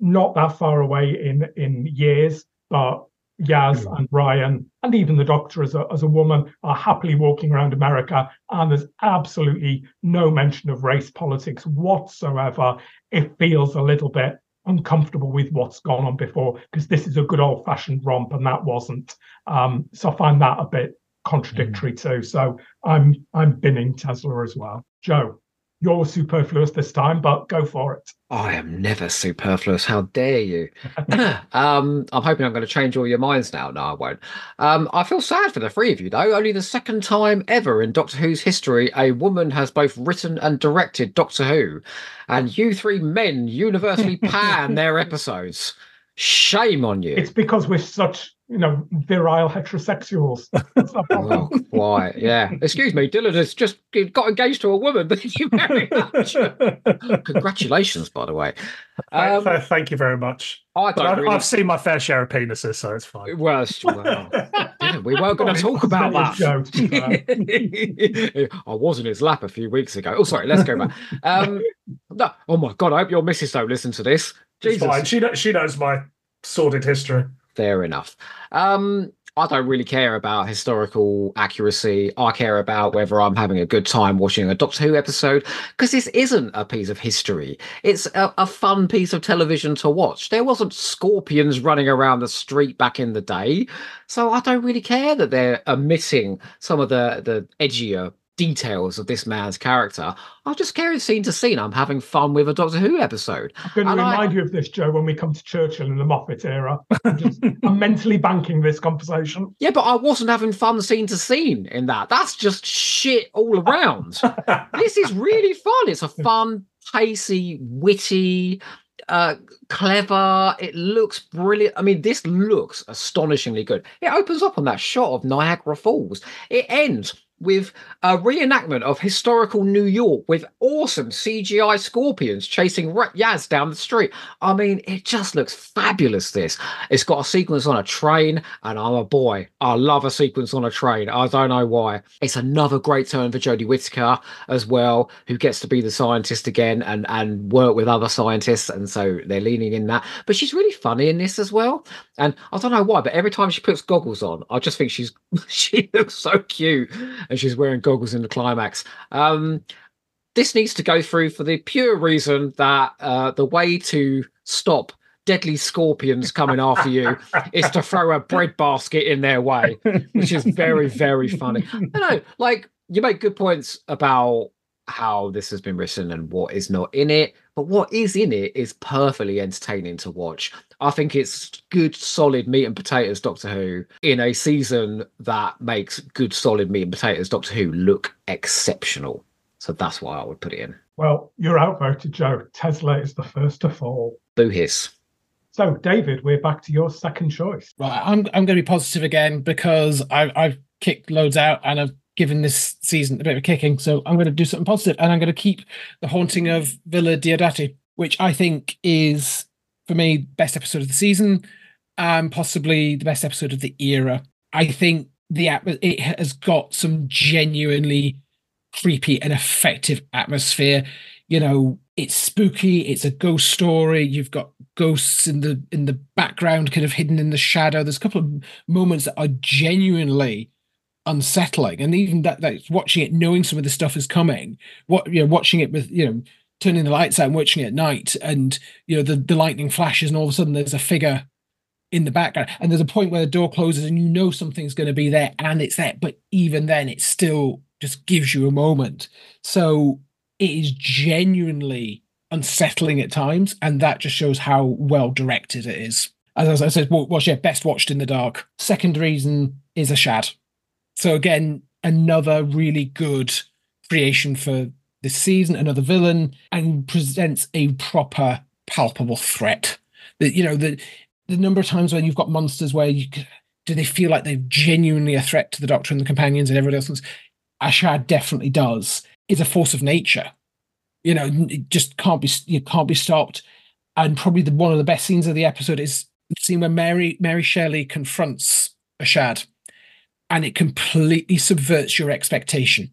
not that far away in in years, but Yaz mm. and Ryan and even the Doctor as a as a woman are happily walking around America, and there's absolutely no mention of race politics whatsoever. It feels a little bit uncomfortable with what's gone on before because this is a good old fashioned romp and that wasn't. Um, so I find that a bit contradictory mm. too. So I'm I'm binning Tesla as well. Joe, you're superfluous this time, but go for it. I am never superfluous. How dare you? um, I'm hoping I'm going to change all your minds now. No, I won't. Um, I feel sad for the three of you, though. Only the second time ever in Doctor Who's history a woman has both written and directed Doctor Who, and you three men universally pan their episodes. Shame on you. It's because we're such you know, virile heterosexuals. oh, quite, yeah. Excuse me, Dylan has just got engaged to a woman. Thank you very much. Congratulations, by the way. Um, thank you very much. I have really... seen my fair share of penises, so it's fine. Well, well yeah, we weren't going to talk about that. I was in his lap a few weeks ago. Oh, sorry, let's go back. Um, no, oh my God, I hope your missus don't listen to this. Jesus. It's fine. She, she knows my sordid history fair enough. Um, I don't really care about historical accuracy. I care about whether I'm having a good time watching a Doctor Who episode because this isn't a piece of history. It's a, a, fun piece of television to watch. There wasn't scorpions running around the street back in the day, so I don't really care that they're omitting some of the the edgier details of this man's character. I'm just carrying scene to scene. I'm having fun with a Doctor Who episode. I'm going to and remind I... you of this, Joe, when we come to Churchill in the Moffat era. I'm, just, I'm mentally banking this conversation. Yeah, but I wasn't having fun scene to scene in that. That's just shit all around. this is really fun. It's a fun, pacey, witty, uh, clever. It looks brilliant. I mean, this looks astonishingly good. It opens up on that shot of Niagara Falls. It ends with a reenactment of historical New York with awesome CGI scorpions chasing Yaz down the street. I mean, it just looks fabulous. This it's got a sequence on a train, and I'm a boy. I love a sequence on a train. I don't know why. It's another great turn for Jodie Whittaker as well, who gets to be the scientist again and and work with other scientists, and so they're leaning in that. But she's really funny in this as well, and I don't know why, but every time she puts goggles on, I just think she's she looks so cute and she's wearing goggles in the climax. Um, this needs to go through for the pure reason that uh, the way to stop deadly scorpions coming after you is to throw a bread basket in their way, which is very, very funny. I know, like you make good points about how this has been written and what is not in it, but what is in it is perfectly entertaining to watch. I think it's good, solid meat and potatoes Doctor Who in a season that makes good, solid meat and potatoes Doctor Who look exceptional. So that's why I would put it in. Well, you're outvoted, Joe. Tesla is the first to fall. Boo hiss. So, David, we're back to your second choice. Right, I'm I'm going to be positive again because I, I've kicked loads out and I've given this season a bit of a kicking. So I'm going to do something positive, and I'm going to keep the haunting of Villa Diodati, which I think is for me, best episode of the season, and possibly the best episode of the era. I think the it has got some genuinely creepy and effective atmosphere. You know, it's spooky. It's a ghost story. You've got ghosts in the in the background, kind of hidden in the shadow. There's a couple of moments that are genuinely unsettling, and even that, watching it, knowing some of the stuff is coming. What you know, watching it with you know turning the lights out and watching it at night and you know the, the lightning flashes and all of a sudden there's a figure in the background and there's a point where the door closes and you know something's going to be there and it's there but even then it still just gives you a moment so it is genuinely unsettling at times and that just shows how well directed it is as I said, watch yeah, best watched in the dark. Second reason is Ashad. So again, another really good creation for this season, another villain, and presents a proper palpable threat. That you know the the number of times when you've got monsters where you do they feel like they're genuinely a threat to the Doctor and the companions and everybody else. Ashad definitely does. Is a force of nature. You know, it just can't be you can't be stopped. And probably the one of the best scenes of the episode is the scene where Mary Mary Shelley confronts Ashad, and it completely subverts your expectation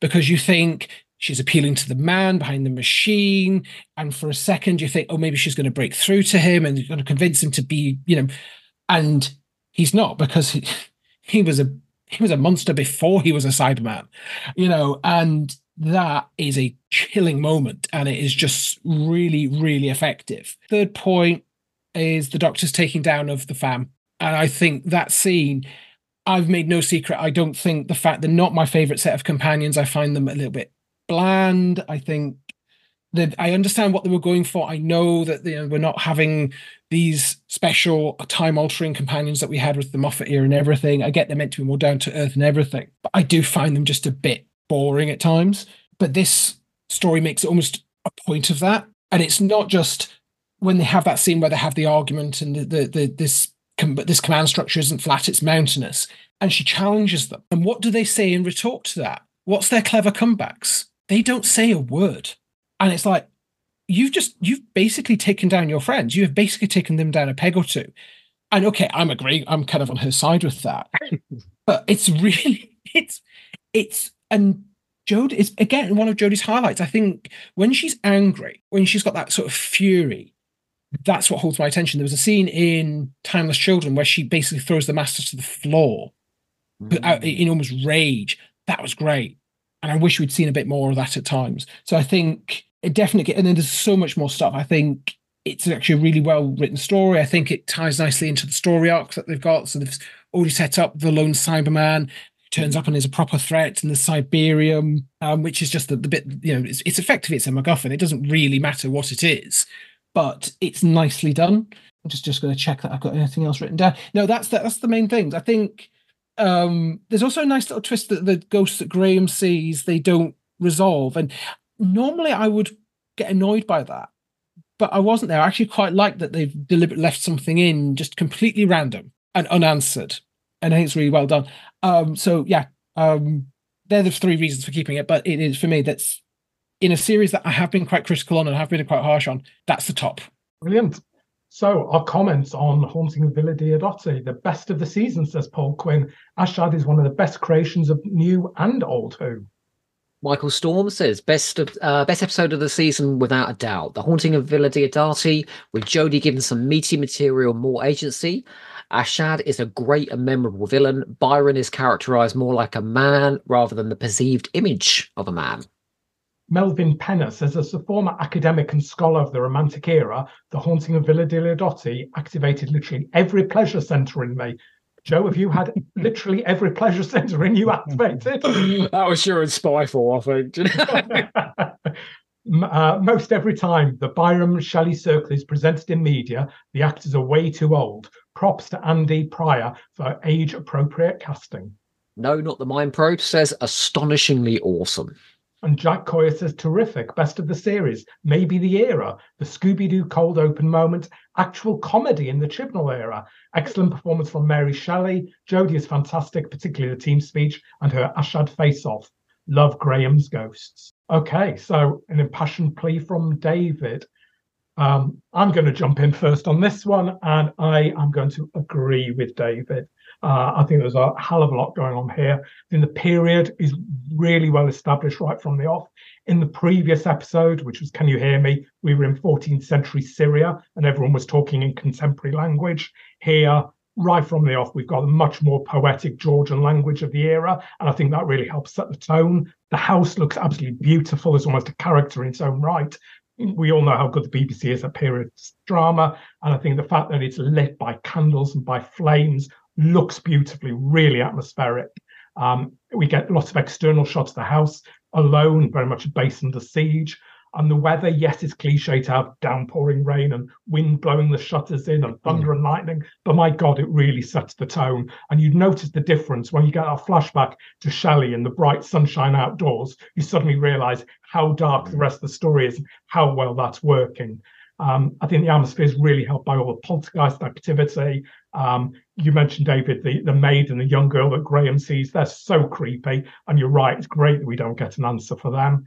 because you think she's appealing to the man behind the machine. And for a second, you think, oh, maybe she's going to break through to him and going to convince him to be, you know, and he's not because he, he was a he was a monster before he was a Cyberman, you know, and that is a chilling moment and it is just really, really effective. Third point is the doctor's taking down of the fam. And I think that scene, I've made no secret. I don't think the fact they're not my favorite set of companions, I find them a little bit bland. I think that I understand what they were going for. I know that you know, we're not having these special time altering companions that we had with the Moffat era and everything. I get they're meant to be more down to earth and everything, but I do find them just a bit boring at times. But this story makes almost a point of that. And it's not just when they have that scene where they have the argument and the, the, the this this command structure isn't flat, it's mountainous. And she challenges them. And what do they say in retort to that? What's their clever comebacks? they don't say a word. And it's like, you've just, you've basically taken down your friends. You have basically taken them down a peg or two. And okay, I'm agreeing, I'm kind of on her side with that. but it's really, it's, it's, and Jodie is again one of Jodie's highlights. I think when she's angry, when she's got that sort of fury, that's what holds my attention. There was a scene in Timeless Children where she basically throws the master to the floor mm. in almost rage. That was great and I wish we'd seen a bit more of that at times. So I think it definitely, and then there's so much more stuff. I think it's actually a really well written story. I think it ties nicely into the story arcs that they've got. So they've already set up the lone Cyberman turns up and is a proper threat, and the Cyberium, um, which is just the, the bit, you know, it's, it's effectively it's a MacGuffin. It doesn't really matter what it is, but it's nicely done. I'm just just going to check that I've got anything else written down. No, that's the, that's the main things. I think um, there's also a nice little twist that the ghosts that Graham sees they don't resolve, and normally I would get annoyed by that, but I wasn't there. I actually quite like that they've deliberately left something in just completely random and unanswered, and I think it's really well done. Um, so yeah, um, they're the three reasons for keeping it, but it is for me that's in a series that I have been quite critical on and have been quite harsh on. That's the top. Brilliant. So, our comments on Haunting of Villa Diodati, the best of the season, says Paul Quinn. Ashad is one of the best creations of new and old Who. Michael Storm says best of uh, best episode of the season without a doubt. The Haunting of Villa Diodati, with Jodie given some meaty material, more agency. Ashad is a great and memorable villain. Byron is characterized more like a man rather than the perceived image of a man. Melvin Penner says, as a former academic and scholar of the Romantic era, The Haunting of Villa Diodati activated literally every pleasure centre in me. Joe, have you had literally every pleasure centre in you activated? that was sure in Spyfall, I think. uh, most every time the Byron Shelley Circle is presented in media, the actors are way too old. Props to Andy Pryor for age appropriate casting. No, not the Mind probe says astonishingly awesome. And Jack Coyer says, terrific, best of the series, maybe the era, the Scooby Doo cold open moment, actual comedy in the Chibnall era. Excellent performance from Mary Shelley. Jodie is fantastic, particularly the team speech and her Ashad face off. Love Graham's ghosts. Okay, so an impassioned plea from David. Um, I'm going to jump in first on this one, and I am going to agree with David. Uh, I think there's a hell of a lot going on here. Then the period is really well established right from the off. In the previous episode, which was Can You Hear Me? We were in 14th century Syria and everyone was talking in contemporary language. Here, right from the off, we've got a much more poetic Georgian language of the era. And I think that really helps set the tone. The house looks absolutely beautiful, it's almost a character in its own right. We all know how good the BBC is at period drama. And I think the fact that it's lit by candles and by flames looks beautifully, really atmospheric. Um, we get lots of external shots of the house alone, very much based under siege. And the weather, yes, it's cliche to have downpouring rain and wind blowing the shutters in and thunder mm. and lightning, but my God, it really sets the tone. And you'd notice the difference when you get a flashback to Shelley in the bright sunshine outdoors. You suddenly realize how dark the rest of the story is, and how well that's working. Um, I think the atmosphere is really helped by all the poltergeist activity. Um, you mentioned David, the, the maid and the young girl that Graham sees. They're so creepy, and you're right. It's great that we don't get an answer for them.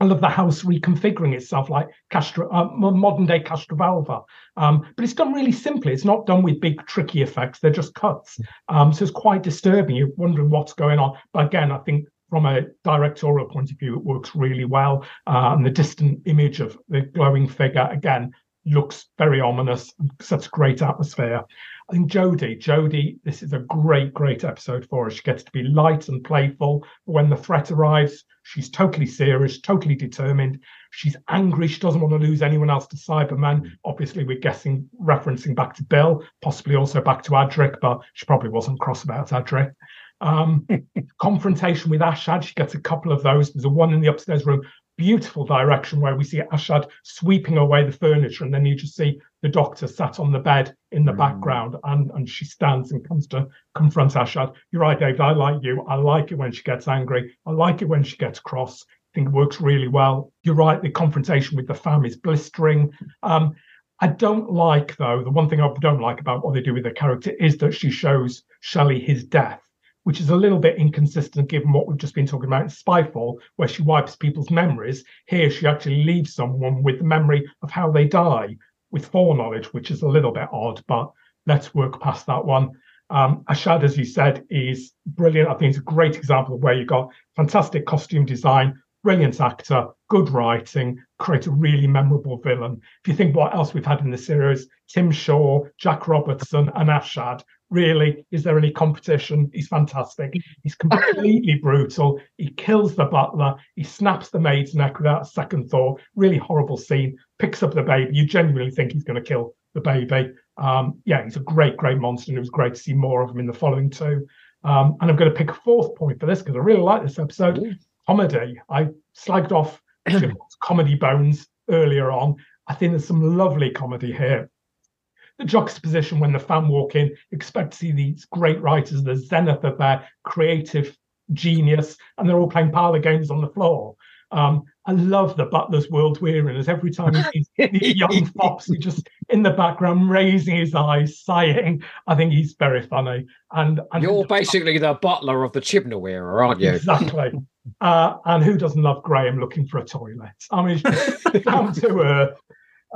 I love the house reconfiguring itself like Castro, uh, modern day Castrovalva. Um, but it's done really simply. It's not done with big tricky effects. They're just cuts. Um, so it's quite disturbing. You're wondering what's going on. But again, I think from a directorial point of view, it works really well. Uh, and the distant image of the glowing figure, again, looks very ominous, sets great atmosphere. I think Jodie, Jodie, this is a great, great episode for her. She gets to be light and playful. But when the threat arrives, she's totally serious, totally determined. She's angry. She doesn't want to lose anyone else to Cybermen. Obviously, we're guessing, referencing back to Bill, possibly also back to Adric, but she probably wasn't cross about Adric. Um, confrontation with Ashad, she gets a couple of those. There's a one in the upstairs room, beautiful direction where we see Ashad sweeping away the furniture, and then you just see the doctor sat on the bed in the mm. background, and, and she stands and comes to confront Ashad. You're right, David. I like you. I like it when she gets angry. I like it when she gets cross. I think it works really well. You're right. The confrontation with the fam is blistering. Um, I don't like, though, the one thing I don't like about what they do with the character is that she shows Shelley his death which is a little bit inconsistent given what we've just been talking about in Spyfall, where she wipes people's memories. Here, she actually leaves someone with the memory of how they die with foreknowledge, which is a little bit odd, but let's work past that one. Um, Ashad, as you said, is brilliant. I think it's a great example of where you've got fantastic costume design, brilliant actor, good writing, create a really memorable villain. If you think what else we've had in the series, Tim Shaw, Jack Robertson, and Ashad really, is there any competition? He's fantastic. He's completely brutal. He kills the butler. He snaps the maid's neck without a second thought. Really horrible scene. Picks up the baby. You genuinely think he's going to kill the baby. Um, yeah, he's a great, great monster, and it was great to see more of him in the following two. Um, and I'm going to pick a fourth point for this because I really like this episode. Comedy. I slagged off comedy bones earlier on. I think there's some lovely comedy here the juxtaposition when the fan walk in, expect to see these great writers, the zenith of their creative genius, and they're all playing parlor games on the floor. Um, I love the Butler's world we're in. As every time he sees these young fops, he just in the background raising his eyes, sighing. I think he's very funny. And, and you're basically the Butler of the Chibnall era, aren't you? Exactly. uh, and who doesn't love Graham looking for a toilet? I mean, down to earth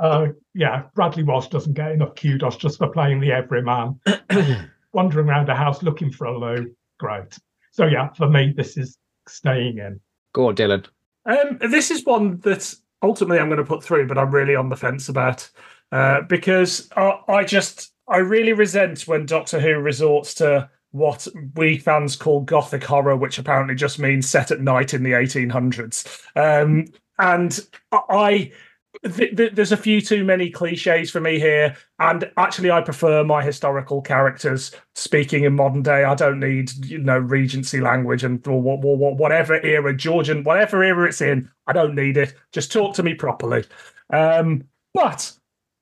uh, yeah, Bradley Walsh doesn't get enough kudos just for playing the everyman, wandering around a house looking for a loo. Great. So yeah, for me, this is staying in. Go on, Dylan. Um, this is one that ultimately I'm going to put through, but I'm really on the fence about uh, because I, I just I really resent when Doctor Who resorts to what we fans call gothic horror, which apparently just means set at night in the 1800s. Um, and I th- th- there's a few too many cliches for me here, and actually, I prefer my historical characters speaking in modern day. I don't need you know Regency language and or, or, or whatever era Georgian, whatever era it's in. I don't need it. Just talk to me properly. Um, but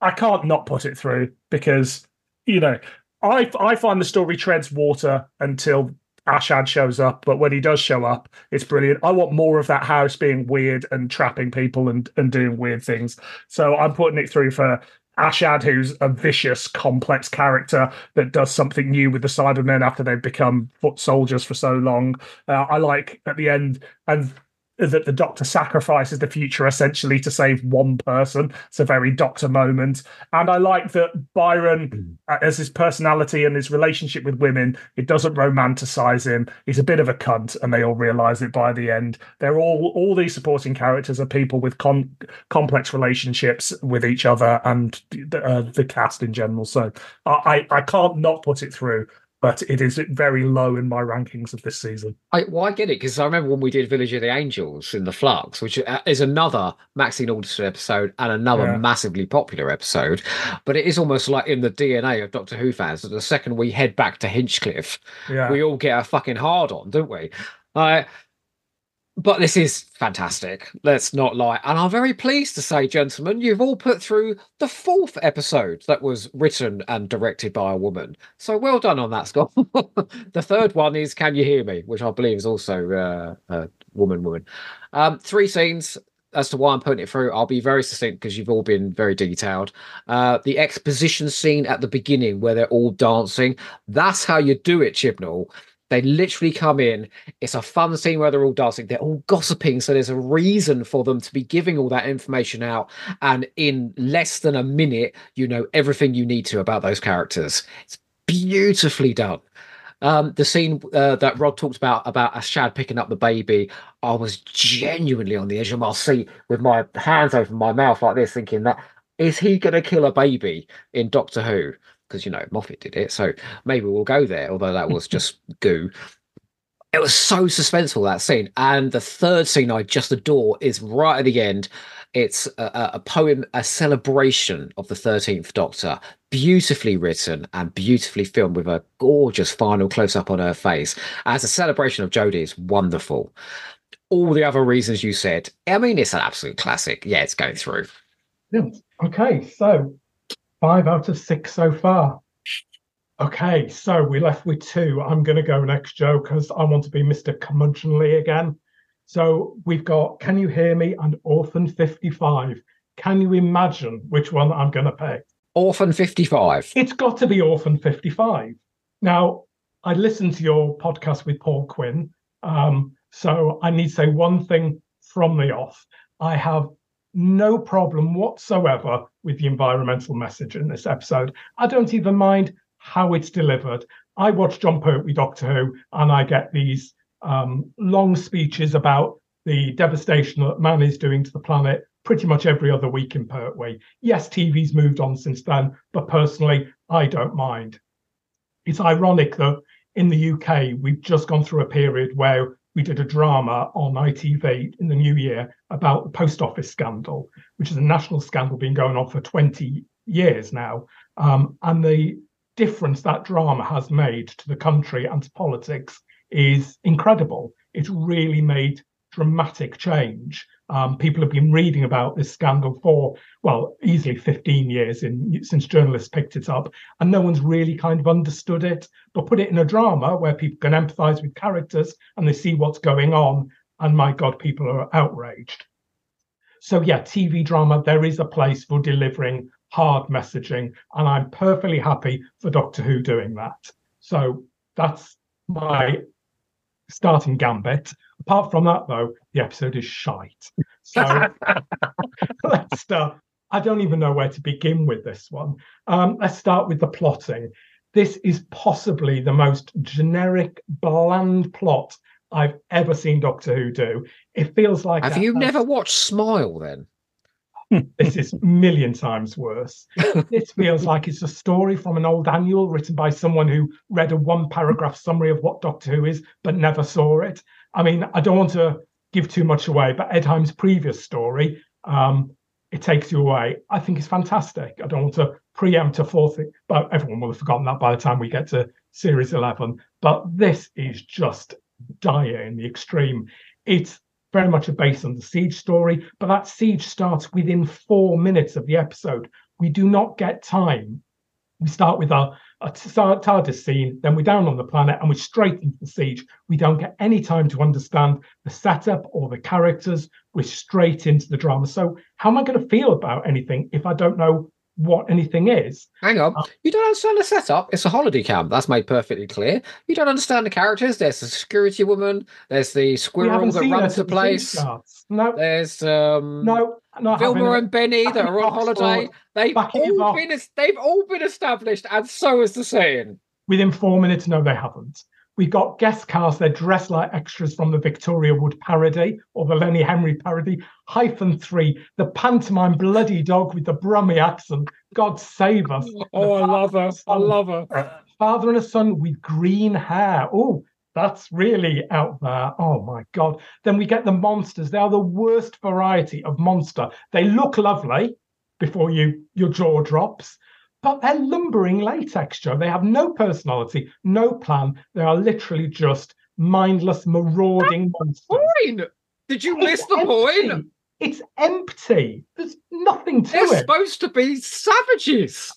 I can't not put it through because you know I I find the story treads water until Ashad shows up, but when he does show up, it's brilliant. I want more of that house being weird and trapping people and, and doing weird things. So I'm putting it through for Ashad, who's a vicious, complex character that does something new with the Cybermen after they've become foot soldiers for so long. Uh, I like at the end, and that the doctor sacrifices the future essentially to save one person. It's a very doctor moment. And I like that Byron, mm. uh, as his personality and his relationship with women, it doesn't romanticize him. He's a bit of a cunt, and they all realize it by the end. They're all, all these supporting characters are people with con- complex relationships with each other and uh, the cast in general. So I, I can't not put it through but it is very low in my rankings of this season. I, well, I get it because I remember when we did Village of the Angels in the Flux, which uh, is another Maxine Alderton episode and another yeah. massively popular episode. But it is almost like in the DNA of Doctor Who fans that the second we head back to Hinchcliffe, yeah. we all get a fucking hard on, don't we? Uh, but this is fantastic. Let's not lie. And I'm very pleased to say, gentlemen, you've all put through the fourth episode that was written and directed by a woman. So well done on that, Scott. the third one is Can You Hear Me, which I believe is also uh, a woman, woman. Um, three scenes. As to why I'm putting it through, I'll be very succinct because you've all been very detailed. Uh, the exposition scene at the beginning where they're all dancing, that's how you do it, Chibnall they literally come in. It's a fun scene where they're all dancing. They're all gossiping. So there's a reason for them to be giving all that information out. And in less than a minute, you know everything you need to about those characters. It's beautifully done. Um, the scene uh, that Rod talked about about Ashad picking up the baby, I was genuinely on the edge of my seat with my hands over my mouth like this, thinking that is he going to kill a baby in Doctor Who? Because you know Moffat did it, so maybe we'll go there. Although that was just goo. It was so suspenseful that scene, and the third scene I just adore is right at the end. It's a, a poem, a celebration of the Thirteenth Doctor, beautifully written and beautifully filmed with a gorgeous final close up on her face. As a celebration of Jodie is wonderful. All the other reasons you said, I mean, it's an absolute classic. Yeah, it's going through. Yeah. Okay, so Five out of six so far. Okay, so we're left with two. I'm going to go next, Joe, because I want to be Mr. Curmudgeonly again. So we've got Can You Hear Me and Orphan 55. Can you imagine which one I'm going to pick? Orphan 55. It's got to be Orphan 55. Now, I listened to your podcast with Paul Quinn. Um, so I need to say one thing from the off. I have no problem whatsoever with the environmental message in this episode. I don't even mind how it's delivered. I watch Jon Pertwee Doctor Who and I get these um, long speeches about the devastation that man is doing to the planet pretty much every other week in Pertwee. Yes, TV's moved on since then, but personally, I don't mind. It's ironic that in the UK, we've just gone through a period where we did a drama on ITV in the new year about the post office scandal, which is a national scandal been going on for 20 years now. Um, and the difference that drama has made to the country and to politics is incredible. It's really made dramatic change. Um, people have been reading about this scandal for, well, easily 15 years in, since journalists picked it up, and no one's really kind of understood it. But put it in a drama where people can empathize with characters and they see what's going on, and my God, people are outraged. So, yeah, TV drama, there is a place for delivering hard messaging, and I'm perfectly happy for Doctor Who doing that. So, that's my starting gambit. Apart from that, though, the episode is shite. So let's start. I don't even know where to begin with this one. Um, let's start with the plotting. This is possibly the most generic, bland plot I've ever seen Doctor Who do. It feels like. Have you has... never watched Smile then? this is million times worse. this feels like it's a story from an old annual written by someone who read a one paragraph summary of what Doctor Who is, but never saw it. I mean, I don't want to give too much away, but Ed Hime's previous story, um, It Takes You Away, I think is fantastic. I don't want to preempt a fourth, but everyone will have forgotten that by the time we get to series 11. But this is just dire in the extreme. It's very much a base on the siege story, but that siege starts within four minutes of the episode. We do not get time. We start with a TARDIS scene, then we're down on the planet and we're straight into the siege. We don't get any time to understand the setup or the characters. We're straight into the drama. So, how am I going to feel about anything if I don't know what anything is. Hang on. Uh, you don't understand the setup. It's a holiday camp. That's made perfectly clear. You don't understand the characters. There's the security woman. There's the squirrel that runs the place. No. There's um no. Vilma and Benny that are on holiday. They've all been they've all been established, and so is the saying. Within four minutes, no, they haven't. We got guest cast, they're dressed like extras from the Victoria Wood parody or the Lenny Henry parody. Hyphen three, the pantomime bloody dog with the Brummy accent. God save us. Oh, I love her. I love her. Father and a son with green hair. Oh, that's really out there. Oh my God. Then we get the monsters. They are the worst variety of monster. They look lovely before you your jaw drops but they're lumbering latex, Joe. They have no personality, no plan. They are literally just mindless, marauding monsters. Fine. Did you miss the empty. point? It's empty. There's nothing to it. They're supposed to be savages.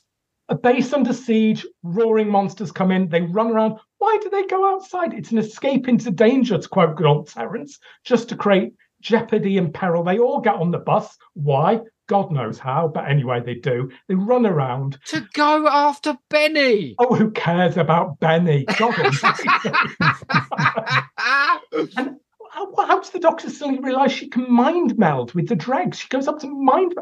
A base under siege, roaring monsters come in, they run around. Why do they go outside? It's an escape into danger, to quote good old Terence, just to create jeopardy and peril. They all get on the bus. Why? God knows how, but anyway, they do. They run around. To go after Benny. Oh, who cares about Benny? God, and how, how does the doctor suddenly realize she can mind meld with the dregs? She goes up to mind.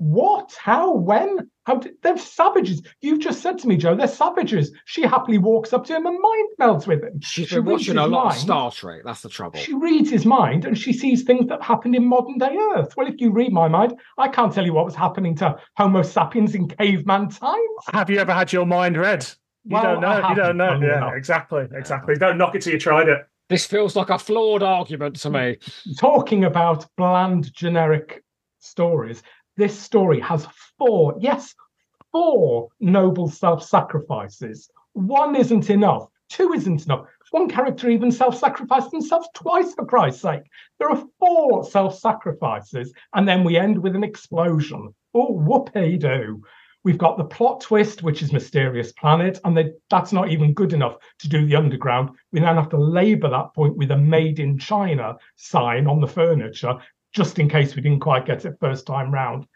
What? How? When? How? Did, they're savages. You've just said to me, Joe, they're savages. She happily walks up to him and mind melds with him. She's She been reads watching a his lot of mind. Star Trek. That's the trouble. She reads his mind and she sees things that happened in modern day Earth. Well, if you read my mind, I can't tell you what was happening to Homo sapiens in caveman times. Have you ever had your mind read? You Well, don't know. You don't know. Yeah, enough. exactly. Exactly. Don't knock it till you tried it. This feels like a flawed argument to me. talking about bland generic stories this story has four yes four noble self-sacrifices. One isn't enough two isn't enough. One character even self-sacrificed themselves twice for christ's sake. There are four self-sacrifices and then we end with an explosion. Oh whoopee do We've got the plot twist, which is Mysterious Planet, and they, that's not even good enough to do the underground. We then have to labour that point with a made in China sign on the furniture, just in case we didn't quite get it first time round.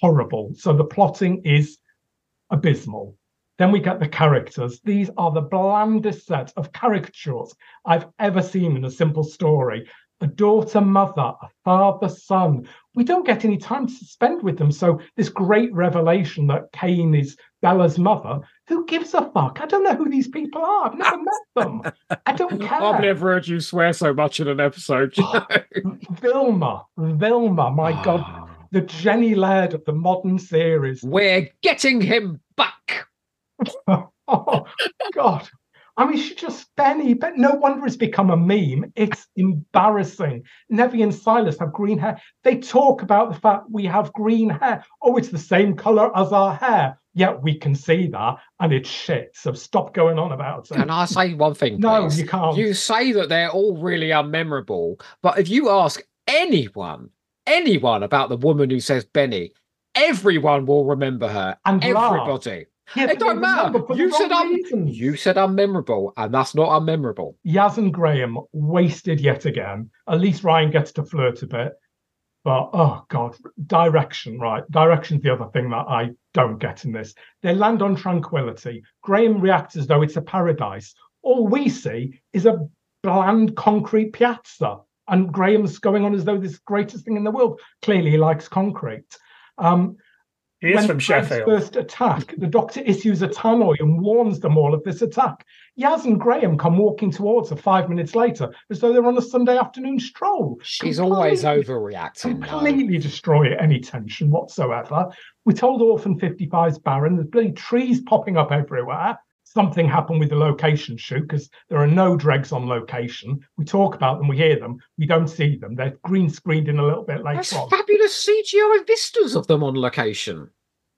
Horrible. So the plotting is abysmal. Then we get the characters. These are the blandest set of caricatures I've ever seen in a simple story. A daughter, mother, a father, son. We don't get any time to spend with them. So, this great revelation that Kane is Bella's mother, who gives a fuck? I don't know who these people are. I've never met them. I don't care. I've never heard you swear so much in an episode. you oh, know? Vilma, Vilma, my ah. God, the Jenny Laird of the modern series. We're getting him back. Oh God. I mean, she just Benny, but no wonder it's become a meme. It's embarrassing. Nevi and Sylas have green hair. They talk about the fact we have green hair. Oh, it's the same color as our hair. Yeah, we can see that, and it's shit. So stop going on about it. Can I say one thing? no, please? you can't. You say that they're all really unmemorable, but if you ask anyone, anyone about the woman who says Benny, everyone will remember her. And laugh. Yeah, it don't matter. remember for the You said reasons. you said unmemorable, and that's not unmemorable. Yaz and Graham wasted yet again. At least Ryan gets to flirt a bit. But oh god, direction, right? Direction's the other thing that I don't get in this. They land on tranquility. Graham reacts as though it's a paradise. All we see is a bland concrete piazza. And Graham's going on as though this is the greatest thing in the world. Clearly he likes concrete. Um, He is when from Frank's Sheffield. First attack, the doctor issues a tannoy and warns them all of this attack. Yaz and Graham come walking towards her five minutes later, as though they're on a Sunday afternoon stroll. She's always Completely- overreacting. now. Completely destroy any tension whatsoever. We told Orphan 55's Baron there's bloody trees popping up everywhere. Something happened with the location shoot because there are no dregs on location. We talk about them, we hear them, we don't see them. They're green screened in a little bit later There's on. fabulous CGI vistas of them on location.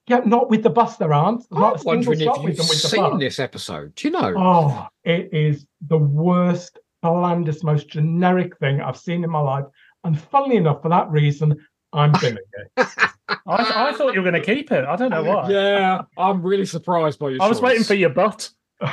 Yeah, not with the bus, there aren't. Not I'm single wondering if you've seen this episode. Do you know? Oh, it is the worst, blandest, most generic thing I've seen in my life. And funnily enough, for that reason, I'm bimming it. I, I thought you were going to keep it. I don't know why. Yeah, I'm really surprised by your I was waiting for your butt. no,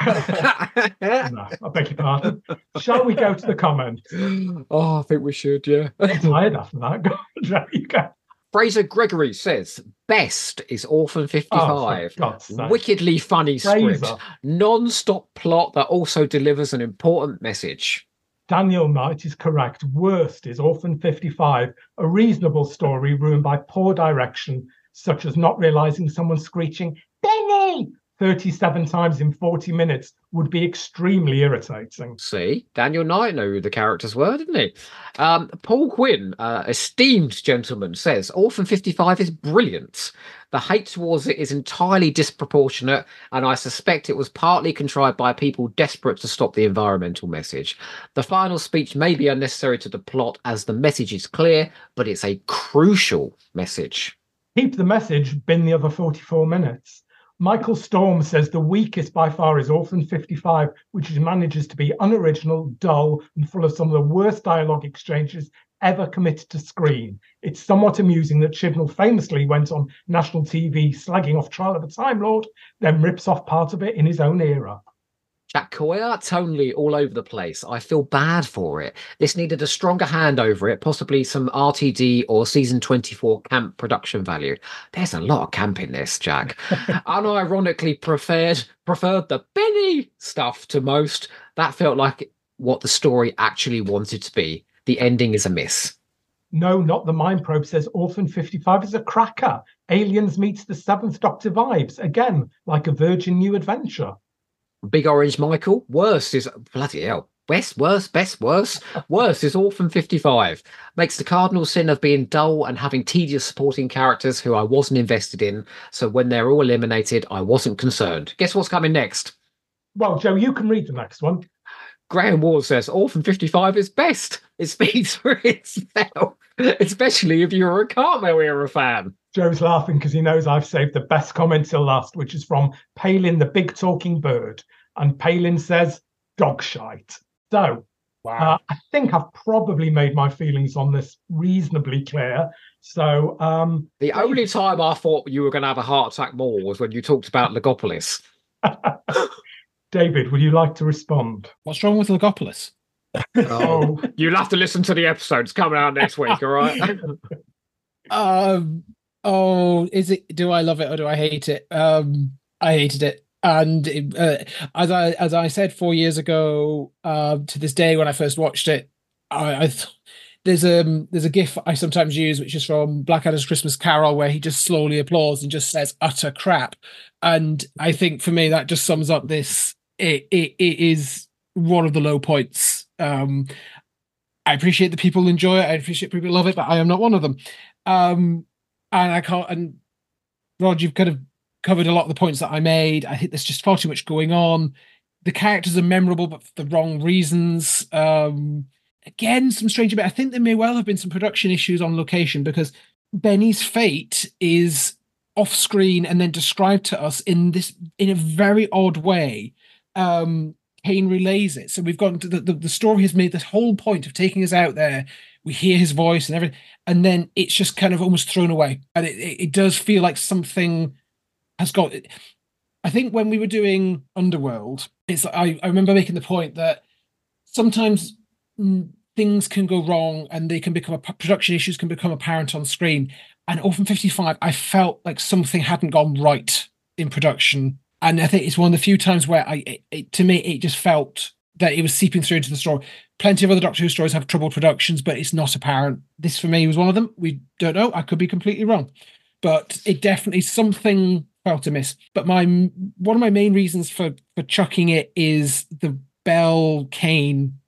I beg your pardon. Shall we go to the comments? oh, I think we should, yeah. I'm tired after that. Go on, Joe, you go. Fraser Gregory says best is Orphan Oh, 55. for God's sake. Wickedly funny script, non-stop plot that also delivers an important message. Daniel Knight is correct. Worst is Orphan 55, a reasonable story ruined by poor direction, such as not realizing someone screeching, Benny! 37 times in 40 minutes would be extremely irritating. See, Daniel Knight knew who the characters were, didn't he? Um, Paul Quinn, uh, esteemed gentleman, says Orphan 55 is brilliant. The hate towards it is entirely disproportionate, and I suspect it was partly contrived by people desperate to stop the environmental message. The final speech may be unnecessary to the plot as the message is clear, but it's a crucial message. Keep the message, bin the other 44 minutes. Michael Storm says the weakest by far is Orphan 55, which manages to be unoriginal, dull, and full of some of the worst dialogue exchanges ever committed to screen. It's somewhat amusing that Chibnall famously went on national TV slagging off Trial of a Time Lord, then rips off part of it in his own era. Jack Coyer, tonally all over the place. I feel bad for it. This needed a stronger hand over it, possibly some RTD or season 24 camp production value. There's a lot of camp in this, Jack. Unironically preferred preferred the Benny stuff to most. That felt like what the story actually wanted to be. The ending is a miss. No, not the Mind Probe says Orphan 55 is a cracker. Aliens meets the Seventh Doctor vibes. Again, like a virgin new adventure. Big Orange Michael. Worst is bloody hell. Best, worst, best, worst. Worst is Orphan 55. Makes the cardinal sin of being dull and having tedious supporting characters who I wasn't invested in. So when they're all eliminated, I wasn't concerned. Guess what's coming next? Well, Joe, you can read the next one. Graham Ward says Orphan 55 is best. It speaks for itself, especially if you're a Cartmel era fan. Joe's laughing because he knows I've saved the best comment till last, which is from Palin the Big Talking Bird. And Palin says, dog shite. So wow. uh, I think I've probably made my feelings on this reasonably clear. So um, the only time I thought you were going to have a heart attack more was when you talked about Logopolis. David, would you like to respond? What's wrong with Logopolis? oh, you'll have to listen to the episodes coming out next week. All right. um, oh, is it? Do I love it or do I hate it? Um, I hated it, and it, uh, as I as I said four years ago, uh, to this day when I first watched it, I, I th- there's a um, there's a gif I sometimes use, which is from Blackadder's Christmas Carol, where he just slowly applauds and just says utter crap, and I think for me that just sums up this. It it, it is one of the low points. Um, I appreciate the people enjoy it. I appreciate people love it, but I am not one of them. Um, and I can't. And Rod, you've kind of covered a lot of the points that I made. I think there's just far too much going on. The characters are memorable, but for the wrong reasons. Um, again, some strange. I think there may well have been some production issues on location because Benny's fate is off screen and then described to us in this in a very odd way. Um, Kane relays it. So we've to the, the, the story has made this whole point of taking us out there. We hear his voice and everything, and then it's just kind of almost thrown away. And it, it, it does feel like something has got. I think when we were doing Underworld, it's I, I remember making the point that sometimes things can go wrong and they can become production issues can become apparent on screen. And Orphan 55, I felt like something hadn't gone right in production and I think it's one of the few times where I, it, it, to me, it just felt that it was seeping through into the story. Plenty of other Doctor Who stories have troubled productions, but it's not apparent. This for me was one of them. We don't know. I could be completely wrong, but it definitely something felt amiss. But my one of my main reasons for for chucking it is the Bell Kane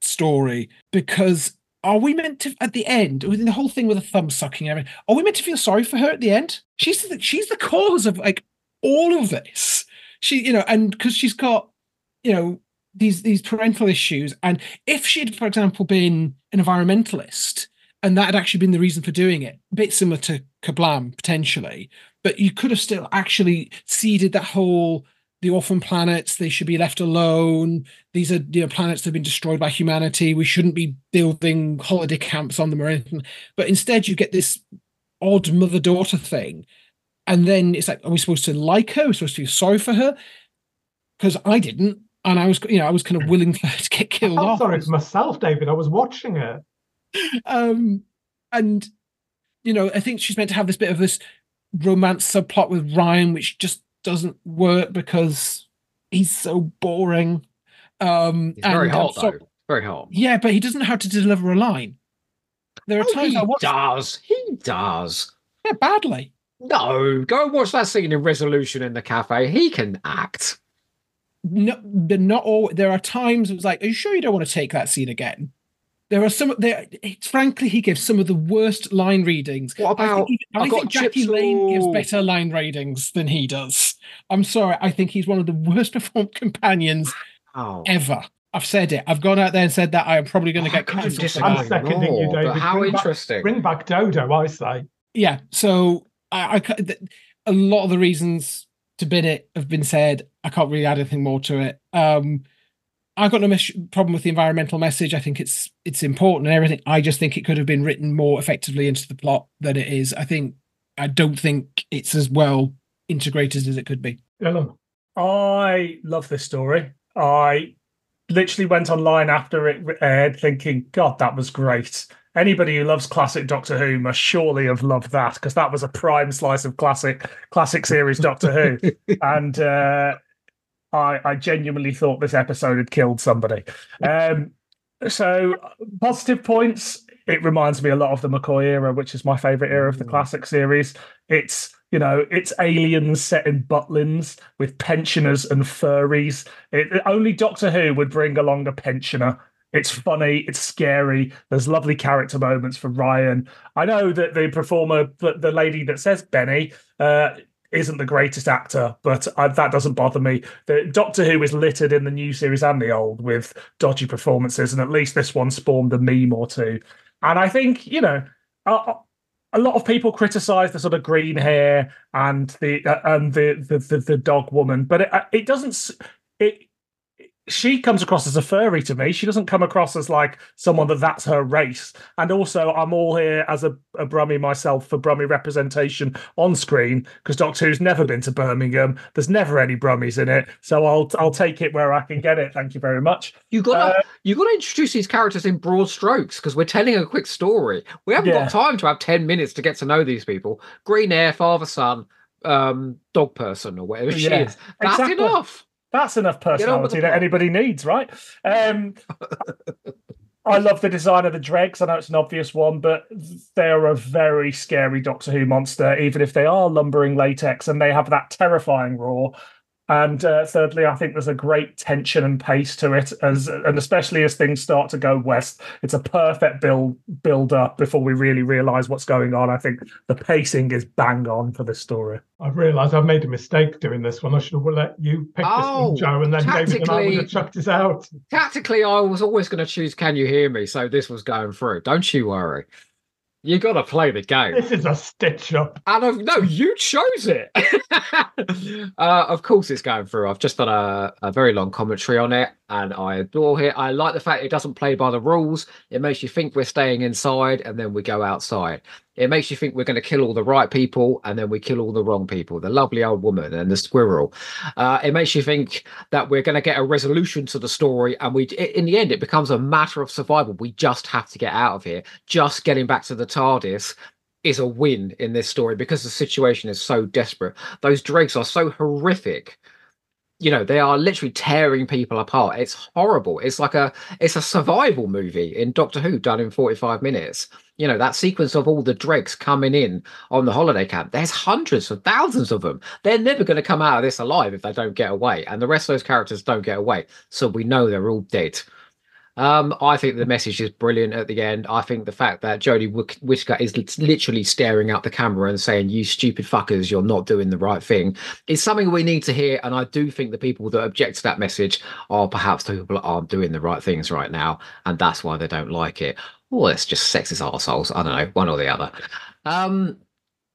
story because are we meant to at the end within the whole thing with the thumb sucking and everything are we meant to feel sorry for her at the end she's the, she's the cause of like all of this. She, you know, and because she's got, you know, these these parental issues, and if she'd, for example, been an environmentalist, and that had actually been the reason for doing it, a bit similar to Kerblam potentially, but you could have still actually seeded that whole the orphan planets they should be left alone these are you know planets that have been destroyed by humanity we shouldn't be building holiday camps on them or anything but instead you get this odd mother daughter thing and then it's like, are we supposed to like her? Are we supposed to feel sorry for her? Because I didn't, and I was, you know, I was kind of willing for her to get killed I'm off. sorry for myself, David. I was watching it. Um, and you know, I think she's meant to have this bit of this romance subplot with Ryan, which just doesn't work because he's so boring. Um, he's very hot, so, though. Very hot. Yeah, but he doesn't know how to deliver a line. There are oh, times he I watch. Does he does? Yeah, badly. No, go and watch that scene in Resolution in the cafe. He can act. No, but not all. There are times it was like, "Are you sure you don't want to take that scene again?" There are some. There, frankly, he gives some of the worst line readings. What about? I think, I think Jackie Lane gives better line readings than he does. I'm sorry. I think he's one of the worst performed companions wow. ever. I've said it. I've gone out there and said that. I am probably going to oh, get cancelled. I'm seconding you, David. How bring interesting. Back, bring back Dodo, I say. Yeah. So I, I, a lot of the reasons to bid it have been said. I can't really add anything more to it. Um, I've got no mes- problem with the environmental message. I think it's it's important and everything. I just think it could have been written more effectively into the plot than it is. I think I don't think it's as well integrated as it could be. Ellen. I love this story. I literally went online after it aired thinking, God, that was great. Anybody who loves classic Doctor Who must surely have loved that because that was a prime slice of classic classic series Doctor Who. And uh, I, I genuinely thought this episode had killed somebody. Um, so positive points. It reminds me a lot of the McCoy era, which is my favorite era of the classic series. It's you know, it's aliens set in Butlins with pensioners and furries. It, only Doctor Who would bring along a pensioner. It's funny, it's scary. There's lovely character moments for Ryan. I know that the performer, the, the lady that says Benny, uh, isn't the greatest actor, but I, that doesn't bother me. The Doctor Who is littered in the new series and the old with dodgy performances, and at least this one spawned a meme or two. And I think you know, a, lot of people criticize the sort of green hair and the uh, and the, the the, the dog woman, but it, it doesn't. It she comes across as a furry to me. She doesn't come across as like someone that that's her race. And also, I'm all here as a, a Brummie myself for Brummie representation on screen because Doctor Who's never been to Birmingham. There's never any Brummies in it, so I'll I'll take it where I can get it. Thank you very much. You got uh, you got to introduce these characters in broad strokes because we're telling a quick story. We haven't yeah. got time to have ten minutes to get to know these people. Green hair, father, son, um, dog person, or whatever she is. That's exactly. enough. That's enough personality that anybody needs, right? Um, I love the design of the dregs. I know it's an obvious one, but they're a very scary Doctor Who monster, even if they are lumbering latex and they have that terrifying roar. And uh, thirdly, I think there's a great tension and pace to it, as and especially as things start to go west, it's a perfect build build up before we really realise what's going on. I think the pacing is bang on for this story. I've realised I've made a mistake doing this one. I should have let you pick oh, this one, oh, Joe, and then David and I would have chucked us out. Tactically, I was always going to choose "Can You Hear Me," so this was going through. Don't you worry. You got to play the game. This is a stitch up. And I've, no, you chose it. uh, of course, it's going through. I've just done a, a very long commentary on it, and I adore it. I like the fact it doesn't play by the rules. It makes you think we're staying inside, and then we go outside. It makes you think we're going to kill all the right people, and then we kill all the wrong people. The lovely old woman and the squirrel. Uh, it makes you think that we're going to get a resolution to the story, and we, in the end, it becomes a matter of survival. We just have to get out of here. Just getting back to the TARDIS is a win in this story because the situation is so desperate. Those dregs are so horrific. You know, they are literally tearing people apart. It's horrible. It's like a it's a survival movie in Doctor Who done in 45 minutes. You know, that sequence of all the dregs coming in on the holiday camp. There's hundreds of thousands of them. They're never going to come out of this alive if they don't get away. And the rest of those characters don't get away. So we know they're all dead. Um, I think the message is brilliant at the end. I think the fact that Jodie Whittaker is literally staring at the camera and saying, "You stupid fuckers, you're not doing the right thing," is something we need to hear. And I do think the people that object to that message are perhaps the people that aren't doing the right things right now, and that's why they don't like it. Or it's just sexist assholes. I don't know, one or the other. Um,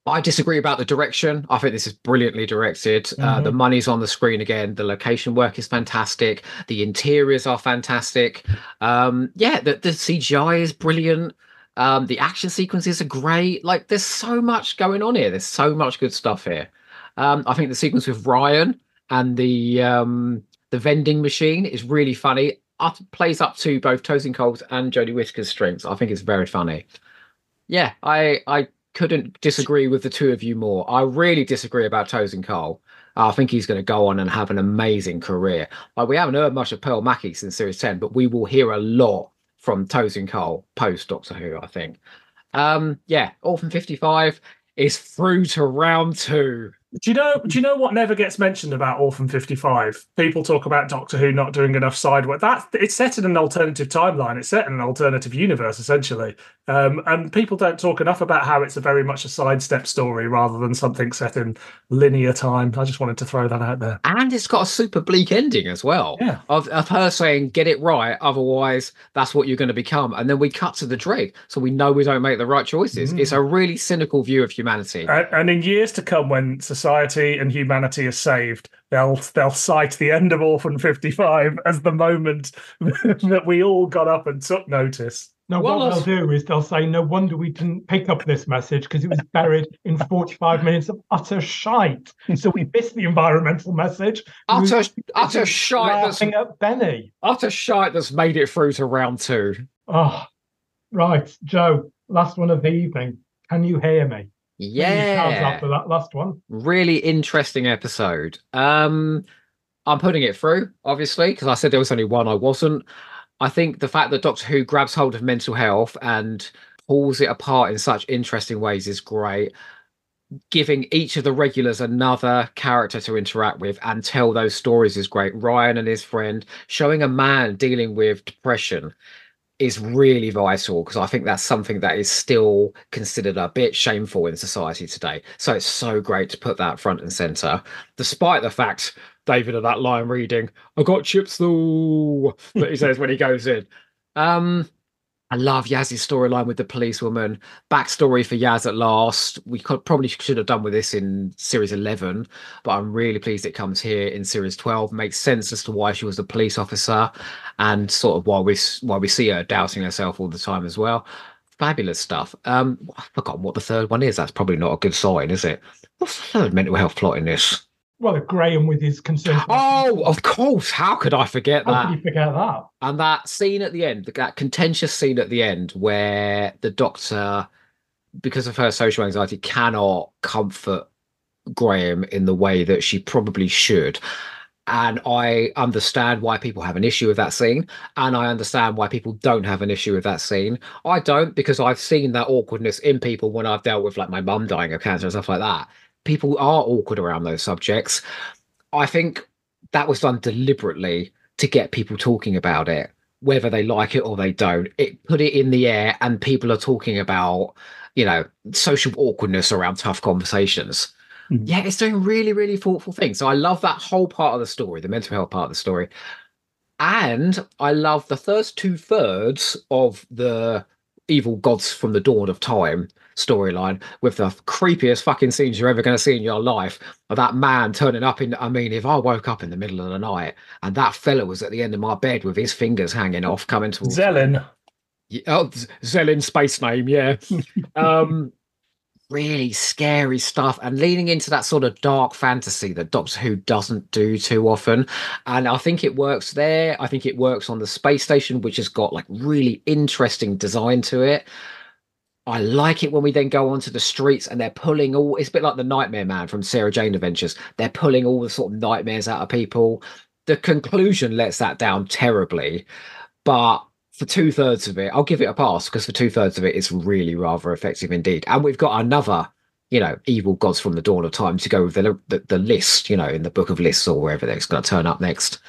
I disagree about the direction. I think this is brilliantly directed. Mm-hmm. Uh, the mm-hmm. money's on the screen again. The location work is fantastic. The interiors are fantastic. Um, yeah, the, the CGI is brilliant. Um, the action sequences are great. Like, there's so much going on here. There's so much good stuff here. Um, I think the sequence with Ryan and the um, the vending machine is really funny. Up, plays up to both Tosin Cole's and Jodie Whittaker's strengths. I think it's very funny. Yeah, I I couldn't disagree with the two of you more. I really disagree about Tosin Cole. I think he's going to go on and have an amazing career. Like we haven't heard much of Pearl Mackie since Series 10, but we will hear a lot from Tosin Cole post Doctor Who, I think. Um, yeah, Orphan 55 is through to round two. Do you know? Do you know what never gets mentioned about Orphan Fifty Five? People talk about Doctor Who not doing enough side work. That it's set in an alternative timeline. It's set in an alternative universe, essentially. Um, and people don't talk enough about how it's a very much a sidestep story rather than something set in linear time. I just wanted to throw that out there. And it's got a super bleak ending as well. Yeah. Of, of her saying, "Get it right, otherwise that's what you're going to become." And then we cut to the dreg, so we know we don't make the right choices. Mm. It's a really cynical view of humanity. And, and in years to come, when society society and humanity is saved, they'll they'll cite the end of Orphan 55 as the moment that we all got up and took notice. No, well, what they'll do is they'll say, "No wonder we didn't pick up this message because it was buried in 45 minutes of utter shite." So we missed the environmental message. Utter, we, utter shite. That's at Benny. Utter shite that's made it through to round two. Oh, right, Joe. Last one of the evening. Can you hear me? Yeah. After that last one. Really interesting episode. Um, I'm putting it through, obviously, because I said there was only one I wasn't. I think the fact that Doctor Who grabs hold of mental health and pulls it apart in such interesting ways is great. Giving each of the regulars another character to interact with and tell those stories is great. Ryan and his friend showing a man dealing with depression is really vital because I think that's something that is still considered a bit shameful in society today. So it's so great to put that front and center, despite the fact David of that line reading, I got chips though that he says when he goes in. Um I love Yaz's storyline with the policewoman. Backstory for Yaz at last. We could probably should have done with this in series 11, but I'm really pleased it comes here in series 12. Makes sense as to why she was a police officer, and sort of why we why we see her doubting herself all the time as well. Fabulous stuff. Um, I've forgotten what the third one is. That's probably not a good sign, is it? What's the third mental health plot in this? Well, Graham with his concerns. Oh, of course. How could I forget How that? How could you forget that? And that scene at the end, that contentious scene at the end where the doctor, because of her social anxiety, cannot comfort Graham in the way that she probably should. And I understand why people have an issue with that scene. And I understand why people don't have an issue with that scene. I don't because I've seen that awkwardness in people when I've dealt with like my mum dying of cancer and stuff like that people are awkward around those subjects. I think that was done deliberately to get people talking about it, whether they like it or they don't. It put it in the air, and people are talking about, you know, social awkwardness around tough conversations. Mm-hmm. Yeah, it's doing really, really thoughtful things. So I love that whole part of the story, the mental health part of the story. And I love the first two thirds of the evil gods from the dawn of time storyline with the creepiest fucking scenes you're ever going to see in your life of that man turning up in. I mean, if I woke up in the middle of the night and that fella was at the end of my bed with his fingers hanging off, coming to Zellin. Oh, Zellin space name, yeah. um, really scary stuff and leaning into that sort of dark fantasy that Doctor Who doesn't do too often. And I think it works there. I think it works on the space station, which has got like really interesting design to it. I like it when we then go onto the streets and they're pulling all. It's a bit like the Nightmare Man from Sarah Jane Adventures. They're pulling all the sort of nightmares out of people. The conclusion lets that down terribly, but for two thirds of it, I'll give it a pass because for two thirds of it, it's really rather effective indeed. And we've got another, you know, evil gods from the dawn of time to go with the the, the list, you know, in the book of lists or wherever it's going to turn up next.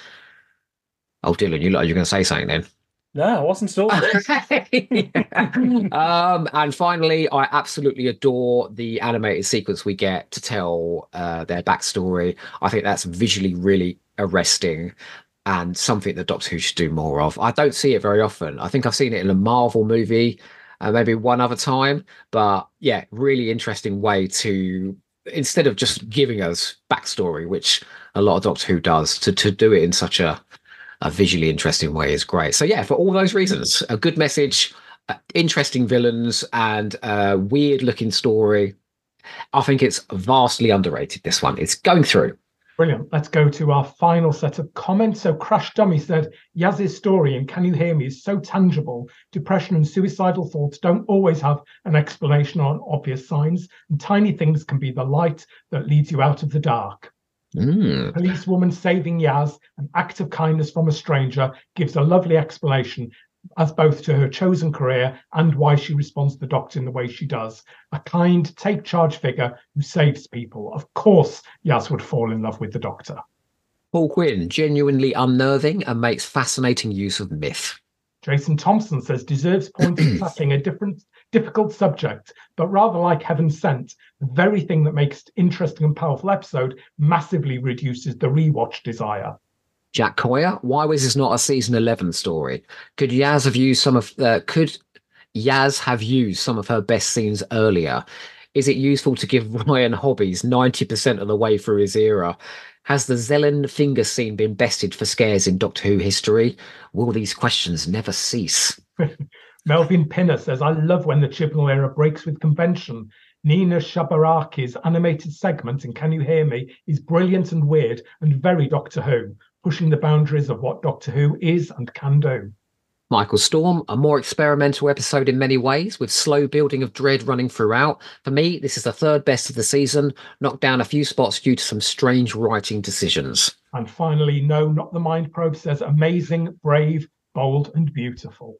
Oh, Dylan, you you're going to say something then? No, I wasn't sure. um, and finally, I absolutely adore the animated sequence we get to tell uh, their backstory. I think that's visually really arresting and something that Doctor Who should do more of. I don't see it very often. I think I've seen it in a Marvel movie, uh, maybe one other time. But yeah, really interesting way to instead of just giving us backstory, which a lot of Doctor Who does, to to do it in such a a visually interesting way is great. So yeah, for all those reasons, a good message, uh, interesting villains, and a weird looking story. I think it's vastly underrated. This one, it's going through. Brilliant. Let's go to our final set of comments. So, Crash Dummy said, Yaz's story and Can You Hear Me is so tangible. Depression and suicidal thoughts don't always have an explanation on obvious signs, and tiny things can be the light that leads you out of the dark. Mm. Policewoman saving Yaz, an act of kindness from a stranger, gives a lovely explanation as both to her chosen career and why she responds to the doctor in the way she does. A kind, take charge figure who saves people. Of course, Yaz would fall in love with the doctor. Paul Quinn, genuinely unnerving and makes fascinating use of myth. Jason Thompson says deserves points for tackling a different difficult subject, but rather like Heaven Sent, the very thing that makes interesting and powerful episode massively reduces the rewatch desire. Jack Coyer, why was this not a season 11 story? Could Yaz have used some of uh, could Yaz have used some of her best scenes earlier? Is it useful to give Ryan hobbies 90% of the way through his era? Has the Zellin finger scene been bested for scares in Doctor Who history? Will these questions never cease? Melvin Pinner says, I love when the Chibnall era breaks with convention. Nina Shabaraki's animated segment in Can You Hear Me is brilliant and weird and very Doctor Who, pushing the boundaries of what Doctor Who is and can do. Michael Storm, a more experimental episode in many ways, with slow building of dread running throughout. For me, this is the third best of the season, knocked down a few spots due to some strange writing decisions. And finally, no, not the Mind Probe says amazing, brave, bold, and beautiful.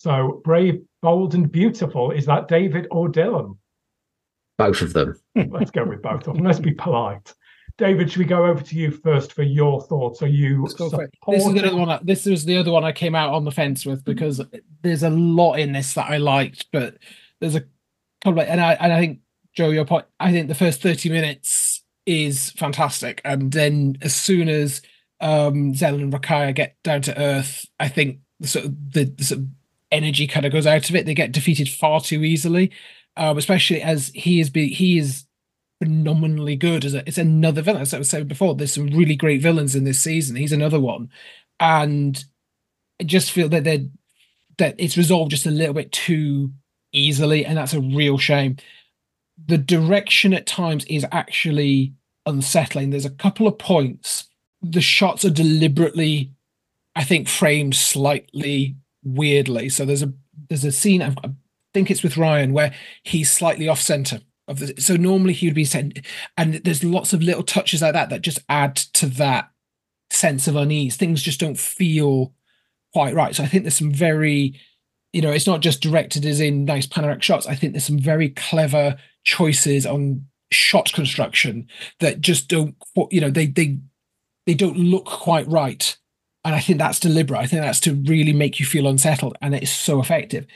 So, brave, bold, and beautiful, is that David or Dylan? Both of them. Let's go with both of them. Let's be polite. David, should we go over to you first for your thoughts? Are you This is the other one. This was the other one I came out on the fence with because there's a lot in this that I liked, but there's a couple, of, and I and I think Joe, your point. I think the first thirty minutes is fantastic, and then as soon as um Zellin and Rakaya get down to earth, I think the sort of the, the sort of energy kind of goes out of it. They get defeated far too easily, um, especially as he is be he is phenomenally good as a, it's another villain. As I was saying before, there's some really great villains in this season. He's another one, and I just feel that they that it's resolved just a little bit too easily, and that's a real shame. The direction at times is actually unsettling. There's a couple of points. The shots are deliberately, I think, framed slightly weirdly. So there's a there's a scene I think it's with Ryan where he's slightly off center of the so normally he would be sent and there's lots of little touches like that that just add to that sense of unease. Things just don't feel quite right. So i think there's some very you know it's not just directed as in nice panoramic shots. I think there's some very clever choices on shot construction that just don't you know they they they don't look quite right and i think that's deliberate i think that's to really make you feel unsettled and it's so effective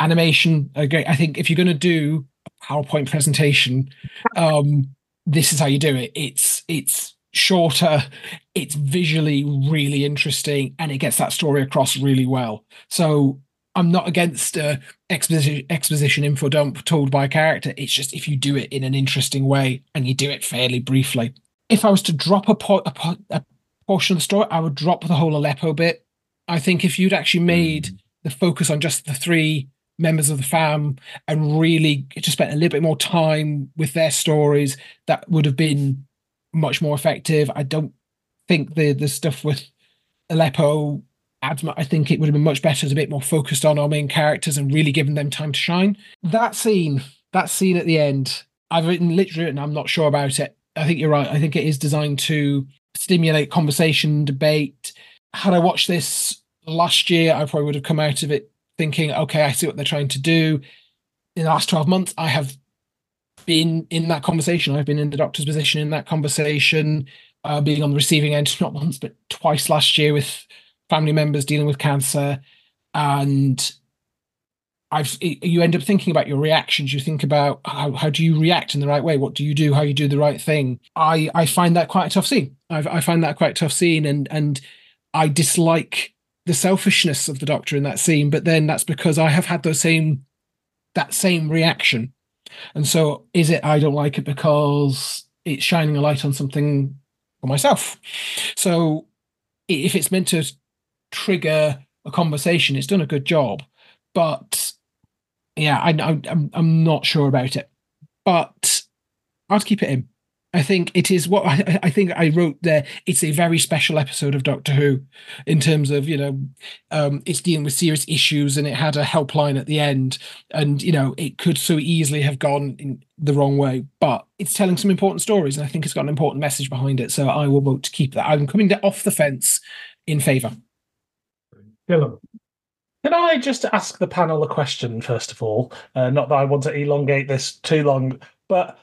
animation okay i think if you're going to do a PowerPoint presentation. Um, this is how you do it. It's it's shorter, it's visually really interesting, and it gets that story across really well. So I'm not against uh, exposition exposition info dump told by a character. It's just if you do it in an interesting way and you do it fairly briefly. If I was to drop a, po- a, po- a portion of the story, I would drop the whole Aleppo bit. I think if you'd actually made mm. the focus on just the three members of the fam and really just spent a little bit more time with their stories, that would have been much more effective. I don't think the the stuff with Aleppo Adma, I think it would have been much better, as a bit more focused on our main characters and really given them time to shine. That scene, that scene at the end, I've written literally, and I'm not sure about it. I think you're right. I think it is designed to stimulate conversation, debate. Had I watched this last year, I probably would have come out of it thinking, okay, I see what they're trying to do. In the last 12 months, I have been in that conversation. I've been in the doctor's position in that conversation, uh, being on the receiving end, not once, but twice last year with family members dealing with cancer. And I've you end up thinking about your reactions. You think about how, how do you react in the right way? What do you do? How you do the right thing? I I find that quite a tough scene. I, I find that quite a tough scene, and and I dislike the selfishness of the doctor in that scene but then that's because i have had the same that same reaction and so is it i don't like it because it's shining a light on something for myself so if it's meant to trigger a conversation it's done a good job but yeah I, I I'm, I'm not sure about it but i'd keep it in I think it is what I, I, think I wrote there. It's a very special episode of Doctor Who, in terms of you know, um, it's dealing with serious issues and it had a helpline at the end, and you know it could so easily have gone in the wrong way, but it's telling some important stories, and I think it's got an important message behind it. So I will vote to keep that. I'm coming off the fence in favour. Dylan. Can I just ask the panel a question first of all? Uh, not that I want to elongate this too long, but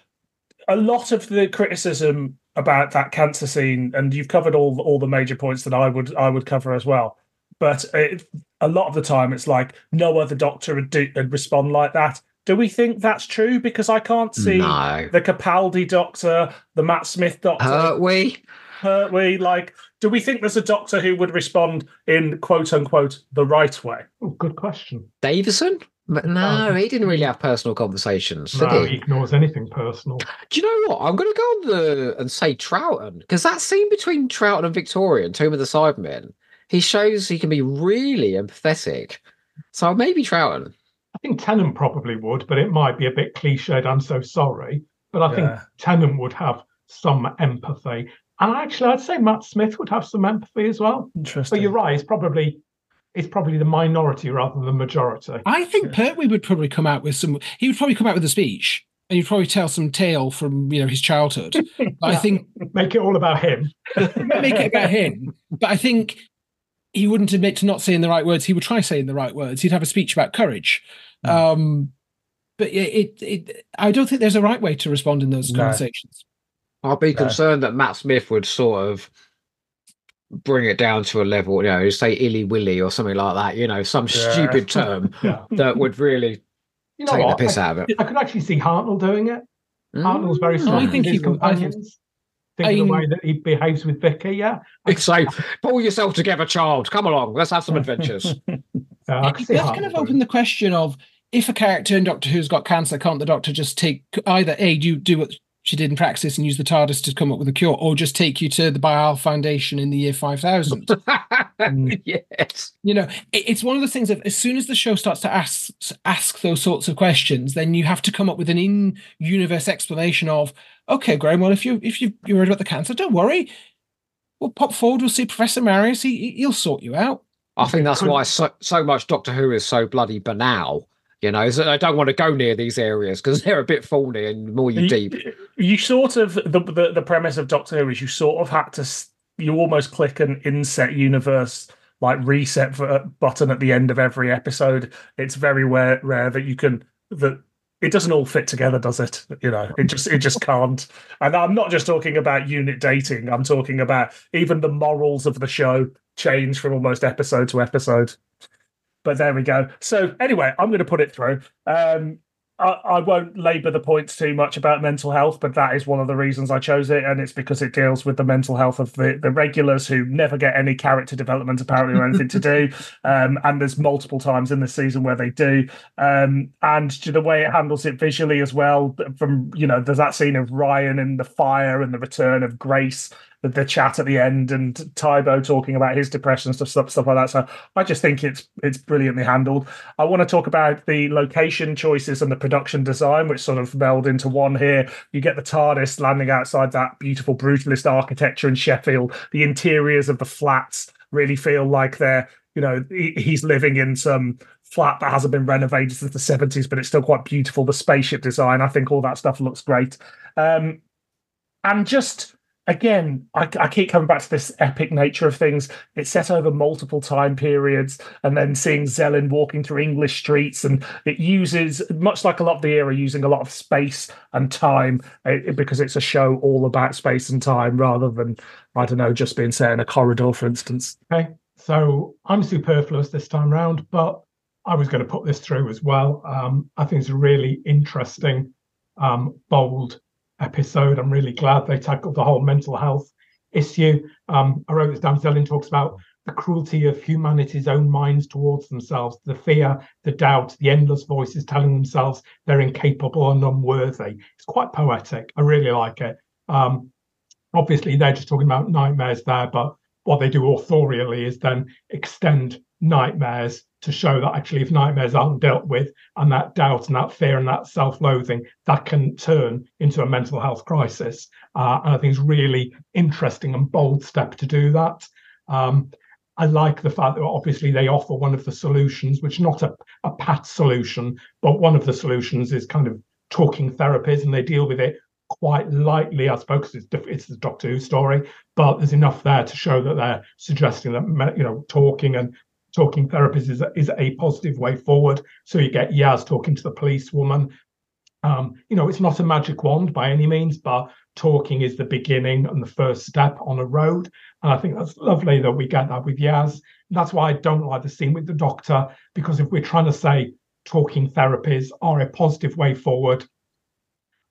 a lot of the criticism about that cancer scene, and you've covered all all the major points that I would I would cover as well. But it, a lot of the time, it's like no other doctor would, do, would respond like that. Do we think that's true? Because I can't see no. the Capaldi doctor, the Matt Smith doctor. Hurt we? Hurt we? Like, do we think there's a doctor who would respond in quote unquote the right way? Oh, good question. Davison? But no, he didn't really have personal conversations. No, he? he? ignores anything personal. Do you know what? I'm going to go on the and say Troughton because that scene between Troughton and Victoria and Tomb of the Cybermen, he shows he can be really empathetic. So maybe Troughton. I think Tennant probably would, but it might be a bit cliched. I'm so sorry, but I yeah. think Tennant would have some empathy, and actually, I'd say Matt Smith would have some empathy as well. Interesting. But you're right; it's probably it's probably the minority rather than the majority. I think Pertwee would probably come out with some. He would probably come out with a speech, and he'd probably tell some tale from you know his childhood. yeah. I think make it all about him. make it about him. But I think he wouldn't admit to not saying the right words. He would try saying the right words. He'd have a speech about courage. Mm. Um, but it, it, it, I don't think there's a right way to respond in those no. conversations. I'd be concerned that Matt Smith would sort of bring it down to a level, you know, say illy willy or something like that, you know, some yeah. stupid term yeah. that would really you know take what? the piss I, out of it. I could actually see Hartnell doing it. Mm. Hartnell's very strong. I think his companions. Think, think of the way that he behaves with Vicky, yeah. Say, pull yourself together, child. Come along, let's have some adventures. uh, that's kind of open the question of if a character in Doctor Who's got cancer, can't the Doctor just take either a you do what she did in practice and use the TARDIS to come up with a cure, or just take you to the Bi-Al Foundation in the year 5000. mm. Yes. You know, it, it's one of the things that as soon as the show starts to ask ask those sorts of questions, then you have to come up with an in-universe explanation of, okay, Graham, well, if you if you you're worried about the cancer, don't worry. We'll pop forward, we'll see Professor Marius, he, he'll sort you out. I think that's why so, so much Doctor Who is so bloody banal you know, so I don't want to go near these areas because they're a bit thorny and more you, deep. You sort of the, the the premise of Doctor Who is you sort of had to you almost click an inset universe like reset uh, button at the end of every episode. It's very rare rare that you can that it doesn't all fit together, does it? You know, it just it just can't. And I'm not just talking about unit dating. I'm talking about even the morals of the show change from almost episode to episode. But there we go. So anyway, I'm going to put it through. Um, I, I, won't labour the points too much about mental health, but that is one of the reasons I chose it, and it's because it deals with the mental health of the, the regulars who never get any character development apparently or anything to do. Um, and there's multiple times in the season where they do, um, and the way it handles it visually as well. From you know, there's that scene of Ryan and the fire and the return of Grace the, the chat at the end and Tibo talking about his depression and stuff, stuff, stuff like that. So I just think it's it's brilliantly handled. I want to talk about the location choices and the production design, which sort of meld into one here. You get the TARDIS landing outside that beautiful brutalist architecture in Sheffield. The interiors of the flats really feel like they're you know he's living in some flat that hasn't been renovated since the 70s but it's still quite beautiful the spaceship design i think all that stuff looks great um, and just again, I, I, keep coming back to this epic nature of things. It's set over multiple time periods, and then seeing Zellin walking through English streets, and it uses much like a lot of the era, using a lot of space and time it, eh, because it's a show all about space and time rather than I don't know just being set in a corridor, for instance. Okay, so I'm superfluous this time round, but I was going to put this through as well. Um, I think it's a really interesting, um, bold episode. I'm really glad they tackled the whole mental health issue. Um, I wrote this down. Zellin talks about the cruelty of humanity's own minds towards themselves, the fear, the doubt, the endless voices telling themselves they're incapable and unworthy. It's quite poetic. I really like it. Um, obviously, they're just talking about nightmares there, but what they do authorially is then extend nightmares to show that actually if nightmares aren't dealt with and that doubt and that fear and that self-loathing that can turn into a mental health crisis. Uh, and i think it's really interesting and bold step to do that. Um, i like the fact that obviously they offer one of the solutions which not a, a pat solution but one of the solutions is kind of talking therapies and they deal with it quite lightly, I suppose, it's it's the Doctor Who story, but there's enough there to show that they're suggesting that you know talking and talking therapies is, is a positive way forward. So you get Yaz talking to the policewoman. Um, you know, it's not a magic wand by any means, but talking is the beginning and the first step on a road. And I think that's lovely that we get that with Yaz. That's why I don't like the scene with the doctor, because if we're trying to say talking therapies are a positive way forward,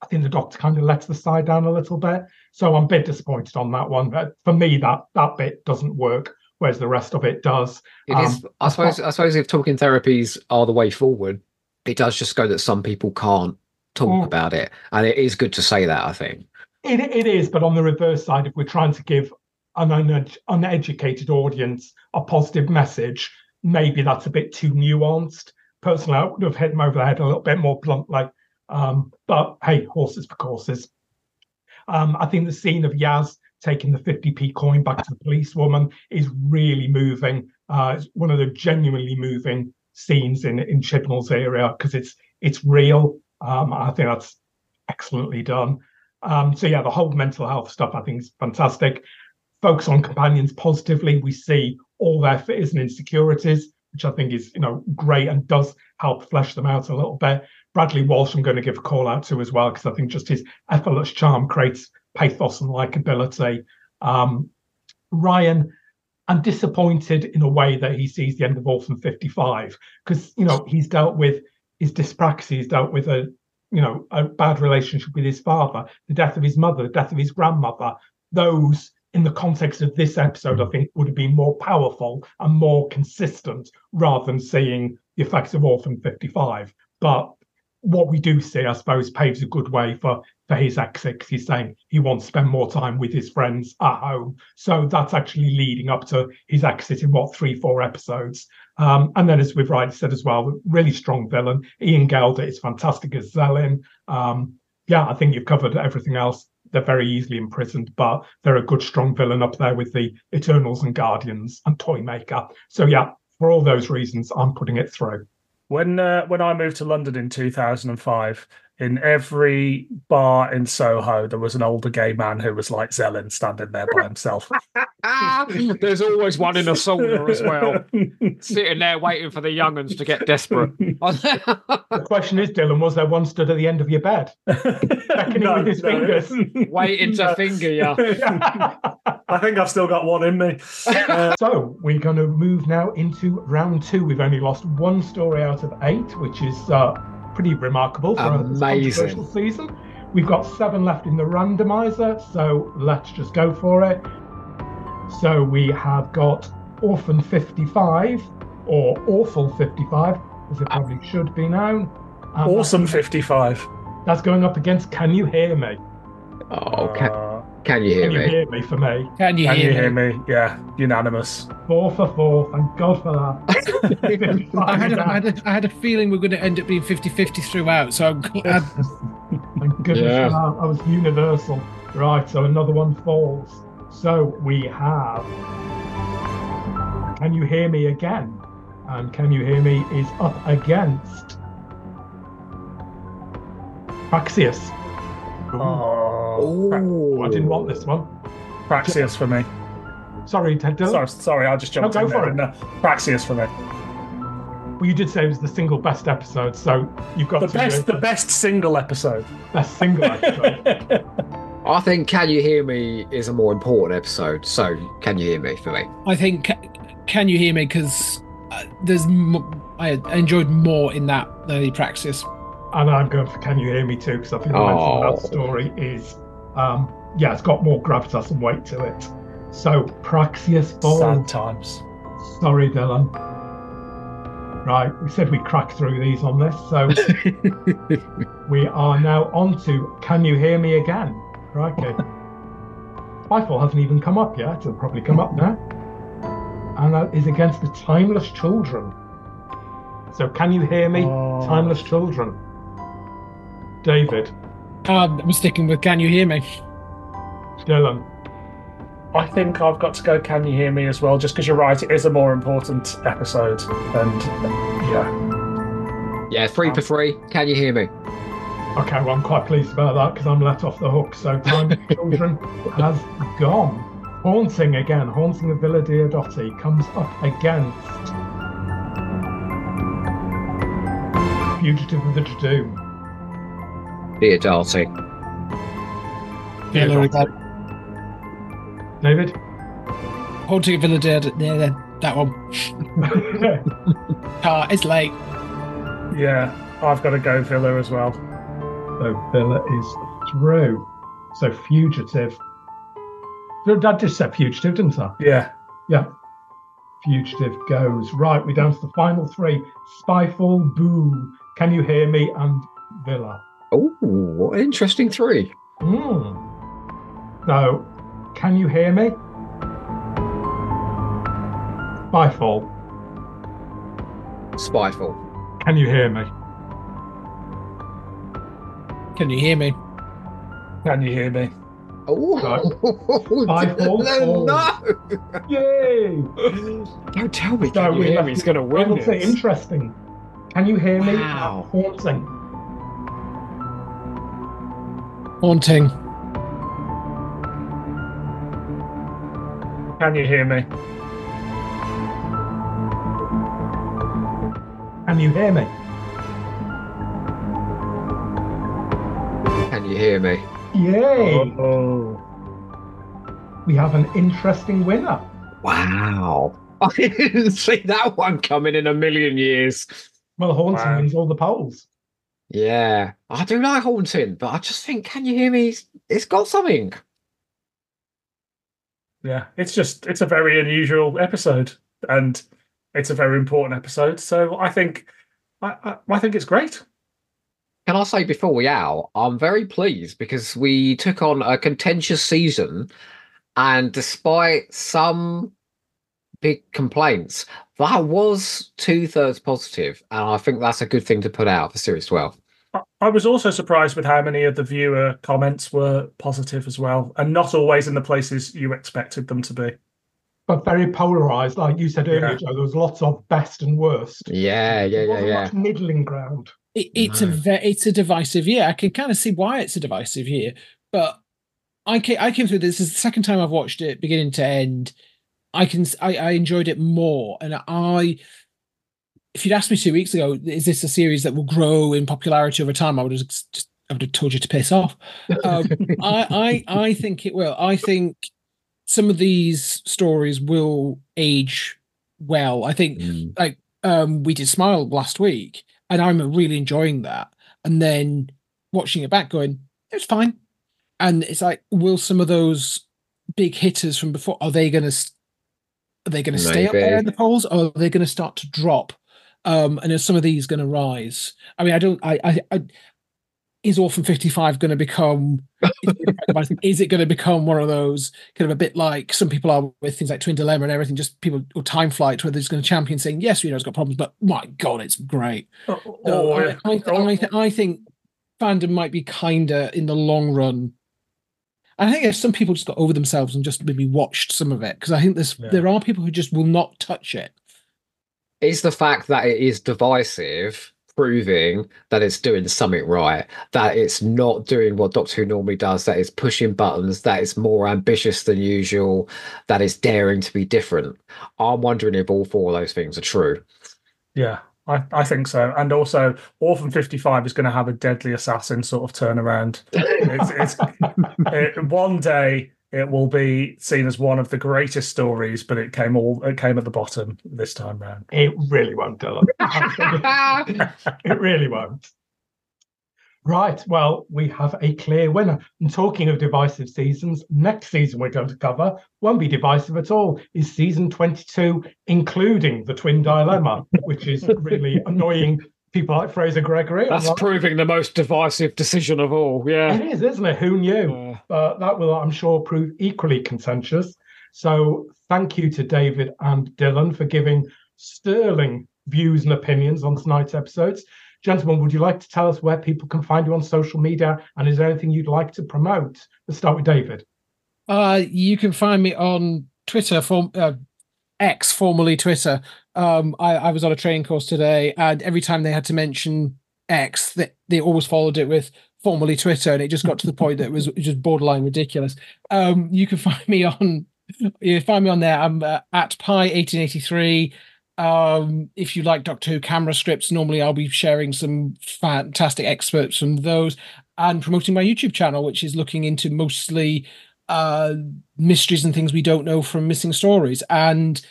I think the doctor kind of lets the side down a little bit. So I'm a bit disappointed on that one. But for me, that that bit doesn't work whereas the rest of it does. It um, is, I suppose. I suppose if talking therapies are the way forward, it does just go that some people can't talk mm. about it, and it is good to say that. I think it it is, but on the reverse side, if we're trying to give an uneducated audience a positive message, maybe that's a bit too nuanced. Personally, I would have hit them over the head a little bit more bluntly. Um, but hey, horses for courses. Um, I think the scene of Yaz taking the 50p coin back to the policewoman is really moving. Uh, it's one of the genuinely moving scenes in in Chibnall's area because it's it's real. Um, I think that's excellently done. Um, so yeah, the whole mental health stuff I think is fantastic. Focus on companions positively. We see all their fears and insecurities, which I think is you know great and does help flesh them out a little bit. Bradley Walsh, I'm going to give a call out to as well because I think just his effortless charm creates pathos and likability. Um, Ryan, I'm disappointed in a way that he sees the end of Orphan 55 because you know he's dealt with his dyspraxia, he's dealt with a you know a bad relationship with his father, the death of his mother, the death of his grandmother. Those in the context of this episode, I think would have been more powerful and more consistent rather than seeing the effects of Orphan 55. But what we do see, I suppose, paves a good way for for his exit because he's saying he wants to spend more time with his friends at home. So that's actually leading up to his exit in what three, four episodes. Um, and then, as we've rightly said as well, really strong villain. Ian Gelder is fantastic as Zellin. Um, yeah, I think you've covered everything else. They're very easily imprisoned, but they're a good, strong villain up there with the Eternals and Guardians and Toymaker. So yeah, for all those reasons, I'm putting it through. When uh, when I moved to London in 2005, in every bar in Soho, there was an older gay man who was like Zellin standing there by himself. There's always one in a sauna as well, sitting there waiting for the young younguns to get desperate. the question is, Dylan, was there one stood at the end of your bed, beckoning no, with his no. fingers, waiting to no. finger you? I think I've still got one in me. Uh, so we're going to move now into round two. We've only lost one story out of eight, which is. Uh, pretty remarkable for Amazing. a controversial season. We've got seven left in the randomizer, so let's just go for it. So we have got Orphan 55, or Awful 55, as it probably should be known. And awesome 55. That's going up against Can You Hear Me? Oh, can, can you hear me? Can me? you hear me for me? Can you, Can hear, you me? hear me? Yeah, unanimous. Four for four. Thank God for that. I, had a, I, had a, I had a feeling we are going to end up being 50 50 throughout. So I'm glad. Thank goodness yeah. for that. I was universal. Right, so another one falls. So we have Can You Hear Me Again? And Can You Hear Me is up against Praxeus. Oh, oh, I didn't want this one. Praxeus for me. Sorry, Ted. Sorry, sorry, I just jumped no, go in for there. It. No, Praxeus for me. Well, you did say it was the single best episode, so you've got the best. The best single episode. Best single episode. I think "Can You Hear Me" is a more important episode. So, "Can You Hear Me" for me. I think "Can You Hear Me" because uh, there's I enjoyed more in that than the Praxeus and I'm going for Can You Hear Me too, because I think the oh. of that story is, um, yeah, it's got more gravitas and weight to it. So Praxeus falls. Sad times. Sorry, Dylan. Right, we said we'd crack through these on this, so we are now on to Can You Hear Me Again? Right, okay. Spyfall hasn't even come up yet. It'll probably come up now. And that is against the Timeless Children. So, can you hear me, oh. Timeless Children? David. Um, I'm sticking with Can You Hear Me? Dylan. I think I've got to go Can You Hear Me as well, just because you're right, it is a more important episode. And yeah. Yeah, three for three. Can you hear me? Okay, well, I'm quite pleased about that because I'm let off the hook. So, Time Children has gone. Haunting again. Haunting of Villa Diodati comes up against Fugitive of the Judoon. Diodati. Yeah, Laurie, that. David? Haunting of Villa Dead. Yeah, that one. ah, it's late. Yeah, I've got to go Villa as well. So Villa is through. So Fugitive. Dad just said Fugitive, didn't I? Yeah. Yeah. Fugitive goes. Right, we're down to the final three Spyfall, Boo, Can You Hear Me and Villa. Oh, what interesting three. Mm. So, Can You Hear Me? Spyfall. Spyfall. Can You Hear Me? Can you hear me? Can you hear me? Oh, Spyfall. no, no. Yay! Don't tell me. Can you hear me? He's going to win. I will say interesting. Can you hear me? Wow. Haunting. Haunting. Can you hear me? Can you hear me? Can you hear me? Yay! Oh. We have an interesting winner. Wow. I didn't see that one coming in a million years. Well, haunting Wow. wins all the polls. Yeah, I do like haunting, but I just think, can you hear me? It's got something. Yeah, it's just it's a very unusual episode, and it's a very important episode. So I think I, I, I think it's great. Can I say before we out, I'm very pleased because we took on a contentious season, and despite some big complaints, that was two thirds positive, and I think that's a good thing to put out for Series 12. I- I was also surprised with how many of the viewer comments were positive as well, and not always in the places you expected them to be. But very polarized, like you said earlier, Yeah. Joe. There was lots of best and worst. Yeah, yeah, There yeah, yeah. much middling ground. It, it's a ve- it's a divisive year. I can kind of see why it's a divisive year, but I came, I came through this. This is the second time I've watched it, beginning to end. I can I, I enjoyed it more, and I. If you'd asked me two weeks ago, is this a series that will grow in popularity over time? I would have just I would have told you to piss off. Um, I, I I think it will. I think some of these stories will age well. I think Mm. like um we did Smile last week, and I'm really enjoying that. And then watching it back, going, it's fine. And it's like, will some of those big hitters from before are they going to are they going to stay up there in the polls, or are they going to start to drop? Um, and are some of these going to rise? I mean, I don't. I. I, I is Orphan 55 going to become is it going to become one of those kind of a bit like some people are with things like Twin Dilemma and everything, just people or Time Flight, where they're just going to champion saying, yes, we know it's got problems, but my God, it's great. Or, So or- I, I, or- I, th- I think fandom might be kinder in the long run. I think if some people just got over themselves and just maybe watched some of it, because I think there's Yeah. there are people who just will not touch it. Is the fact that it is divisive proving that it's doing something right? That it's not doing what Doctor Who normally does, that it's pushing buttons, that it's more ambitious than usual, that it's daring to be different? I'm wondering if all four of those things are true. Yeah, I, I think so. And also, Orphan 55 is going to have a deadly assassin sort of turnaround. It's, it's, it, one day it will be seen as one of the greatest stories, but it came all it came at the bottom this time round. It really won't, Dylan. it really won't. Right. Well, we have a clear winner. And talking of divisive seasons, next season we're going to cover won't be divisive at all. Is season 22, including the twin dilemma, which is really annoying people like Fraser Gregory. That's Right? proving the most divisive decision of all. Yeah. It is, isn't it? Who knew? Uh, but that will, I'm sure, prove equally contentious. So thank you to David and Dylan for giving sterling views and opinions on tonight's episodes. Gentlemen, would you like to tell us where people can find you on social media? And is there anything you'd like to promote? Let's start with David. Uh, you can find me on Twitter, form uh, X, formerly Twitter. Um, I, I was on a training course today, and every time they had to mention X, they, they always followed it with formerly Twitter, and it just got to the point that it was just borderline ridiculous. Um, you can find me on, you find me on there. I'm uh, at Pi eighteen eighty three. Um, if you like Doctor Who camera scripts, normally I'll be sharing some fantastic experts from those and promoting my YouTube channel, which is looking into mostly uh mysteries and things we don't know from missing stories. And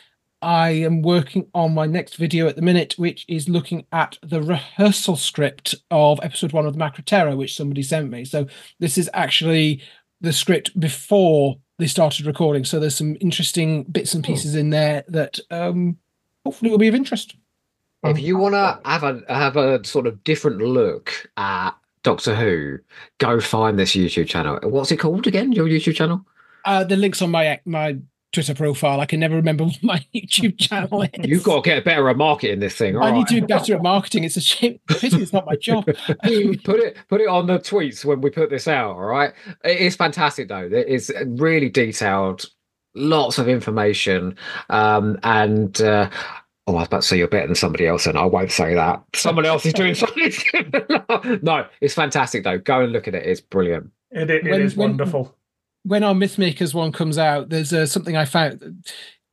i am working on my next video at the minute which is looking at the rehearsal script of episode one of the Macra terror which somebody sent me. So this is actually the script before they started recording. So there's some interesting bits and pieces in there that um hopefully it will be of interest If you want to have a have a sort of different look at Doctor Who, go find this YouTube channel. What's it called again? Your YouTube channel? Uh, the links on my my Twitter profile. I can never remember what my YouTube channel is. You've got to get better at marketing this thing. I right? need to be better at marketing. It's a shame. It's not my job. put it put it on the tweets when we put this out. All right. It is fantastic though. It is really detailed, lots of information, um, and. Uh, Oh, I was about to say you're better than somebody else, and I won't say that. Someone else is doing something. no, it's fantastic though. Go and look at it. It's brilliant. It, it, it when, is wonderful when our Mythmakers one comes out, there's uh, something I found, a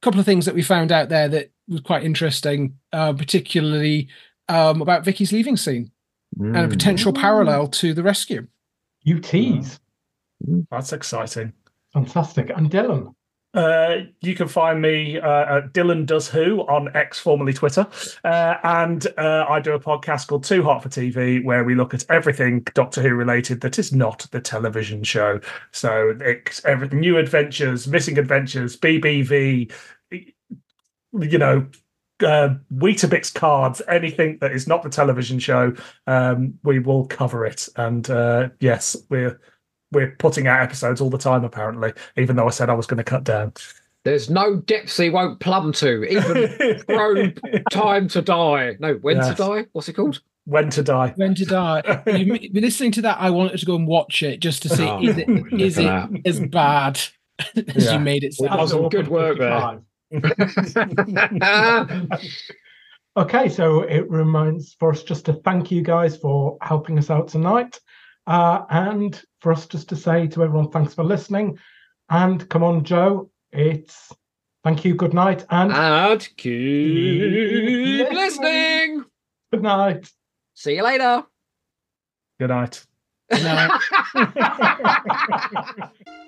couple of things that we found out there that was quite interesting, uh, particularly um, about Vicky's leaving scene mm. and a mm. potential parallel to the rescue. You tease. Mm. That's exciting. Fantastic. And Dylan? Uh, you can find me uh, at Dylan Does Who on X, formerly Twitter, uh, and uh, I do a podcast called Too Hot for TV, where we look at everything Doctor Who related that is not the television show. So it's everything: new adventures, missing adventures, BBV, you know, uh, Weetabix cards, anything that is not the television show, um, we will cover it. And uh, yes, we're we're putting out episodes all the time, apparently, even though I said I was going to cut down. There's no depths he won't plumb to, even throw time to die. No, when yes. to die? What's it called? When to die. When to die. you, listening to that, I wanted to go and watch it just to see oh, is it, is it as bad as yeah. you made it sound. That was good work there. okay, so it reminds for us just to thank you guys for helping us out tonight. Uh, and for us just to say to everyone, thanks for listening. And come on, Joe, it's thank you, good night, and, and keep listening. Good night. See you later. Good night. Good night.